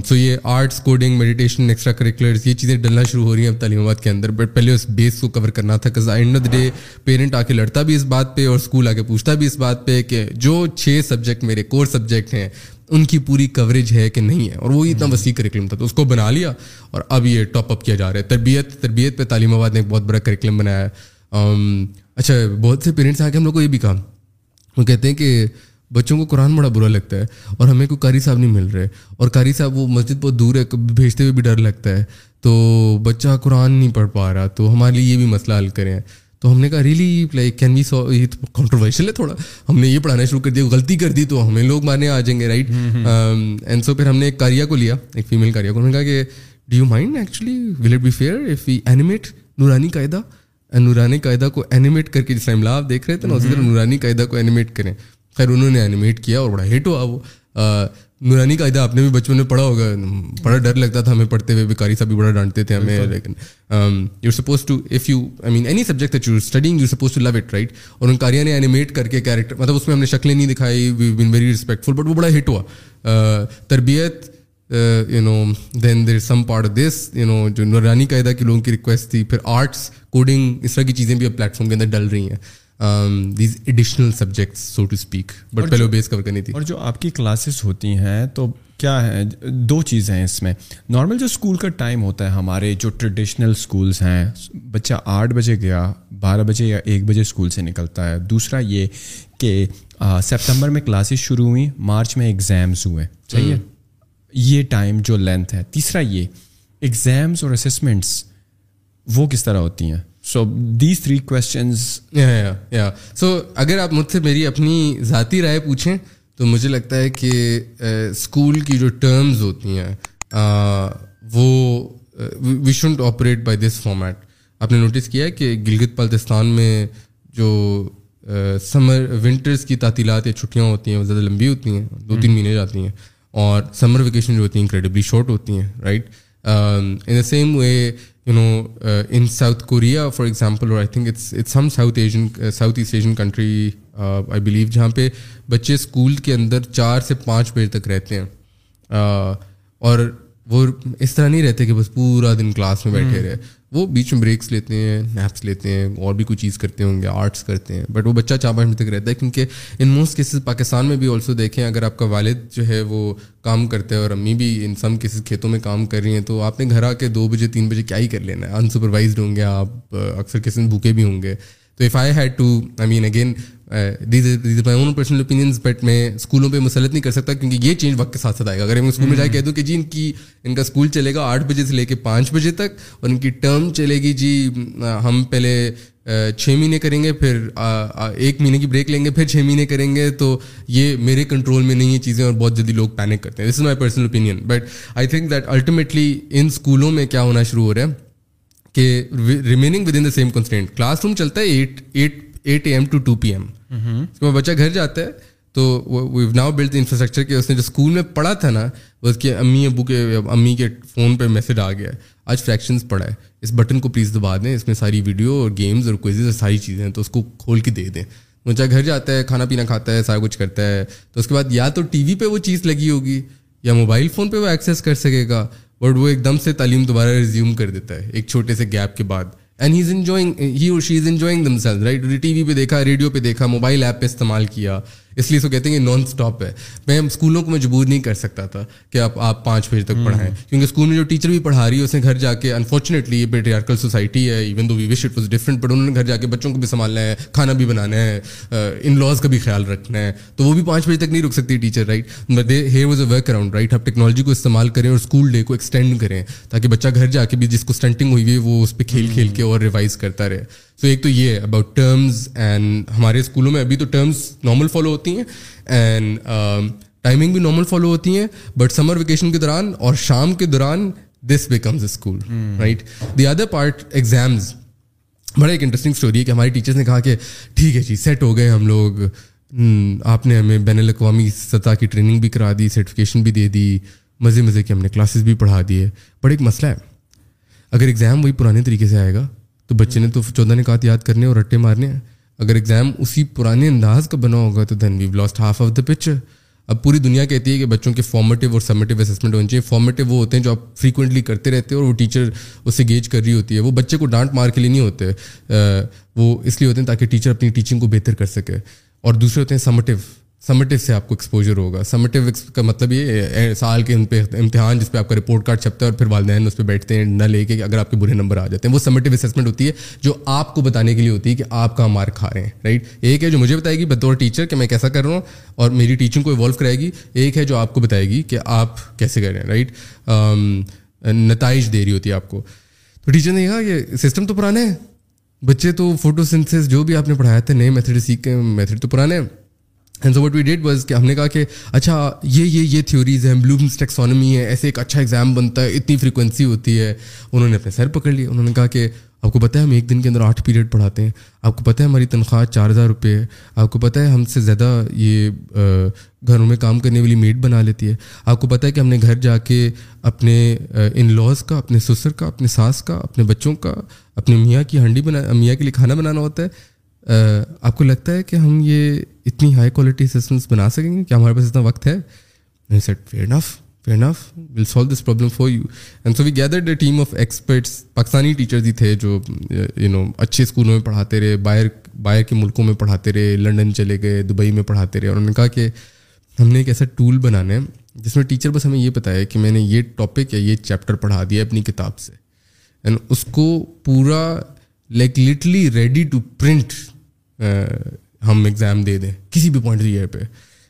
سو یہ arts coding meditation extra curriculars یہ چیزیں ڈلنا شروع ہو رہی ہیں اب تعلیم آباد کے اندر بٹ پہلے اس بیس کو کور کرنا تھا cause end of the day parent آ کے لڑتا بھی اس بات پہ اور اسکول آ کے پوچھتا بھی اس بات پہ کہ جو چھ سبجیکٹ میرے کور سبجیکٹ ہیں ان کی پوری کوریج ہے کہ نہیں ہے اور وہی اتنا وسیع کریکلم تھا تو اس کو بنا لیا اور اب یہ ٹاپ اپ کیا جا رہا ہے تربیت تربیت پہ تعلیم آباد نے ایک بہت بڑا کریکلم بنایا ہے اچھا بہت سے پیرنٹس آ کے ہم لوگ کو یہ بھی کہا وہ کہتے ہیں کہ بچوں کو قرآن بڑا برا لگتا ہے اور ہمیں کوئی قاری صاحب نہیں مل رہے اور قاری صاحب وہ مسجد بہت دور ہے بھیجتے ہوئے بھی ڈر لگتا ہے تو بچہ قرآن نہیں پڑھ پا رہا تو ہمارے لیے یہ بھی مسئلہ حل کریں تو ہم نے کہا ریلی لائک کین وی تو کنٹروورشل ہے تھوڑا ہم نے یہ پڑھانا شروع کر دیا غلطی کر دی تو ہمیں لوگ مارنے آ جائیں گے رائٹ اینڈ سو پھر ہم نے ایک کاریا کو لیا ایک فیمیل کاریا کو ہم نے کہا کہ do you mind actually will it be fair if we animate Noorani Qaida Noorani قاعدہ کو اینیمیٹ کر کے جس آپ دیکھ رہے تھے نا اسی طرح نورانی قاعدہ کو اینیمیٹ کریں خیر انہوں نے اینیمیٹ کیا اور بڑا ہٹ ہوا وہ نورانی قاعدہ آپ نے بھی بچپن میں پڑھا ہوگا بڑا ڈر لگتا تھا ہمیں پڑھتے ہوئے بیکاری صاحب بھی بڑا ڈانٹتے تھے ہمیں لیکن you suppose to if you I mean any subject studying you suppose to love it right اور ان کاریاں نے اینیمیٹ کر کے کیریکٹر مطلب اس میں ہم نے شکلیں نہیں دکھائی we been very respectful but وہ بڑا ہٹ ہوا تربیت you know then there some part this you know جو نورانی قاعدہ کی لوگوں کی ریکویسٹ تھی پھر آرٹس کوڈنگ اس طرح کی چیزیں بھی اب پلیٹفارم کے اندر ڈل رہی ہیں these additional subjects so to speak but پہلے بیس کور کرنی تھی اور جو آپ کی کلاسز ہوتی ہیں تو کیا ہے دو چیزیں ہیں اس میں نارمل جو اسکول کا ٹائم ہوتا ہے ہمارے جو ٹریڈیشنل اسکولس ہیں بچہ آٹھ بجے گیا بارہ بجے یا ایک بجے اسکول سے نکلتا ہے دوسرا یہ کہ سپتمبر میں کلاسز شروع ہوئیں مارچ میں ایگزامس ہوئے ہے یہ ٹائم جو لینتھ ہے تیسرا یہ ایگزامس اور اسسمنٹس وہ کس طرح ہوتی ہیں so these three questions so اگر آپ مجھ سے میری اپنی ذاتی رائے پوچھیں تو مجھے لگتا ہے کہ اسکول کی جو ٹرمز ہوتی ہیں وہ we shan't operate by this format آپ نے نوٹس کیا ہے کہ گلگت پالتستان میں جو سمر ونٹرس کی تعطیلات یا چھٹیاں ہوتی ہیں وہ زیادہ لمبی ہوتی ہیں دو تین hmm. مہینے جاتی ہیں اور سمر ویکیشن جو ہوتی ہیں انکریڈبلی شارٹ ہوتی ہیں right in the same way you know in South Korea for example اور I think it's it's South Asian South East Asian country I believe جہاں پہ بچے اسکول کے اندر چار سے پانچ بجے تک رہتے ہیں اور وہ اس طرح نہیں رہتے کہ بس پورا دن کلاس میں بیٹھے رہے وہ بیچ میں بریکس لیتے ہیں نیپس لیتے ہیں اور بھی کچھ چیز کرتے ہوں گے آرٹس کرتے ہیں بٹ وہ بچہ چار منٹ تک رہتا ہے کیونکہ ان موسٹ کیسز پاکستان میں بھی آلسو دیکھیں اگر آپ کا والد جو ہے وہ کام کرتے ہیں اور امی بھی ان سم کیسز کھیتوں میں کام کر رہی ہیں تو آپ نے گھر آ کے دو بجے تین بجے کیا ہی کر لینا ہے انسپروائزڈ ہوں گے آپ اکثر کسی بھوکے بھی ہوں گے تو if I had to I mean again personal opinions but میں اسکولوں پہ مسلط نہیں کر سکتا کیونکہ یہ چینج وقت کے ساتھ ساتھ آئے گا اگر میں اسکول میں جا کے کہہ دوں کہ جی ان کی ان کا اسکول چلے گا آٹھ بجے سے لے کے پانچ بجے تک اور ان کی ٹرم چلے گی جی ہم پہلے چھ مہینے کریں گے پھر ایک مہینے کی بریک لیں گے پھر چھ مہینے کریں گے تو یہ میرے کنٹرول میں نہیں یہ چیزیں اور بہت جلدی لوگ پینک کرتے ہیں this is my personal opinion but I think that ultimately ان اسکولوں میں کیا ہونا شروع ہو رہا ہے کہ remaining with in the same constant classroom چلتا ہے at at at A M to two P M وہ بچہ گھر جاتا ہے تو وہ ویو ناؤ بلڈ انفراسٹرکچر کہ اس نے جو اسکول میں پڑھا تھا نا اس کے امی ابو کے امی کے فون پہ میسج آ گیا ہے آج فریکشنس پڑا ہے اس بٹن کو پلیز دبا دیں اس میں ساری ویڈیو اور گیمز اور کوئزز ساری چیزیں ہیں تو اس کو کھول کے دے دیں بچہ گھر جاتا ہے کھانا پینا کھاتا ہے سارا کچھ کرتا ہے تو اس کے بعد یا تو ٹی وی پہ وہ چیز لگی ہوگی یا موبائل فون پہ وہ ایکسیس کر سکے گا بٹ وہ ایک دم سے تعلیم دوبارہ ریزیوم کر دیتا ہے ایک چھوٹے سے گیپ کے بعد and he is enjoying he اور she is enjoying themselves right T V پہ دیکھا ریڈیو پہ دیکھا موبائل ایپ پہ استعمال کیا اس لیے سو کہتے ہیں کہ نان اسٹاپ ہے میں اسکولوں کو مجبور نہیں کر سکتا تھا کہ آپ آپ پانچ بجے تک پڑھائیں کیونکہ اسکول میں جو ٹیچر بھی پڑھا رہی ہے اس نے گھر جا کے انفارچونیٹلی یہ پیٹریارکل سوسائٹی ہے even though we wish it was different but انہوں نے گھر جا کے بچوں کو بھی سنبھالنا ہے کھانا بھی بنانا ہے ان لاز کا بھی خیال رکھنا ہے تو وہ بھی پانچ بجے تک نہیں رک سکتی teacher right was a workaround right آپ ٹیکنالوجی کو استعمال کریں اور اسکول ڈے کو ایکسٹینڈ کریں تاکہ بچہ گھر جا کے بھی جس کو اسٹنٹنگ ہوئی ہے وہ اس پہ کھیل کھیل کے اور ریوائز کرتا رہے سو ایک تو یہ ہے اباؤٹ ٹرمز اینڈ ہمارے اسکولوں میں ابھی تو ٹرمز نارمل فالو ہوتی ہیں اینڈ ٹائمنگ um, بھی نارمل فالو ہوتی ہیں بٹ سمر ویکیشن کے دوران اور شام کے دوران this becomes a school right the other part exams بڑا ایک انٹرسٹنگ اسٹوری ہے کہ ہمارے ٹیچرس نے کہا کہ ٹھیک ہے جی سیٹ ہو گئے ہم لوگ hmm, آپ نے ہمیں بین الاقوامی سطح کی ٹریننگ بھی کرا دی سرٹیفکیشن بھی دے دی مزے مزے کے ہم نے کلاسز بھی پڑھا دیے بٹ ایک مسئلہ ہے اگر ایگزام وہی پرانے طریقے سے آئے گا تو بچے نے تو چودہ نکات یاد کرنے اور رٹے مارنے ہیں اگر ایگزام اسی پرانے انداز کا بنا ہوگا تو then we've lost half of the picture اب پوری دنیا کہتی ہے کہ بچوں کے فارمیٹیو اور سمیٹیو اسسمنٹ ہونے چاہیے فارمیٹیو وہ ہوتے ہیں جو آپ فریکوینٹلی کرتے رہتے ہیں اور وہ ٹیچر اس سے گیج کر رہی ہوتی ہے وہ بچے کو ڈانٹ مار کے لیے نہیں ہوتے وہ اس لیے ہوتے ہیں تاکہ ٹیچر اپنی ٹیچنگ کو بہتر کر سکے اور دوسرے ہوتے ہیں سمیٹیو سمیٹو سے آپ کو ایکسپوجر ہوگا سمیٹو کا مطلب یہ سال کے ان پہ امتحان جس پہ آپ کا رپورٹ کارڈ چھپتا ہے اور پھر والدین اس پہ بیٹھتے ہیں نہ لے کے اگر آپ کے برے نمبر آ جاتے ہیں وہ سمٹو اسسمنٹ ہوتی ہے جو آپ کو بتانے کے لیے ہوتی ہے کہ آپ کہاں مارک کھا رہے ہیں رائٹ ایک ہے جو مجھے بتائے گی بطور ٹیچر کہ میں کیسا کر رہا ہوں اور میری ٹیچنگ کو ایوالو کرائے گی ایک ہے جو آپ کو بتائے گی کہ آپ کیسے کر رہے ہیں رائٹ نتائج دے رہی ہوتی ہے آپ کو تو ٹیچر نے کہا یہ سسٹم تو پرانے ہیں بچے تو فوٹو سنتھس جو بھی آپ نے پڑھایا تھا نئے میتھڈ سیکھے میتھڈ تو پرانے ہیں and so what we did was کہ ہم نے کہا کہ اچھا یہ یہ یہ تھیوریز ہیں بلومس ٹیکسانومی ہے ایسے ایک اچھا ایگزام بنتا ہے اتنی فریکوینسی ہوتی ہے انہوں نے اپنے سر پکڑ لیا انہوں نے کہا کہ آپ کو پتہ ہے ہم ایک دن کے اندر آٹھ پیریڈ پڑھاتے ہیں آپ کو پتہ ہے ہماری تنخواہ چار ہزار روپئے ہے آپ کو پتہ ہے ہم سے زیادہ یہ گھروں میں کام کرنے والی میٹ بنا لیتی ہے آپ کو پتہ ہے کہ ہم نے گھر جا کے اپنے ان لاس کا اپنے سسر کا اپنے ساس کا اپنے بچوں کا اپنے میاں کی ہانڈی بنا میاں کے لیے کھانا بنانا ہوتا ہے آپ کو لگتا ہے کہ ہم یہ اتنی ہائی کوالٹی سسٹمس بنا سکیں گے کیا ہمارے پاس اتنا وقت ہے solve this problem for you and so we a team of experts Pakistani teacher بھی تھے جو یو نو اچھے اسکولوں میں پڑھاتے رہے باہر باہر کے ملکوں میں پڑھاتے رہے لنڈن چلے گئے دبئی میں پڑھاتے رہے اور انہوں نے کہا کہ ہم نے ایک ایسا ٹول بنانا ہے جس میں ٹیچر بس ہمیں یہ بتایا کہ میں نے یہ ٹاپک یا یہ چیپٹر پڑھا دیا اپنی کتاب سے اینڈ اس کو پورا like literally ready to print ہم ایگزام دے دیں کسی بھی پوائنٹ آف ایئر پہ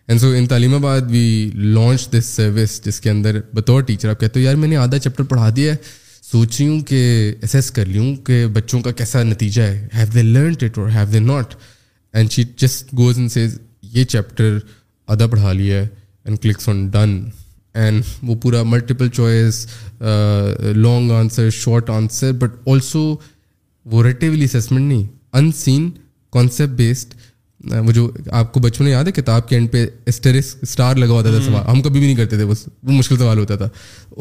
and so in Taleemabad we launch this service جس کے اندر بطور ٹیچر آپ کہتے ہو یار میں نے آدھا چیپٹر پڑھا دیا ہے سوچ رہی ہوں کہ اسیس کر لی ہوں کہ بچوں کا کیسا نتیجہ ہے ہیو دے لرنڈ اٹ اور have they not and she just goes in says یہ چیپٹر آدھا پڑھا لیا ہے and clicks on done and وہ پورا multiple choice long answer short answer but also وہ ریٹیولی اسسمنٹ نہیں ان سین کانسیپٹ بیسڈ وہ جو آپ کو بچپن میں یاد ہے کتاب کے اینڈ پہ اسٹیرس اسٹار لگا ہوتا تھا سوال ہم کبھی بھی نہیں کرتے تھے بس وہ مشکل سوال ہوتا تھا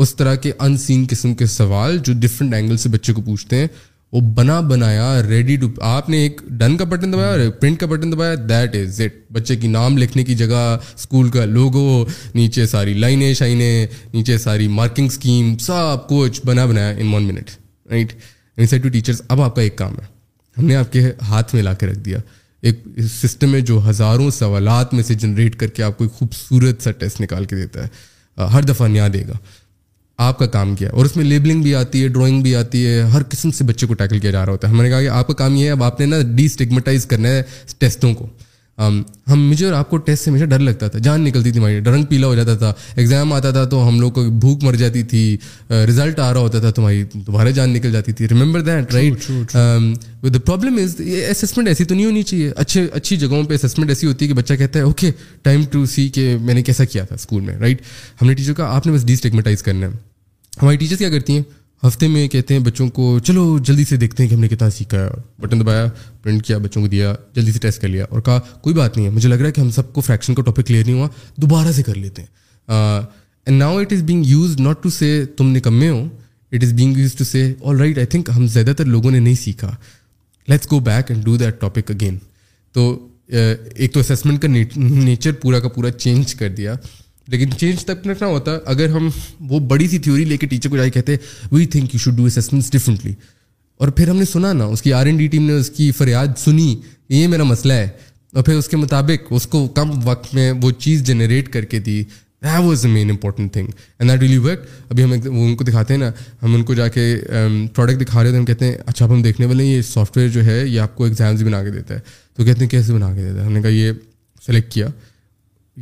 اس طرح کے ان سین قسم کے سوال جو ڈفرینٹ اینگل سے بچے کو پوچھتے ہیں وہ بنا بنایا ریڈی ٹو آپ نے ایک ڈن کا بٹن دبایا اور پرنٹ کا بٹن دبایا دیٹ از اٹ بچے کی نام لکھنے کی جگہ اسکول کا لوگو نیچے ساری لائنیں شائنیں نیچے ساری مارکنگ اسکیم سب کچھ بنا بنایا in one minute right into teachers اب آپ کا ایک کام ہے ہم نے آپ کے ہاتھ میں لا کے رکھ دیا ایک سسٹم ہے جو ہزاروں سوالات میں سے جنریٹ کر کے آپ کو ایک خوبصورت سا ٹیسٹ نکال کے دیتا ہے ہر دفعہ نیا دے گا آپ کا کام کیا اور اس میں لیبلنگ بھی آتی ہے ڈرائنگ بھی آتی ہے ہر قسم سے بچے کو ٹیکل کیا جا رہا ہوتا ہے ہم نے کہا کہ آپ کا کام یہ ہے اب آپ نے نا ڈیسٹگمیٹائز کرنا ہے ٹیسٹوں کو ہم مجھے اور آپ کو ٹیسٹ سے مجھے ڈر لگتا تھا جان نکلتی تھی ہماری ڈرنگ پیلا ہو جاتا تھا ایگزام آتا تھا تو ہم لوگ کو بھوک مر جاتی تھی رزلٹ آ رہا ہوتا تھا تمہاری دوبارہ تمہارے جان نکل جاتی تھی remember that right the problem is یہ اسسمنٹ ایسی تو نہیں ہونی چاہیے اچھے اچھی جگہوں پہ اسسمنٹ ایسی ہوتی ہے کہ بچہ کہتا ہے اوکے ٹائم ٹو سی کہ میں نے کیسا کیا تھا اسکول میں رائٹ ہم نے ٹیچر کہا آپ نے بس ڈیسٹیگمیٹائز کرنا ہے ہماری ٹیچر کیا کرتی ہیں ہفتے میں کہتے ہیں بچوں کو چلو جلدی سے دیکھتے ہیں کہ ہم نے کتنا سیکھا ہے بٹن دبایا پرنٹ کیا بچوں کو دیا جلدی سے ٹیسٹ کر لیا اور کہا کوئی بات نہیں ہے مجھے لگ رہا ہے کہ ہم سب کو فریکشن کا ٹاپک کلیئر نہیں ہوا دوبارہ سے کر لیتے ہیں and now it is being used not to say تم نکمے ہو it is being used to say all right I think ہم زیادہ تر لوگوں نے نہیں سیکھا let's go back and do that topic again تو ایک تو اسسمنٹ کا نیچر پورا کا پورا چینج کر دیا لیکن چینج تب تک نہ ہوتا اگر ہم وہ بڑی سی تھیوری لے کے ٹیچر کو جا کے کہتے we think you should do assessments differently اور پھر ہم نے سنا نا اس کی آر این ڈی ٹیم نے اس کی فریاد سنی یہ میرا مسئلہ ہے اور پھر اس کے مطابق اس کو کم وقت میں وہ چیز جنریٹ کر کے دی that was a main important thing and that really work ابھی ہم وہ ان کو دکھاتے ہیں نا ہم ان کو جا کے پروڈکٹ دکھا رہے تھے ہم کہتے ہیں اچھا اب ہم دیکھنے والے ہیں یہ سافٹ ویئر جو ہے یہ آپ کو ایگزامس بنا کے دیتا ہے تو کہتے ہیں کیسے بنا کے دیتا ہے ہم نے کہا یہ سلیکٹ کیا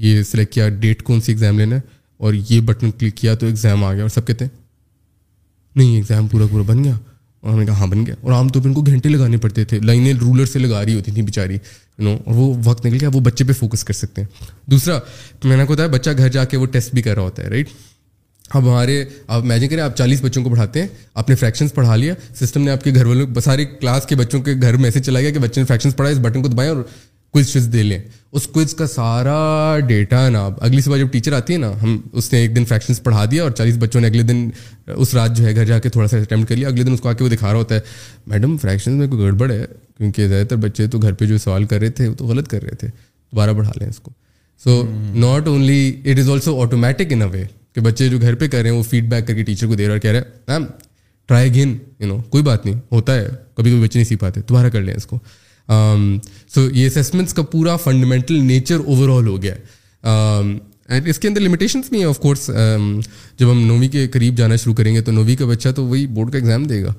یہ سلیکٹ کیا ڈیٹ کون سی ایگزام لینا ہے اور یہ بٹن کلک کیا تو ایگزام آ گیا اور سب کہتے ہیں نہیں ایگزام پورا پورا بن گیا اور ہم نے کہا ہاں بن گیا اور عام طور پہ ان کو گھنٹے لگانے پڑتے تھے لائنیں رولر سے لگا رہی ہوتی تھیں بیچاری یو نو اور وہ وقت نکل گیا وہ بچے پہ فوکس کر سکتے ہیں دوسرا میں نے کہتا ہے بچہ گھر جا کے وہ ٹیسٹ بھی کر رہا ہوتا ہے رائٹ اب ہمارے آپ امیجن کریں آپ چالیس بچوں کو پڑھاتے ہیں آپ نے فریکشنس پڑھا لیا سسٹم نے آپ کے گھر والوں سارے کلاس کے بچوں کے گھر میسج چلا گیا کہ بچے نے فریکشنس پڑھا اس بٹن کو دبائیں اور کوئز شز دے لیں اس کوئز کا سارا ڈیٹا نا اگلی صبح جب ٹیچر آتی ہے نا ہم اس نے ایک دن فریکشنس پڑھا دیا اور چالیس بچوں نے اگلے دن اس رات جو ہے گھر جا کے تھوڑا سا اٹیمپٹ کر لیا اگلے دن اس کو آ کے وہ دکھا رہا ہوتا ہے میڈم فریکشن میں کوئی گڑبڑ ہے کیونکہ زیادہ تر بچے تو گھر پہ جو سوال کر رہے تھے وہ تو غلط کر رہے تھے دوبارہ پڑھا لیں اس کو so not only it is also automatic in a way کہ بچے جو گھر پہ کر رہے ہیں وہ فیڈ بیک کر کے ٹیچر کو دے رہا ہے اور کہہ رہے ہیں ma'am try again you know کوئی بات نہیں ہوتا ہے کبھی کبھی بچے نہیں سیکھ پاتے دوبارہ کر لیں اس کو سو یہ اسسمنٹس کا پورا فنڈامنٹل نیچر اوور آل ہو گیا ہے اینڈ اس کے اندر لمیٹیشنس بھی ہیں آف کورس جب ہم نویں کے قریب جانا شروع کریں گے تو نویں کا بچہ تو وہی بورڈ کا ایگزام دے گا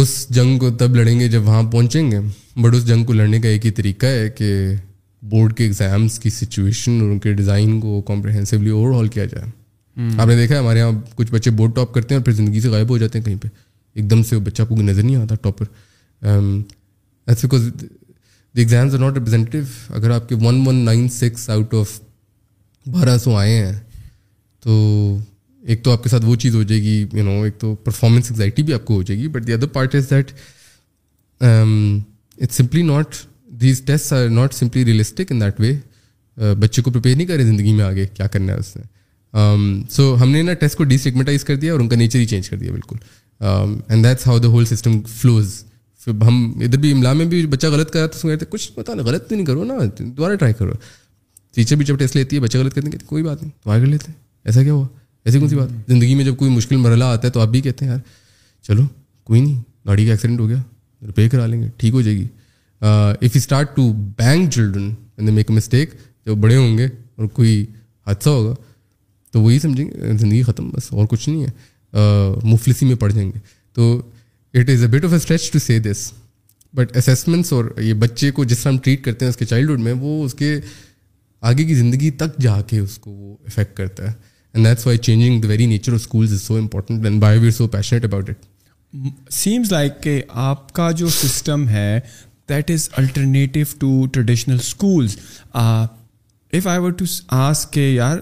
اس جنگ کو تب لڑیں گے جب وہاں پہنچیں گے بٹ اس جنگ کو لڑنے کا ایک ہی طریقہ ہے کہ بورڈ کے ایگزامس کی سچویشن اور ان کے ڈیزائن کو کمپریہنسولی اوور آل کیا جائے آپ نے دیکھا ہے ہمارے یہاں کچھ بچے بورڈ ٹاپ کرتے ہیں اور پھر زندگی سے غائب ہو جاتے ہیں کہیں پہ ایک دم سے وہ بچہ کو نظر نہیں آتا topper that's because the exams are not representative اگر آپ کے one one nine six out of بارہ سو آئے ہیں تو ایک تو آپ کے ساتھ وہ چیز ہو جائے گی یو نو ایک تو پرفارمنس انگزائٹی بھی آپ کو ہو جائے گی but the other part is that it simply not these test are not simply realistic in that way بچے کو پریپیئر نہیں کرے زندگی میں آگے کیا کرنا ہے اس نے سو um, ہم نے نا ٹیسٹ کو سیگمنٹائز کر دیا اور ان کا نیچر ہی چینج کر دیا بالکل and that's how the whole system flows پھر ہم ادھر بھی املا میں بھی بچہ غلط کرا کرتے کہتے کچھ پتا نہیں غلط تو نہیں کرو نا دوبارہ ٹرائی کرو ٹیچر بھی جب ٹیسٹ لیتی ہے بچہ غلط کرتے ہیں کہتے کوئی بات نہیں دوبارہ کر لیتے ہیں ایسا کیا ہوا ایسی کون سی بات زندگی میں جب کوئی مشکل مرحلہ آتا ہے تو آپ بھی کہتے ہیں یار چلو کوئی نہیں گاڑی کا ایکسیڈنٹ ہو گیا روپے کرا لیں گے ٹھیک ہو جائے گی if you start to bank children and make a mistake جب بڑے ہوں گے اور کوئی حادثہ ہوگا تو وہی سمجھیں گے زندگی ختم بس اور کچھ نہیں ہے مفلسی میں پڑ جائیں گے تو it is a bit a stretch to say this but assessments اور یہ بچے کو جس طرح ہم ٹریٹ کرتے ہیں اس کے چائلڈہڈ میں وہ اس کے آگے کی زندگی تک جا کے اس کو وہ افیکٹ کرتا ہے and that's why changing the very nature of schools is so important and by we so passionate about it seems like کہ آپ کا جو سسٹم ہے that is alternative to traditional schools if I to us کے یار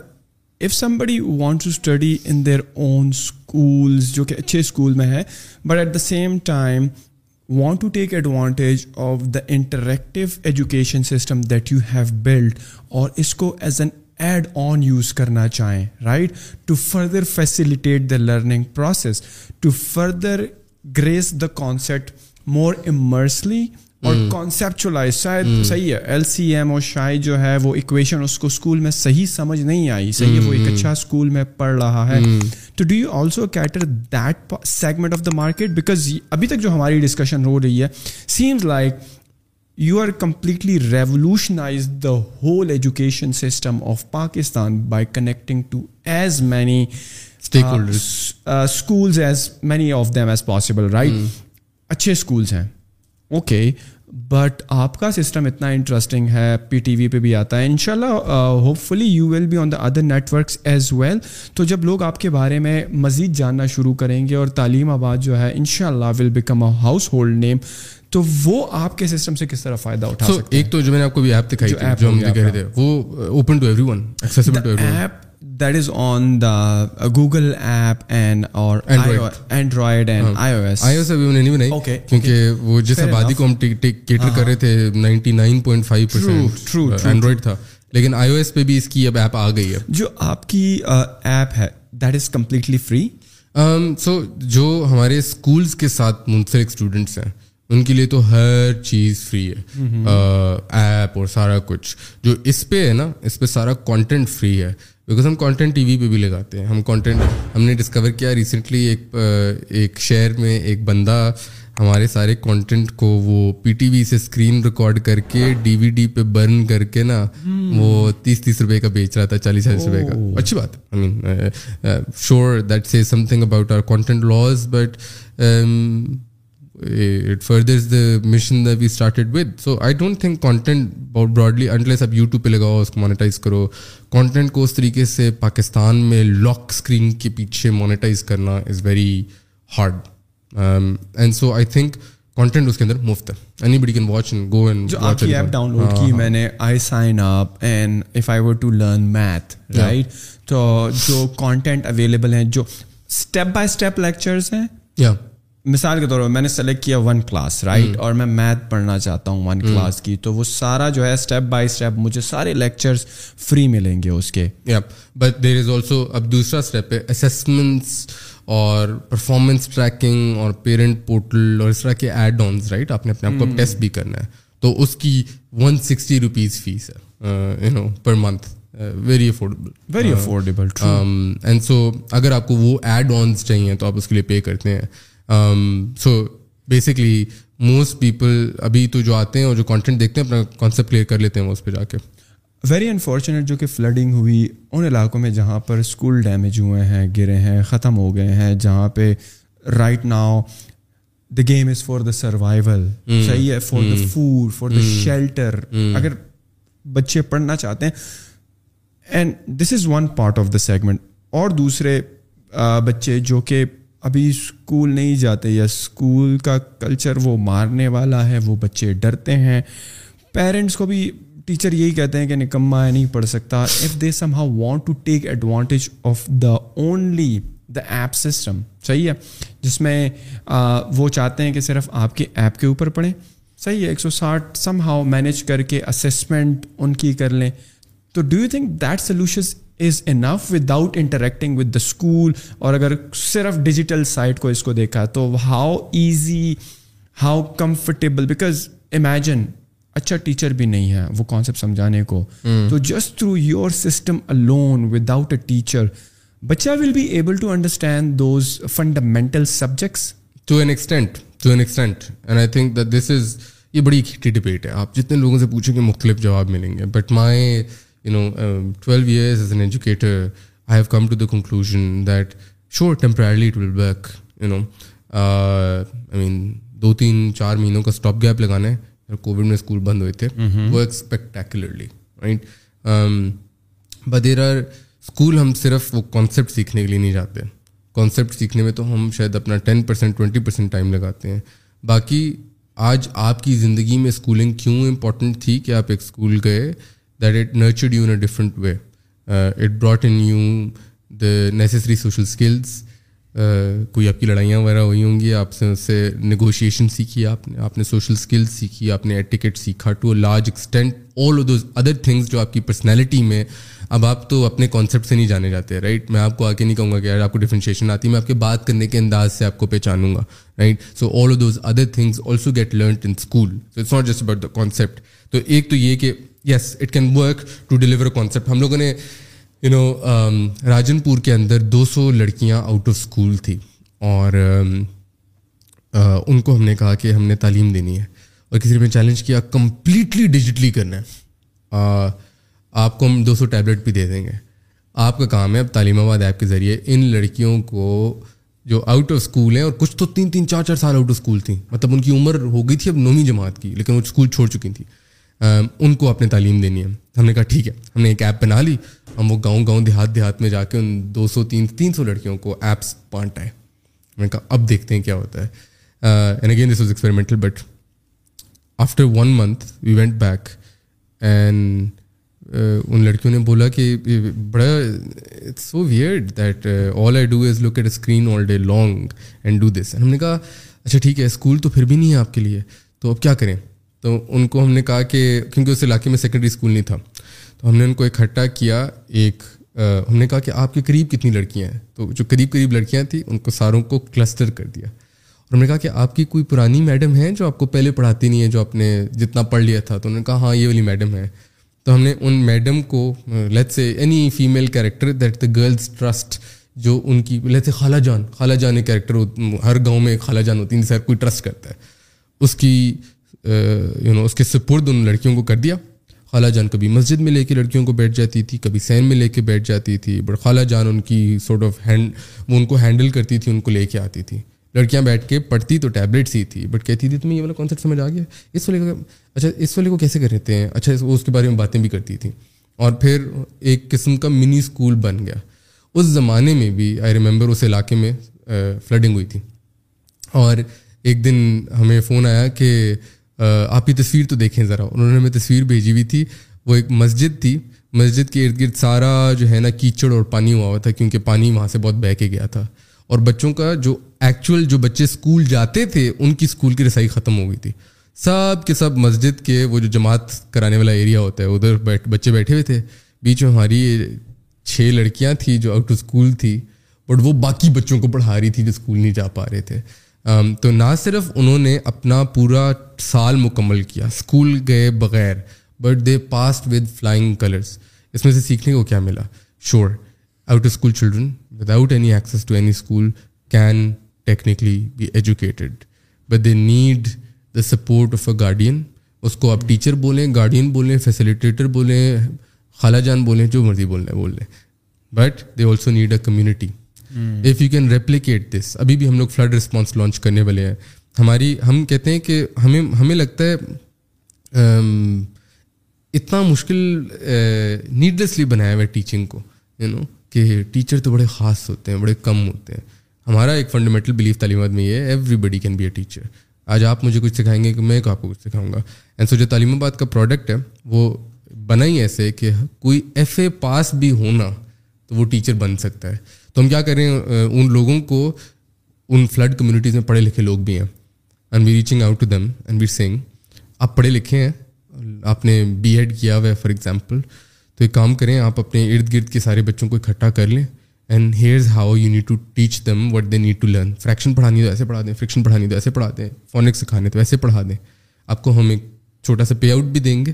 if somebody want to study in their own schools جو کہ اچھے اسکول میں ہیں but at the same time want to take advantage of the interactive education system that you have built اور اس کو as an add on use کرنا چاہیں right to further facilitate the learning process to further grease the concept more immersively اور کانسیپچولائز mm. شاید mm. صحیح ہے L C M اور شاید جو ہے وہ اکویشن اس کو اسکول میں صحیح سمجھ نہیں آئی صحیح ہے وہ ایک mm. اچھا اسکول میں پڑھ رہا ہے تو do you also cater that segment of the market because ابھی تک جو ہماری ڈسکشن ہو رہی ہے seems like you are completely revolutionize the whole education system of Pakistan by connecting to as many schools as many of them as possible right اچھے schools ہیں okay but آپ کا سسٹم اتنا انٹرسٹنگ ہے P T V پہ بھی آتا ہے ان شاء اللہ hopefully you will be on the other networks as well تو جب لوگ آپ کے بارے میں مزید جاننا شروع کریں گے اور تعلیم آباد جو ہے ان شاء اللہ will become a household name تو وہ آپ کے سسٹم سے کس طرح فائدہ اٹھا ایک تو جو میں نے آپ کو بھی ایپ دکھائی app that is on the Google app and اور وہ جس آبادی کو ہم کیٹر کر رہے تھے لیکن آئی او ایس پہ بھی اس کی اب ایپ آ گئی ہے جو آپ کی ایپ ہے that is completely free so جو ہمارے اسکولس کے ساتھ منسلک اسٹوڈنٹس ہیں ان کے لیے تو ہر چیز فری ہے ایپ اور سارا کچھ جو اس پہ ہے نا اس پہ سارا کانٹینٹ فری ہے بیکاز ہم کانٹینٹ ٹی وی پہ بھی لگاتے ہیں ہم کانٹینٹ ہم نے ڈسکور کیا ریسنٹلی ایک ایک شہر میں ایک بندہ ہمارے سارے کانٹینٹ کو وہ پی ٹی وی سے اسکرین ریکارڈ کر کے ڈی وی ڈی پہ برن کر کے نا وہ تیس تیس روپے کا بیچ رہا تھا چالیس چالیس روپئے کا اچھی بات ہے sure that something about our content loss but it further is the mission the we started with so I don't think content broadly entails اب یوٹیوب پہ لگاؤ اس کو مونیٹائز کرو کانٹینٹ کو اس طریقے سے پاکستان میں لاک اسکرین کے پیچھے مونیٹائز کرنا is very hard and so I think content اس کے اندر مفت anybody can watch and go and جو آپ کی ایپ ڈاؤن لوڈ کی میں نے I sign up and if I were to learn math right تو جو کانٹینٹ اویلیبل ہیں جو اسٹیپ بائی اسٹیپ لیکچرس ہیں مثال کے طور پر میں نے سلیکٹ کیا ون کلاس رائٹ اور میں میتھ پڑھنا چاہتا ہوں ون کلاس hmm. کی تو وہ سارا جو ہے اسٹیپ بائی اسٹیپ مجھے سارے لیکچر فری ملیں گے اس کے بٹ دیر از آلسو اب دوسرا اسٹیپ ہے اسسمنٹس اور پرفارمنس ٹریکنگ اور پیرنٹ پورٹل اور اس طرح کے ایڈ آنس رائٹ آپ نے اپنے آپ کو ٹیسٹ hmm. بھی کرنا ہے تو اس کی ون سکسٹی روپیز فیس ہے you know per month very affordable very affordable and so اگر آپ کو وہ ایڈ آنس چاہیے تو آپ اس کے لیے پے کرتے ہیں سو بیسکلی موسٹ پیپل ابھی تو جو آتے ہیں اور جو کانٹینٹ دیکھتے ہیں اپنا کانسیپٹ کلیئر کر لیتے ہیں وہ اس پہ جا کے ویری انفارچونیٹ جو کہ فلڈنگ ہوئی ان علاقوں میں جہاں پر اسکول ڈیمیج ہوئے ہیں گرے ہیں ختم ہو گئے ہیں جہاں پہ right now the game is for the survival ہے for the food for the shelter اگر بچے پڑھنا چاہتے ہیں and this is one part of the segment اور دوسرے بچے جو کہ ابھی اسکول نہیں جاتے یا اسکول کا کلچر وہ مارنے والا ہے وہ بچے ڈرتے ہیں پیرنٹس کو بھی ٹیچر یہی کہتے ہیں کہ نکما ہے نہیں پڑھ سکتا if they somehow want to take advantage of the only the app system صحیح ہے جس میں آ, وہ چاہتے ہیں کہ صرف آپ کے ایپ کے اوپر پڑھیں صحیح ہے ایک سو ساٹھ سم ہاؤ مینیج کر کے اسسمنٹ ان کی کر لیں تو do you think that solutions is enough without interacting with the school اور اگر صرف ڈیجیٹل سائٹ کو اس کو دیکھا تو how easy how comfortable because imagine اچھا ٹیچر بھی نہیں ہے وہ کانسیپٹ سمجھانے کو hmm. تو just through your system alone without a teacher بچہ will be able to understand those fundamental subjects to an extent to an extent and I think this is یہ بڑی ہیٹی ڈبیٹ ہے آپ جتنے لوگوں سے پوچھیں گے مختلف جواب ملیں گے but my you know twelve years as an educator I have come to the conclusion that sure temporarily mean دو تین چار مہینوں کا اسٹاپ گیپ لگانا ہے کووڈ میں اسکول بند ہوئے تھے وہ ایکسپیکٹرلی آر اسکول ہم صرف وہ کانسیپٹ سیکھنے کے لیے نہیں جاتے کانسیپٹ سیکھنے میں تو ہم شاید اپنا ten percent twenty percent time لگاتے ہیں باقی آج آپ کی زندگی میں اسکولنگ کیوں امپورٹنٹ تھی کہ آپ ایک اسکول گئے that it nurtured you in a different way it brought in you the necessary social skills کوئی آپ کی لڑائیاں وغیرہ ہوئی ہوں گی آپ سے اس سے نیگوشیشن سیکھی آپ نے آپ نے سوشل اسکلس سیکھی آپ نے ایٹیکٹ سیکھا to a large extent all those other things جو آپ کی پرسنالٹی میں اب آپ تو اپنے کانسیپٹ سے نہیں جانے جاتے رائٹ میں آپ کو آ کے نہیں کہوں گا کہ یار آپ کو ڈفرینشیشن آتی ہے میں آپ کے بات کرنے کے انداز سے آپ کو پہچانوں گا right so all those other things also get learned in school so it's not just about the concept تو ایک تو یہ کہ yes it can work to deliver concept ہم لوگوں نے یو نو um, راجن پور کے اندر دو سو لڑکیاں آؤٹ آف اسکول تھیں اور um, uh, ان کو ہم نے کہا کہ ہم نے تعلیم دینی ہے اور کسی نے چیلنج کیا کمپلیٹلی ڈیجیٹلی کرنا ہے uh, آپ کو ہم دو سو ٹیبلیٹ بھی دے دیں گے آپ کا کام ہے اب تعلیم آباد ایپ کے ذریعے ان لڑکیوں کو جو آؤٹ آف اسکول ہیں اور کچھ تو تین تین چار چار سال آؤٹ آف اسکول تھیں مطلب ان کی عمر ہو گئی تھی اب نویں جماعت کی لیکن وہ اسکول چھوڑ چکی تھیں ان کو اپنے تعلیم دینی ہے ہم نے کہا ٹھیک ہے ہم نے ایک ایپ بنا لی ہم وہ گاؤں گاؤں دیہات دیہات میں جا کے ان دو سو تین تین سو لڑکیوں کو ایپس بانٹ آئے ہم نے کہا اب دیکھتے ہیں کیا ہوتا ہے and again this was experimental but after one month we went back and ان لڑکیوں نے بولا کہ بڑا it's so weird that all I do is look at screen all day long and do this ہم نے کہا اچھا ٹھیک ہے اسکول تو پھر بھی نہیں ہے آپ کے لیے تو اب کیا کریں تو ان کو ہم نے کہا کہ کیونکہ اس علاقے میں سیکنڈری اسکول نہیں تھا تو ہم نے ان کو اکٹھا کیا ایک ہم نے کہا کہ آپ کے قریب کتنی لڑکیاں ہیں تو جو قریب قریب لڑکیاں تھیں ان کو ساروں کو کلسٹر کر دیا اور ہم نے کہا کہ آپ کی کوئی پرانی میڈم ہیں جو آپ کو پہلے پڑھاتی نہیں ہے جو آپ نے جتنا پڑھ لیا تھا تو انہوں نے کہا ہاں یہ والی میڈم ہے تو ہم نے ان میڈم کو let say any female character that the girls trust جو ان کی لیت خالہ جان خالہ جان ایک کیریکٹر ہر گاؤں میں خالہ جان ہوتی ہے کوئی ٹرسٹ کرتا ہے اس کی یو نو اس کے سپرد ان لڑکیوں کو کر دیا خالہ جان کبھی مسجد میں لے کے لڑکیوں کو بیٹھ جاتی تھی کبھی سین میں لے کے بیٹھ جاتی تھی بٹ خالہ جان ان کی سورٹ آف ہینڈ وہ ان کو ہینڈل کرتی تھی ان کو لے کے آتی تھی لڑکیاں بیٹھ کے پڑھتی تو ٹیبلیٹس ہی تھی بٹ کہتی تھی تمہیں یہ والا کانسیپٹ سمجھ آ گیا اس والے کا اچھا اس والے کو کیسے کرتے ہیں اچھا وہ اس کے بارے میں باتیں بھی کرتی تھی اور پھر ایک قسم کا منی اسکول بن گیا اس زمانے میں بھی آئی ریمبر اس علاقے میں فلڈنگ ہوئی تھی اور ایک دن ہمیں فون آیا کہ آپ کی تصویر تو دیکھیں ذرا انہوں نے ہمیں تصویر بھیجی ہوئی تھی وہ ایک مسجد تھی مسجد کے ارد گرد سارا جو ہے نا کیچڑ اور پانی ہوا ہوا تھا کیونکہ پانی وہاں سے بہت بہہ کے گیا تھا اور بچوں کا جو ایکچوئل جو بچے اسکول جاتے تھے ان کی اسکول کی رسائی ختم ہو گئی تھی سب کے سب مسجد کے وہ جو جماعت کرانے والا ایریا ہوتا ہے ادھر بیٹھ بچے بیٹھے ہوئے تھے بیچ میں ہماری چھ لڑکیاں تھیں جو آؤٹ آف اسکول تھیں بٹ وہ باقی بچوں کو پڑھا رہی تھی جو اسکول نہیں جا پا رہے تھے تو نہ صرف انہوں نے اپنا پورا سال مکمل کیا اسکول گئے بغیر but they passed with flying colours اس میں سے سیکھنے کو کیا ملا sure out school children without any access to any school can technically be educated but they need the support of a guardian اس کو آپ ٹیچر بولیں گارڈین بولیں فیسیلیٹیٹر بولیں خالہ جان بولیں جو مرضی بول رہے ہیں بول لیں but they also need a community if you can replicate this ابھی بھی ہم لوگ فلڈ رسپانس لانچ کرنے والے ہیں ہماری ہم کہتے ہیں کہ ہمیں ہمیں لگتا ہے اتنا مشکل نیڈلیسلی بنایا ہوا ہے ٹیچنگ کو یو نو کہ ٹیچر تو بڑے خاص ہوتے ہیں بڑے کم ہوتے ہیں ہمارا ایک فنڈامنٹل بلیف تعلیمات میں یہ ہے everybody can be a teacher آج آپ مجھے کچھ سکھائیں گے کہ میں آپ کو کچھ سکھاؤں گا اینڈ سو جو تعلیم آباد کا پروڈکٹ ہے وہ بنا ہی ایسے کہ کوئی ایف اے پاس بھی ہونا تو وہ ٹیچر بن سکتا ہے تو ہم کیا کریں ان لوگوں کو ان فلڈ کمیونٹیز میں پڑھے لکھے لوگ بھی ہیں and we reaching out to them and we Singh آپ پڑھے لکھے ہیں آپ نے بی ایڈ کیا ہوا ہے فار ایگزامپل تو ایک کام کریں آپ اپنے ارد گرد کے سارے بچوں کو اکٹھا کر لیں and here's how you need to teach them what they need to learn fraction پڑھانی تو ایسے پڑھا دیں فرکشن پڑھانی تو ایسے پڑھا دیں فونک سکھانے تو ایسے پڑھا دیں آپ کو ہم ایک چھوٹا سا پے آؤٹ بھی دیں گے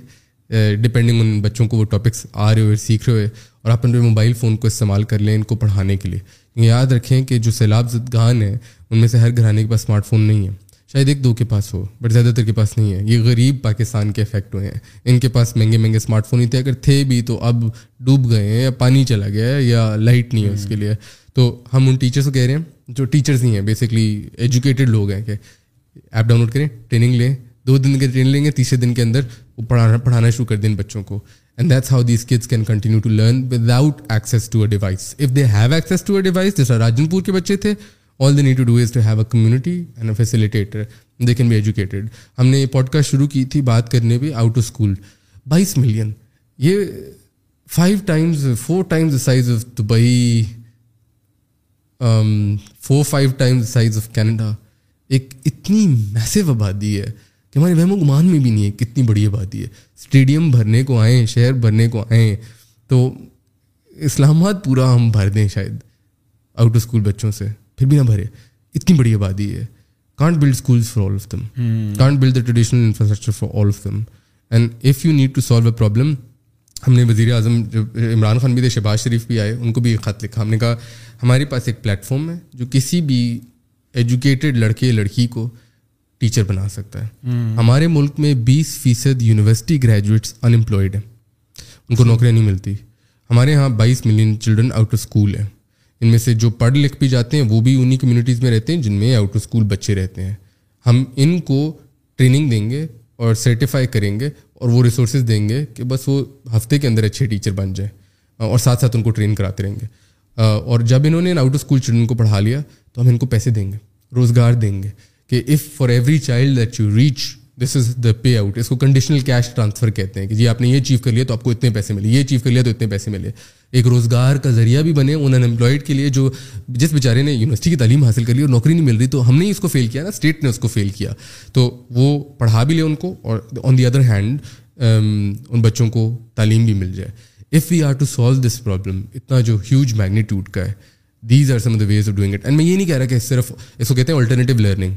ڈپینڈنگ ان بچوں کو وہ ٹاپکس آ رہے ہوئے سیکھ رہے ہوئے اور آپ اپنے موبائل فون کو استعمال کر لیں ان کو پڑھانے کے لیے یاد رکھیں کہ جو سیلاب زدگان ہیں ان میں سے ہر گھرانے کے پاس اسمارٹ فون نہیں ہے شاید ایک دو کے پاس ہو بٹ زیادہ تر کے پاس نہیں ہے یہ غریب پاکستان کے افیکٹ ہوئے ہیں ان کے پاس مہنگے مہنگے اسمارٹ فون نہیں تھے اگر تھے بھی تو اب ڈوب گئے ہیں یا پانی چلا گیا ہے یا لائٹ نہیں ہے اس کے لیے تو ہم ان ٹیچرس کو کہہ رہے ہیں جو ٹیچرس نہیں ہیں بیسکلی ایجوکیٹیڈ لوگ ہیں کہ ایپ ڈاؤن لوڈ کریں ٹریننگ لیں دو دن کے ٹریننگ لیں گے تیسرے دن کے اندر وہ پڑھانا پڑھانا شروع کر دیں بچوں کو and that's how these kids can continue to learn without access to a device if they have access to a device جیسا راجن پور کے بچے تھے all they need to do is to have a community and a facilitator they can be educated ہم نے یہ pod cost شروع کی تھی بات کرنے پہ آؤٹ آف اسکول بائیس ملین یہ five times four times size of Dubai four five times size of Canada ایک اتنی میسو آبادی ہے کہ ہمارے وہم و گمان میں بھی نہیں ہے کتنی بڑی آبادی ہے اسٹیڈیم بھرنے کو آئیں شہر بھرنے کو آئیں تو اسلام آباد پورا ہم بھر دیں شاید آؤٹ آف اسکول بچوں سے پھر بھی نہ بھرے اتنی بڑی آبادی ہے can't build schools for all of them can't build the traditional infrastructure for all of them and if you need to solve a problem ہم نے وزیر اعظم جب عمران خان بھی تھے شہباز شریف بھی آئے ان کو بھی خط لکھا ہم نے کہا ہمارے پاس ایک پلیٹفارم ہے جو کسی بھی ایجوکیٹڈ لڑکے لڑکی کو ٹیچر بنا سکتا ہے ہمارے ملک میں بیس فیصد یونیورسٹی گریجویٹس ان امپلائڈ ہیں ان کو نوکریاں نہیں ملتی ہمارے یہاں بائیس million children out of school ہیں ان میں سے جو پڑھ لکھ بھی جاتے ہیں وہ بھی انہیں کمیونٹیز میں رہتے ہیں جن میں آؤٹ آف اسکول بچے رہتے ہیں ہم ان کو ٹریننگ دیں گے اور سرٹیفائی کریں گے اور وہ ریسورسز دیں گے کہ بس وہ ہفتے کے اندر اچھے ٹیچر بن جائیں اور ساتھ ساتھ ان کو ٹرین کراتے رہیں گے اور جب انہوں نے آؤٹ آف اسکول چلڈرن کو پڑھا لیا تو ہم ان کو پیسے دیں گے روزگار دیں گے کہ if for every child that you reach this is the payout اس کو کنڈیشنل کیش ٹرانسفر کہتے ہیں کہ جی آپ نے یہ اچیو کر لیا تو آپ کو اتنے پیسے ملے یہ اچیو کر لیا تو اتنے پیسے ملے ایک روزگار کا ذریعہ بھی بنے ان انمپلائڈ کے لیے جو جس بیچارے نے یونیورسٹی کی تعلیم حاصل کر لی اور نوکری نہیں مل رہی تو ہم نے ہی اس کو فیل کیا نا اسٹیٹ نے اس کو فیل کیا تو وہ پڑھا بھی لے ان کو اور آن دی ادر ہینڈ ان بچوں کو تعلیم بھی مل جائے if we are to solve this problem اتنا جو ہیوج میگنیٹیوڈ کا ہے these are some the ways of doing it and میں یہ نہیں کہہ رہا کہ صرف اس کو کہتے ہیں الٹرنیٹیو لرننگ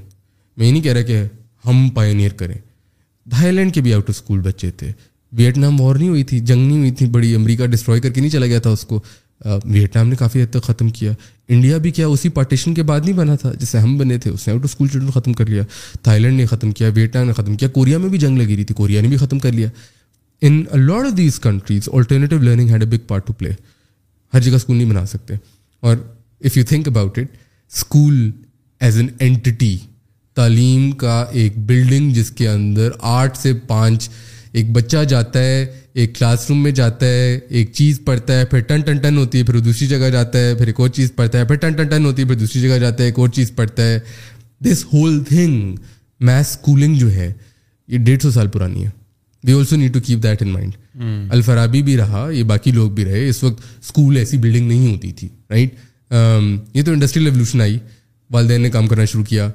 میں یہ نہیں کہہ رہا کہ ہم پائنیئر کریں تھائی لینڈ کے بھی آؤٹ آف اسکول بچے تھے ویٹنام وار نہیں ہوئی تھی جنگ نہیں ہوئی تھی بڑی امریکہ ڈسٹروائے کر کے نہیں چلا گیا تھا اس کو ویٹنام نے کافی حد تک ختم کیا انڈیا بھی کیا اسی پارٹیشن کے بعد نہیں بنا تھا جسے ہم بنے تھے اس نے آؤٹ آف اسکول چلڈرن ختم کر لیا تھائی لینڈ نے ختم کیا ویٹنام نے ختم کیا کوریا میں بھی جنگ لگی رہی تھی کوریا نے بھی ختم کر لیا in lot of these countries alternative learning had a big part to play ہر جگہ اسکول نہیں بنا سکتے اور if you think about it school as an anti تعلیم کا ایک بلڈنگ جس کے اندر آٹھ سے پانچ ایک بچہ جاتا ہے ایک کلاس روم میں جاتا ہے ایک چیز پڑھتا ہے پھر ٹن ٹن ٹن ہوتی ہے پھر دوسری جگہ جاتا ہے پھر ایک اور چیز پڑھتا ہے پھر ٹن ٹن ٹن ہوتی ہے پھر دوسری جگہ جاتا ہے ایک اور چیز پڑھتا ہے this whole thing math schooling جو ہے یہ ڈیڑھ سو سال پرانی ہے we also need to keep that in mind Al Farabi بھی رہا یہ باقی لوگ بھی رہے اس وقت اسکول ایسی بلڈنگ نہیں ہوتی تھی رائٹ um، یہ تو انڈسٹریل ریولیوشن آئی والدین نے کام کرنا شروع کیا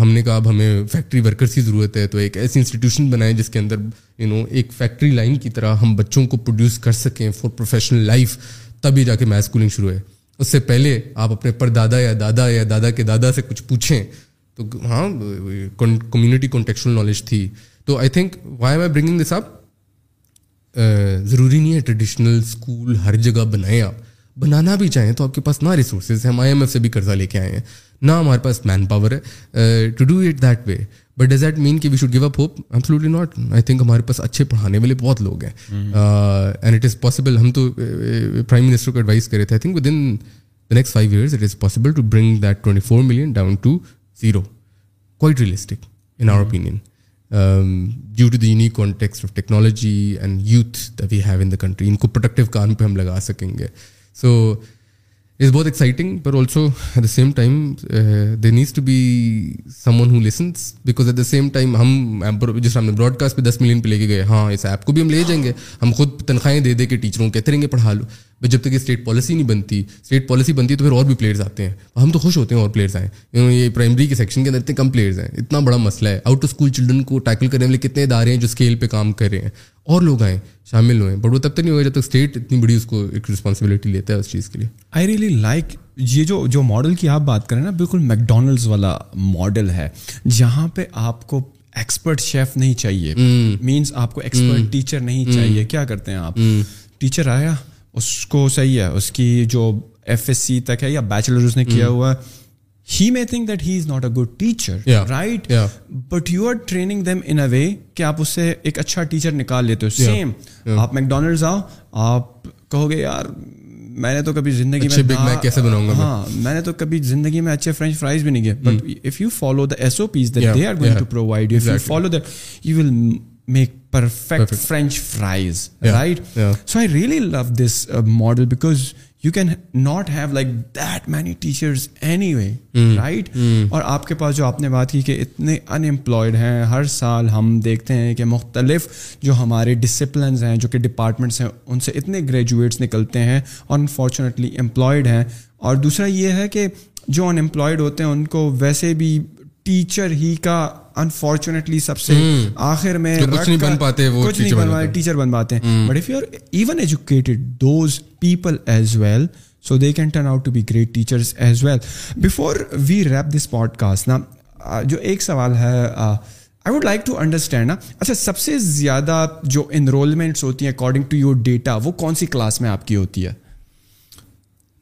ہم نے کہا اب ہمیں فیکٹری ورکرس کی ضرورت ہے تو ایک ایسی انسٹیٹیوشن بنائیں جس کے اندر یو نو ایک فیکٹری لائن کی طرح ہم بچوں کو پروڈیوس کر سکیں فار پروفیشنل لائف تبھی جا کے میتھ اسکولنگ شروع ہے اس سے پہلے آپ اپنے پر دادا یا دادا یا دادا کے دادا سے کچھ پوچھیں تو ہاں کمیونٹی کانٹیکچل نالج تھی تو I think why am I bringing this آپ ضروری نہیں ہے ٹریڈیشنل اسکول ہر جگہ بنائیں آپ بنانا بھی چاہیں تو آپ کے پاس نہ ریسورسز ہیں ہم آئی ایم ایف سے بھی قرضہ لے کے آئے ہیں نہ ہمارے پاس مین پاور ہے to do it that way but does that mean کہ we should give up hope I'm not I think ہمارے پاس اچھے پڑھانے والے بہت لوگ ہیں اینڈ اٹ از پاسبل ہم تو پرائم منسٹر کو ایڈوائز کرے تھے I think within the next five years it is possible to bring that twenty four million down to zero quite realistic in our opinion due to unique contexts of technology and youth we have in the country ان کو productive کام پہ ہم لگا سکیں گے so is بہت exciting per also at the same time they need to be someone who listens because at the same time ہم جس ہم نے براڈ کاسٹ پہ دس ملین پہ لے کے گئے ہاں اس ایپ کو بھی ہم لے جائیں گے ہم خود تنخواہیں دے دے کے ٹیچروں کہتے رہیں گے پڑھا لو جب تک یہ اسٹیٹ پالیسی نہیں بنتی اسٹیٹ پالیسی بنتی ہے تو پھر اور بھی پلیئرز آتے ہیں ہم تو خوش ہوتے ہیں اور پلیئرز آئیں یہ پرائمری کے سیکشن کے اندر اتنے کم پلیئرز ہیں اتنا بڑا مسئلہ ہے آؤٹ آف اسکول چلڈرن کو ٹیکل کرنے والے کتنے ادارے ہیں جو اسکیل پہ کام کر رہے ہیں اور لوگ آئیں شامل ہوئے بٹ وہ تب تک نہیں ہوئے اسٹیٹ اتنی بڑی اس کو ایک رسپانسبلٹی لیتا ہے اس چیز کے لیے آئی ریلی لائک یہ جو جو ماڈل کی آپ بات کریں نا بالکل میک ڈونلڈز والا ماڈل ہے جہاں پہ آپ کو ایکسپرٹ شیف نہیں چاہیے مینس آپ کو ایکسپرٹ ٹیچر نہیں چاہیے کیا کرتے ہیں آپ ٹیچر آیا اس کو صحیح ہے اس کی جو ایف ایس سی تک ہے یا بیچلر اس نے کیا ہوا ہے he may think that he is not a good teacher right but you are training them in a way کہ آپ اس سے ایک اچھا ٹیچر نکال لیتے ہو سیم آپ میک ڈونلڈز آؤ آپ کہو گے یار میں نے تو کبھی زندگی میں کیسے بناؤں گا ہاں میں نے تو کبھی زندگی میں اچھے فرینچ فرائز بھی نہیں کیے but if you follow the S O Ps that they are going to provide you follow that you will make perfect French fries right so I really love this model because you can not have like that many teachers anyway right اور آپ کے پاس جو آپ نے بات کی کہ اتنے انمپلائڈ ہیں ہر سال ہم دیکھتے ہیں کہ مختلف جو ہمارے ڈسپلنز ہیں جو کہ ڈپارٹمنٹس ہیں ان سے اتنے گریجویٹس نکلتے ہیں اور انفارچونیٹلی امپلائڈ ہیں اور دوسرا یہ ہے کہ جو ان امپلائڈ ہوتے ہیں ان کو ویسے بھی ٹیچر ہی کا انفارچونیٹلی سب سے آخر میں کچھ نہیں بن پاتے کچھ نہیں بن پاتے ٹیچر بن پاتے ہیں but if you are even educated those people as well so they can turn out to be great teachers as well before we wrap this podcast نا جو ایک سوال ہے I would like to understand نا اچھا سب سے زیادہ جو انرولمنٹس ہوتی ہیں اکارڈنگ ٹو یور ڈیٹا وہ کون سی کلاس میں آپ کی ہوتی ہے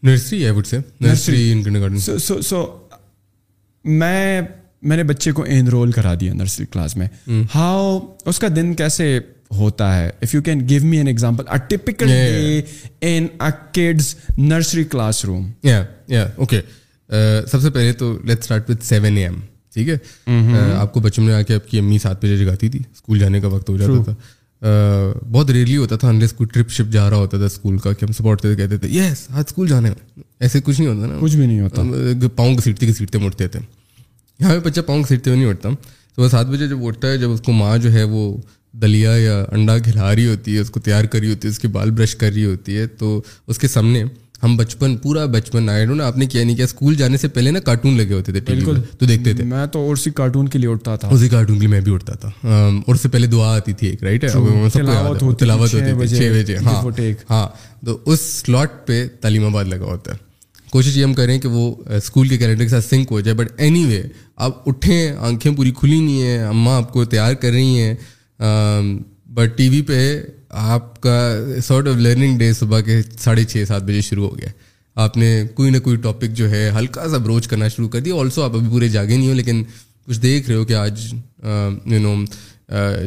nursery I would say nursery so so میں میں نے بچے کو انرول کرا دیا نرسری کلاس میں ہاؤ اس کا دن کیسے ہوتا ہے if you can give me an example nursery classroom okay سب سے پہلے تو let start with seven A M ٹھیک ہے mm-hmm. uh, آپ کو بچپن میں آ کے آپ کی امی سات بجے جگاتی تھی اسکول جانے کا وقت ہو جاتا تھا uh, بہت ریئرلی ہوتا تھا انلیس کوئی ٹرپ شپ جا رہا ہوتا تھا اسکول کا کہ ہم کہتے تھے یس آج اسکول جانے ایسے کچھ نہیں ہوتا نا کچھ بھی نہیں ہوتا پاؤں گھسیٹتے گھسیٹتے مڑتے تھے یہاں پہ بچہ پاؤں سیٹتے ہوئے نہیں اٹھتا صبح سات بجے جب اٹھتا ہے جب اس کو ماں جو ہے وہ دلیا یا انڈا کھلا رہی ہوتی ہے اس کو تیار کر رہی ہوتی ہے اس کے بال برش کر رہی ہوتی ہے تو اس کے سامنے ہم بچپن پورا بچپن آئے نا آپ نے کیا نہیں کیا اسکول جانے سے پہلے نا کارٹون لگے ہوتے تھے بالکل تو دیکھتے تھے میں تو اور سی کارٹون کارٹون کے کے لیے لیے اٹھتا تھا اسی میں بھی اٹھتا تھا اس سے پہلے دعا آتی تھی ایک رائٹ تلاوت ہوتی ہے ہاں۔ ہاں، تو اس سلاٹ پہ تعلیم آباد لگا ہوتا ہے کوشش یہ ہم کریں کہ وہ اسکول کے کیلنڈر کے ساتھ سنک ہو جائے بٹ اینی وے آپ اٹھیں آنکھیں پوری کھلی نہیں ہیں اماں آپ کو تیار کر رہی ہیں بٹ ٹی وی پہ آپ کا سارٹ آف لرننگ ڈے صبح کے ساڑھے چھ سات بجے شروع ہو گیا آپ نے کوئی نہ کوئی ٹاپک جو ہے ہلکا سا اپروچ کرنا شروع کر دیا آلسو آپ ابھی پورے جاگے نہیں ہو لیکن کچھ دیکھ رہے ہو کہ آج یو نو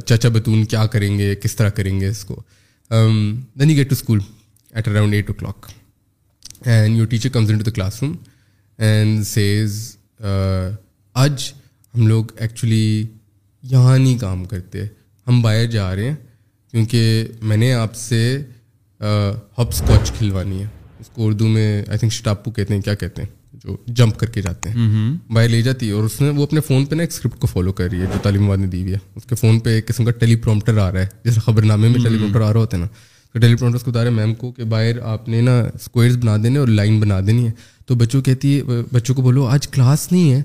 چچا بتون کیا کریں گے کس طرح کریں گے اس کو then you get to school at around eight o'clock and your teacher comes into the classroom and says آج ہم لوگ ایکچولی یہاں نہیں کام کرتے ہم باہر جا رہے ہیں کیونکہ میں نے آپ سے ہپ اسکاچ کھلوانی ہے اس کو اردو میں آئی تھنک شٹاپو کہتے ہیں کیا کہتے ہیں جو جمپ کر کے جاتے ہیں باہر لے جاتی ہے اور اس نے وہ اپنے فون پہ نا ایک اسکرپٹ کو فالو کر رہی ہے جو تعلیم آباد نے دی ہوئی ہے اس کے فون پہ ایک قسم کا ٹیلی پرومپٹر آ رہا ہے جیسے خبر نامے میں ٹیلی پرومپٹر آ رہا ہوتا ہے نا ڈیلیپرس کو بتا رہے ہیں میم کو کہ باہر آپ نے نا اسکوئرز بنا دینے اور لائن بنا دینی ہے تو بچوں کہتی ہے بچوں کو بولو آج کلاس نہیں ہے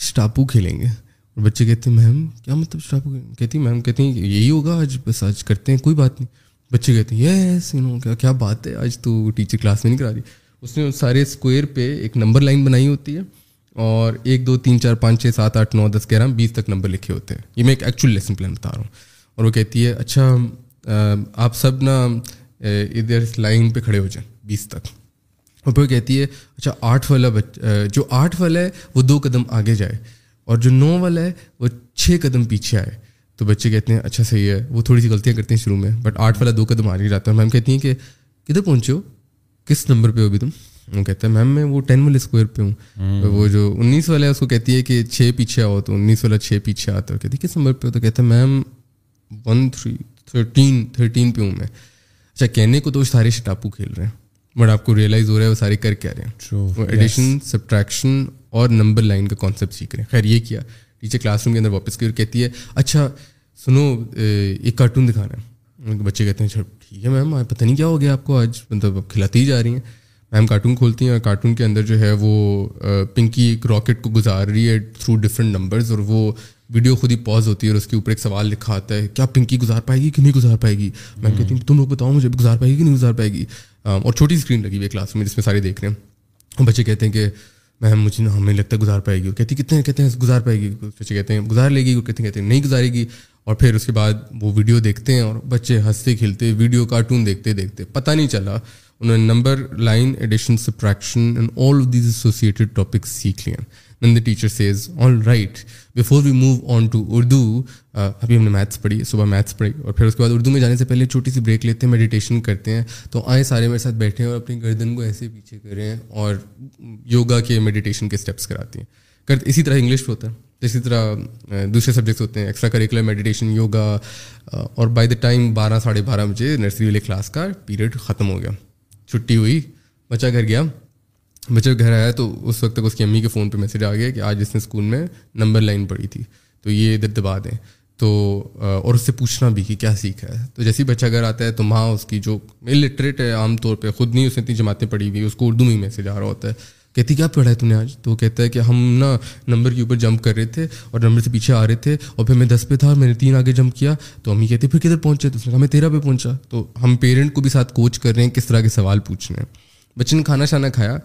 اسٹاپو کھیلیں گے اور بچے کہتے ہیں میم کیا مطلب اسٹاپو کہتی میم کہتی ہیں یہی ہوگا آج بس آج کرتے ہیں کوئی بات نہیں بچے کہتے ہیں یس یو نو کیا بات ہے آج تو ٹیچر کلاس میں نہیں کرا رہی اس نے سارے اسکوئر پہ ایک نمبر لائن بنائی ہوتی ہے اور ایک دو تین چار پانچ چھ سات آٹھ نو دس گیارہ بیس تک نمبر لکھے ہوتے ہیں یہ میں ایک ایکچوئل لیسن پلان بتا رہا ہوں اور وہ کہتی ہے اچھا آپ سب نا ادھر لائن پہ کھڑے ہو جائیں بیس تک اور پھر کہتی ہے اچھا آٹھ والا بچ جو آٹھ والا ہے وہ دو قدم آگے جائے اور جو نو والا ہے وہ چھ قدم پیچھے آئے تو بچے کہتے ہیں اچھا صحیح ہے وہ تھوڑی سی غلطیاں کرتے ہیں شروع میں بٹ آٹھ والا دو قدم آگے جاتا ہے میم کہتی ہیں کہ کدھر پہنچے ہو کس نمبر پہ ہو ابھی تم وہ کہتا ہے میم میں وہ ٹین والے اسکوائر پہ ہوں وہ جو انیس والا ہے اس کو کہتی ہے کہ چھ پیچھے آؤ تو انیس والا چھ پیچھے آتا ہے کہتی ہے کس نمبر پہ ہو تو کہتا ہے ma'am one three thirteen thirteen پہ ہوں میں اچھا کہنے کو تو وہ سارے شٹاپو کھیل رہے ہیں بٹ آپ کو ریئلائز ہو رہا ہے وہ سارے کر کے آ رہے ہیں ایڈیشن سبٹریکشن اور نمبر لائن کا کانسیپٹ سیکھ رہے ہیں خیر یہ کیا ٹیچر کلاس روم کے اندر واپس کی اور کہتی ہے اچھا سنو ایک کارٹون دکھانا ہے بچے کہتے ہیں اچھا ٹھیک ہے میم پتہ نہیں کیا ہو گیا آپ کو آج مطلب کھلاتی ہی جا رہی ہیں میم کارٹون کھولتی ہیں اور کارٹون کے اندر جو ہے وہ پنکی ایک راکٹ کو گزار رہی ہے تھرو ڈفرینٹ نمبرز اور وہ ویڈیو خود ہی پاز ہوتی ہے اور اس کے اوپر ایک سوال لکھا آتا ہے کیا پنکی گزار پائے گی کہ نہیں گزار پائے گی میں کہتی ہوں تم لوگ بتاؤ مجھے گزار پائے گی کہ نہیں گزار پائے گی اور چھوٹی اسکرین لگی ہوئی کلاس میں جس میں سارے دیکھ رہے ہیں بچے کہتے ہیں کہ میم مجھے ہمیں لگتا ہے گزار پائے گی اور کہتی کتنے کہتے ہیں گزار پائے گی بچے کہتے ہیں گزار لے گی اور کہتے ہیں کہتے ہیں نہیں گزارے گی اور پھر اس کے بعد وہ ویڈیو دیکھتے ہیں اور بچے ہنستے کھیلتے ویڈیو کارٹون دیکھتے دیکھتے پتہ نہیں چلا انہوں نے number line addition subtraction and all of these associated topics سیکھ لیے ہیں then the teacher says all right before we move on to Urdu ابھی ہم نے میتھس پڑھی صبح میتھس پڑھی اور پھر اس کے بعد اردو میں جانے سے پہلے چھوٹی سی بریک لیتے ہیں میڈیٹیشن کرتے ہیں تو آئیں سارے میرے ساتھ بیٹھے ہیں اور اپنی گردن کو ایسے پیچھے کریں اور یوگا کے میڈیٹیشن کے اسٹیپس کراتی ہیں کرتے اسی طرح انگلش ہوتا ہے اسی طرح دوسرے سبجیکٹس ہوتے ہیں ایکسٹرا کریکولر میڈیٹیشن یوگا اور بائی دا ٹائم بارہ ساڑھے بارہ بجے نرسری والے کلاس کا پیریڈ ختم ہو گیا چھٹی ہوئی بچہ گھر گیا بچہ گھر آیا تو اس وقت تک اس کی امی کے فون پہ میسج آ گیا کہ آج اس نے اسکول میں نمبر لائن پڑھی تھی تو یہ ادھر دبا دیں تو اور اس سے پوچھنا بھی کہ کیا سیکھا ہے تو جیسے ہی بچہ گھر آتا ہے تو ماں اس کی جو الٹریٹ ہے عام طور پہ خود نہیں اس نے اتنی جماعتیں پڑھی ہوئی اس کو اردو میں ہی آ رہا ہوتا ہے کہتی کیا پڑھا ہے تم نے آج تو وہ کہتا ہے کہ ہم نا نمبر کے اوپر جمپ کر رہے تھے اور نمبر سے پیچھے آ رہے تھے اور پھر میں دس پہ تھا اور میں نے تین آگے جمپ کیا تو امی کہتی پھر کدھر پہنچے تو اس نے کہا میں تیرہ پہ پہنچا تو ہم پیرنٹ کو بھی ساتھ کوچ کر رہے ہیں کس طرح کے سوال پوچھ رہے ہیں بچے نے کھانا شانا کھایا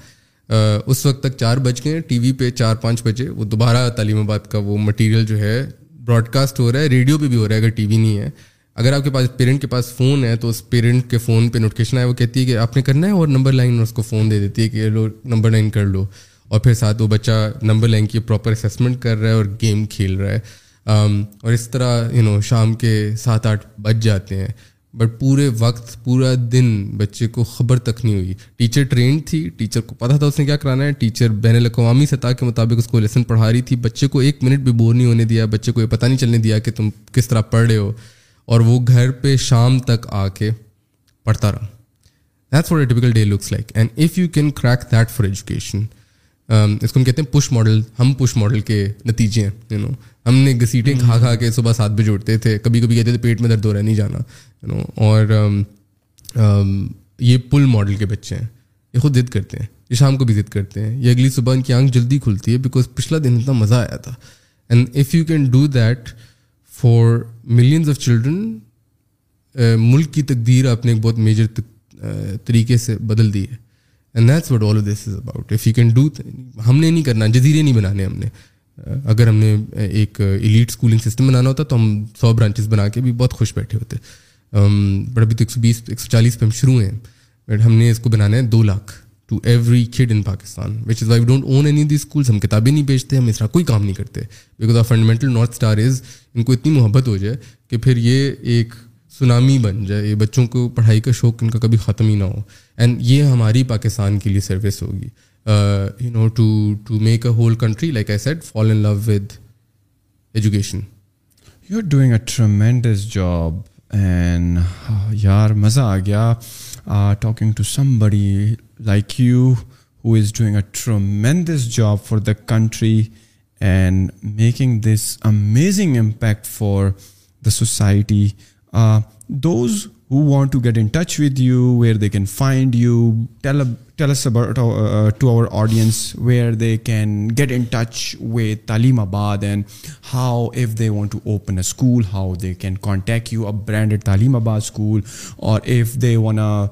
اس وقت تک چار بج گئے ٹی وی پہ چار پانچ بجے وہ دوبارہ تعلیم آباد کا وہ مٹیریل جو ہے براڈ کاسٹ ہو رہا ہے ریڈیو پہ بھی ہو رہا ہے اگر ٹی وی نہیں ہے اگر آپ کے پاس پیرنٹ کے پاس فون ہے تو اس پیرنٹ کے فون پہ نوٹیفکیشن آئے وہ کہتی ہے کہ آپ نے کرنا ہے اور نمبر لائن اس کو فون دے دیتی ہے کہ لو نمبر لائن کر لو اور پھر ساتھ وہ بچہ نمبر لائن کی پراپر اسسمنٹ کر رہا ہے اور گیم کھیل رہا ہے اور اس طرح یو نو شام کے سات آٹھ بج جاتے ہیں بٹ پورے وقت پورا دن بچے کو خبر تک نہیں ہوئی ٹیچر ٹرینڈ تھی ٹیچر کو پتہ تھا اس نے کیا کرانا ہے ٹیچر بین الاقوامی سطح کے مطابق اس کو لیسن پڑھا رہی تھی بچے کو ایک منٹ بھی بور نہیں ہونے دیا بچے کو یہ پتہ نہیں چلنے دیا کہ تم کس طرح پڑھ رہے ہو اور وہ گھر پہ شام تک آ کے پڑھتا رہا that's for a typical day looks like and if you can crack that for education اس کو ہم کہتے ہیں پش ماڈل ہم پش ماڈل کے نتیجے ہیں یو نو ہم نے گھسیٹیں کھا کھا کے صبح سات بجے اٹھتے تھے کبھی کبھی کہتے تھے پیٹ میں درد ہو رہا ہے نہیں جانا یو نو اور یہ پل ماڈل کے بچے ہیں یہ خود ضد کرتے ہیں یہ شام کو بھی ضد کرتے ہیں یہ اگلی صبح ان کی آنکھ جلدی کھلتی ہے بیکاز پچھلا دن اتنا مزہ آیا تھا and if you can do that for millions of children ملک کی تقدیر آپ نے ایک بہت میجر طریقے سے بدل دی ہے and that's what all of this is about if you can do ہم نے نہیں کرنا جزیرے نہیں بنانے ہم نے اگر ہم نے ایک ایلیٹ اسکولنگ سسٹم بنانا ہوتا تو ہم سو برانچز بنا کے بھی بہت خوش بیٹھے ہوتے بٹ ابھی تو ایک سو بیس ایک سو چالیس پہ ہم شروع ہیں بٹ ہم نے اس کو بنانا ہے دو lakh to every kid in Pakistan which is why don't own any the schools ہم کتابیں نہیں بیچتے ہم اس طرح کوئی کام نہیں کرتے because of fundamental north star is ان کو اتنی محبت ہو جائے کہ پھر یہ ایک سونامی بن جائے بچوں کو پڑھائی کا شوق ان کا کبھی ختم ہی نہ ہو اینڈ یہ ہماری پاکستان کے لیے سروس ہوگی you know to to make a whole country like I said fall in love with education you are doing a tremendous job and یار مزہ آ گیا talking to somebody like you who is doing a tremendous job for the country and making this amazing impact for the society Uh, those who want to get in touch with you, where they can find you, tell us about uh, uh, to our audience where they can get in touch with Taleemabad, and how, if they want to open a school, how they can contact you, a branded Taleemabad school, or if they wanna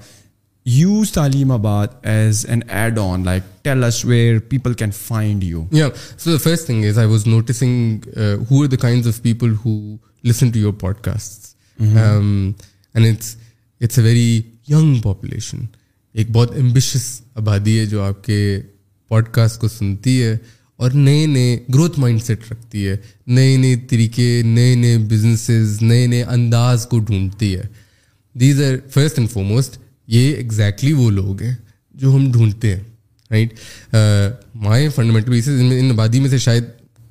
use Taleemabad as an add-on, like tell us where people can find you. Yeah, so the first thing is I was noticing who are the kinds of people who listen to your podcasts. Mm-hmm. Um, and it's it's a very young population ایک بہت ambitious آبادی ہے جو آپ کے pod cost کو سنتی ہے اور نئے نئے گروتھ مائنڈ سیٹ رکھتی ہے نئے نئے طریقے نئے نئے بزنسز نئے نئے انداز کو ڈھونڈتی ہے these are first and foremost یہ ایگزیکٹلی وہ لوگ ہیں جو ہم ڈھونڈتے ہیں رائٹ uh, مائیں ان میں ان آبادی میں سے شاید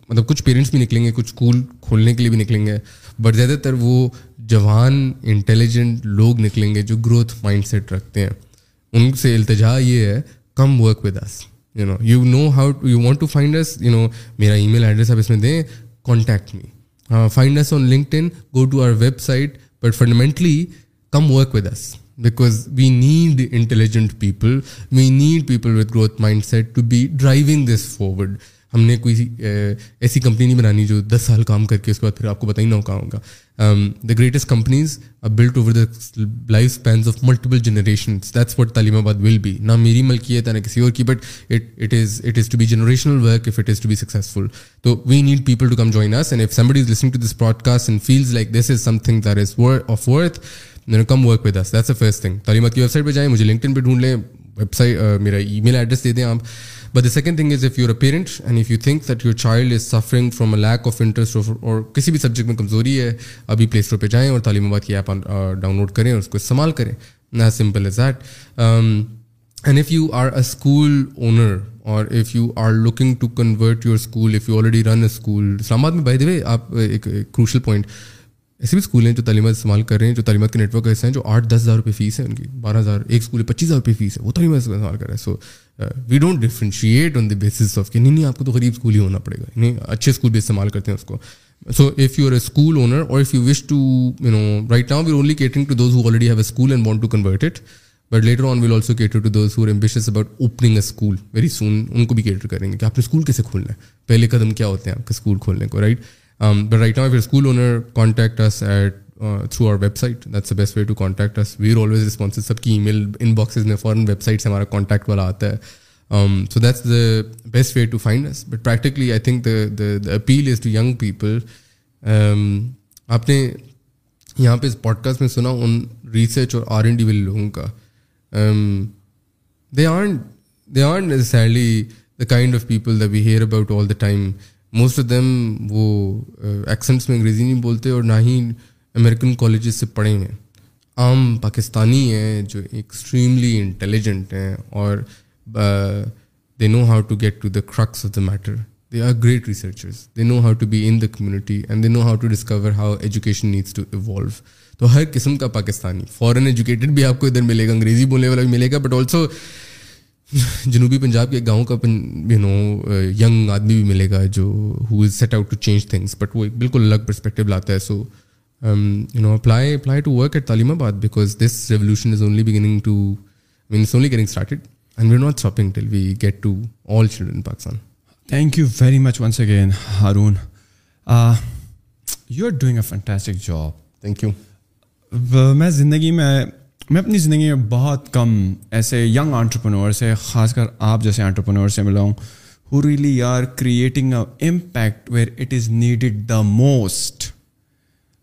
مطلب کچھ پیرنٹس بھی نکلیں گے کچھ اسکول کھولنے کے لیے بھی نکلیں گے بٹ زیادہ تر وہ جوان انٹیلیجنٹ لوگ نکلیں گے جو گروتھ مائنڈ سیٹ رکھتے ہیں ان سے التجا یہ ہے come work with us you you know know how you want to find you know میرا ای میل ایڈریس آپ اس میں دیں contact me find on LinkedIn go to our website but fundamentally come work with us because we need intelligent people we need people with growth mindset to be driving this forward ہم نے کوئی ایسی company نہیں بنانی جو دس سال کام کر کے اس کے بعد پھر آپ کو بتائی ہی ہو کہاں ہوگا دا گریٹسٹ کمپنیز اب built over the lifespans of multiple generation that's what Taleemabad will be نہ میری ملکیت ہے تو نہ کسی اور کی but it is it is to be generational work if it is to be successful تو we need people to come join us some is listening to this broadcast and feels like this is something that is of worth come work with this that's a first thing تعلیمات کی web site پہ جائیں مجھے LinkedIn پہ ڈھونڈ لیں web site میرا email address دے دیں آپ but the second thing is if you're a parent and if you think that your child is suffering from a lack of interest اور کسی بھی سبجیکٹ میں کمزوری ہے ابھی پلے اسٹور پہ جائیں اور تعلیم آباد کی ایپ ڈاؤن لوڈ کریں اور اس کو استعمال کریں نا simple as that and if you are a school owner اور if you are looking to convert your school if you already run a school Islamabad میں بھائی دیے آپ ایک کروشل پوائنٹ ایسے بھی اسکول ہیں جو تعلیمات استعمال کر رہے ہیں جو تعلیمات کے نیٹ ورک ایسے ہیں جو آٹھ دس ہزار روپئے فیس ہیں ان کی بارہ ہزار ایک اسکول پچیس ہزار روپئے فیس ہے وہ تعلیمات استعمال کر ہیں so we don't differentiate on the basis of کہ نہیں نہیں آپ کو تو غریب اسکول ہی ہونا پڑے گا نہیں اچھے اسکول بھی استعمال کرتے ہیں اس کو so if you are a school owner اور if you wish to you know right now we'll only catering to those who already have a school and want to convert it but later on we'll also cater to those who're about opening a school very soon ان کو بھی cater کریں گے کہ آپ نے school کیسے کھولنا ہے پہلے قدم کیا ہوتے ہیں آپ کے اسکول کھولنے کو right but right now you school owner contact us at through our website that's best way to contact us we are always responses سب کی ای میل ان باکسز میں فوراً ویب سائٹ سے ہمارا کانٹیکٹ والا آتا ہے so that's the best way to find us but practically I think the appeal is to young people آپ نے یہاں پہ اس پوڈ کاسٹ میں سنا ان ریسرچ اور آر این ڈی والے لوگوں کا they are they are sadly the kind of people that we hear about all the time most of them وہ ایکسنٹس میں انگریزی نہیں بولتے اور نہ ہی امریکن کالجز سے پڑھے ہیں عام پاکستانی ہیں جو ایکسٹریملی انٹیلیجنٹ ہیں اور they know how to get to the crux of the matter they are great researchers they know how to be in the community and they know how to discover how education needs to evolve تو ہر قسم کا پاکستانی فورن educated بھی آپ کو ادھر ملے گا انگریزی بولنے والا بھی ملے گا بٹ آلسو جنوبی پنجاب کے گاؤں کا یو نو ینگ آدمی بھی ملے گا جو who is set out to change things but وہ ایک بالکل الگ پرسپیکٹو لاتا ہے so you know apply apply to work at Taleemabad because this revolution is only beginning to only getting started and we're not shopping till we get to all children Pakistan thank you very much once again Haroon you are doing a fantastic job thank you میں زندگی میں میں اپنی زندگی میں بہت کم ایسے young entrepreneur سے خاص کر آپ جیسے آنٹرپرنور سے ملا ہوں who really are creating a impact where it is needed the most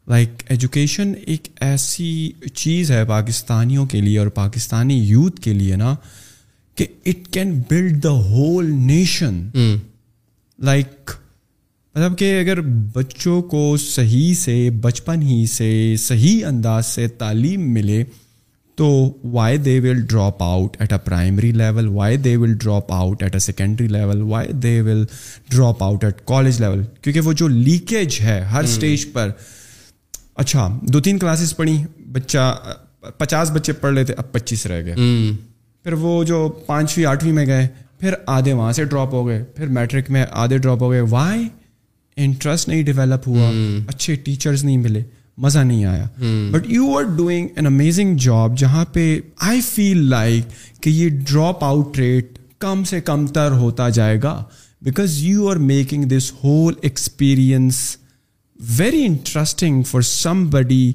like education ایک ایسی چیز ہے پاکستانیوں کے لیے اور پاکستانی یوتھ کے لیے نا کہ it can build the whole nation like مطلب کہ اگر بچوں کو صحیح سے بچپن ہی سے صحیح انداز سے تعلیم ملے تو why they will drop out at a primary level why they will drop out at a secondary level why they will drop out at college level کیونکہ وہ جو لیکیج ہے ہر اسٹیج پر اچھا دو تین کلاسز پڑھی بچہ پچاس بچے پڑھ لیتے اب پچیس رہ گئے پھر وہ جو پانچویں آٹھویں میں گئے پھر آدھے وہاں سے ڈراپ ہو گئے پھر میٹرک میں آدھے ڈراپ ہو گئے وائی انٹرسٹ نہیں ڈیولپ ہوا اچھے ٹیچرس نہیں ملے مزہ نہیں آیا but you are doing an amazing job جہاں پہ آئی فیل لائک کہ یہ ڈراپ آؤٹ ریٹ کم سے کم تر ہوتا جائے گا because you are making this whole experience very interesting for somebody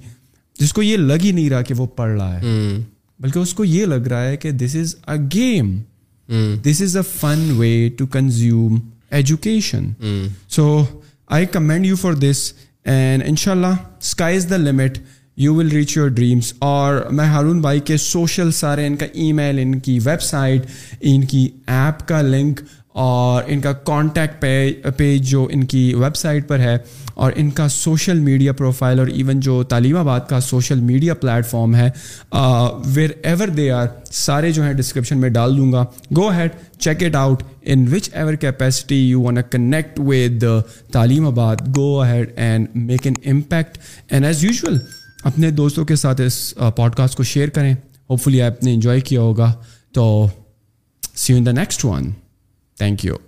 جس کو یہ لگ ہی نہیں رہا کہ وہ پڑھ رہا ہے بلکہ اس کو یہ لگ رہا ہے کہ this is a game this is a fun way to consume education so I commend you for this and ان شاء اللہ sky is the limit you will reach your dreams اور میں ہارون بھائی کے سوشل سارے ان کا ای میل ان کی ویب سائٹ ان کی ایپ کا لنک اور ان کا کانٹیکٹ پیج جو ان کی ویب سائٹ پر ہے اور ان کا سوشل میڈیا پروفائل اور ایون جو تعلیم آباد کا سوشل میڈیا پلیٹ فارم ہے ویر ایور دے آر سارے جو ہیں ڈسکرپشن میں ڈال دوں گا go ahead check it out in whichever capacity you want a connect with Taleemabad go ahead and make an impact and as usual اپنے دوستوں کے ساتھ اس پوڈ uh, کاسٹ کو شیئر کریں ہوپ فلی آپ نے انجوائے کیا ہوگا تو see in the next one thank you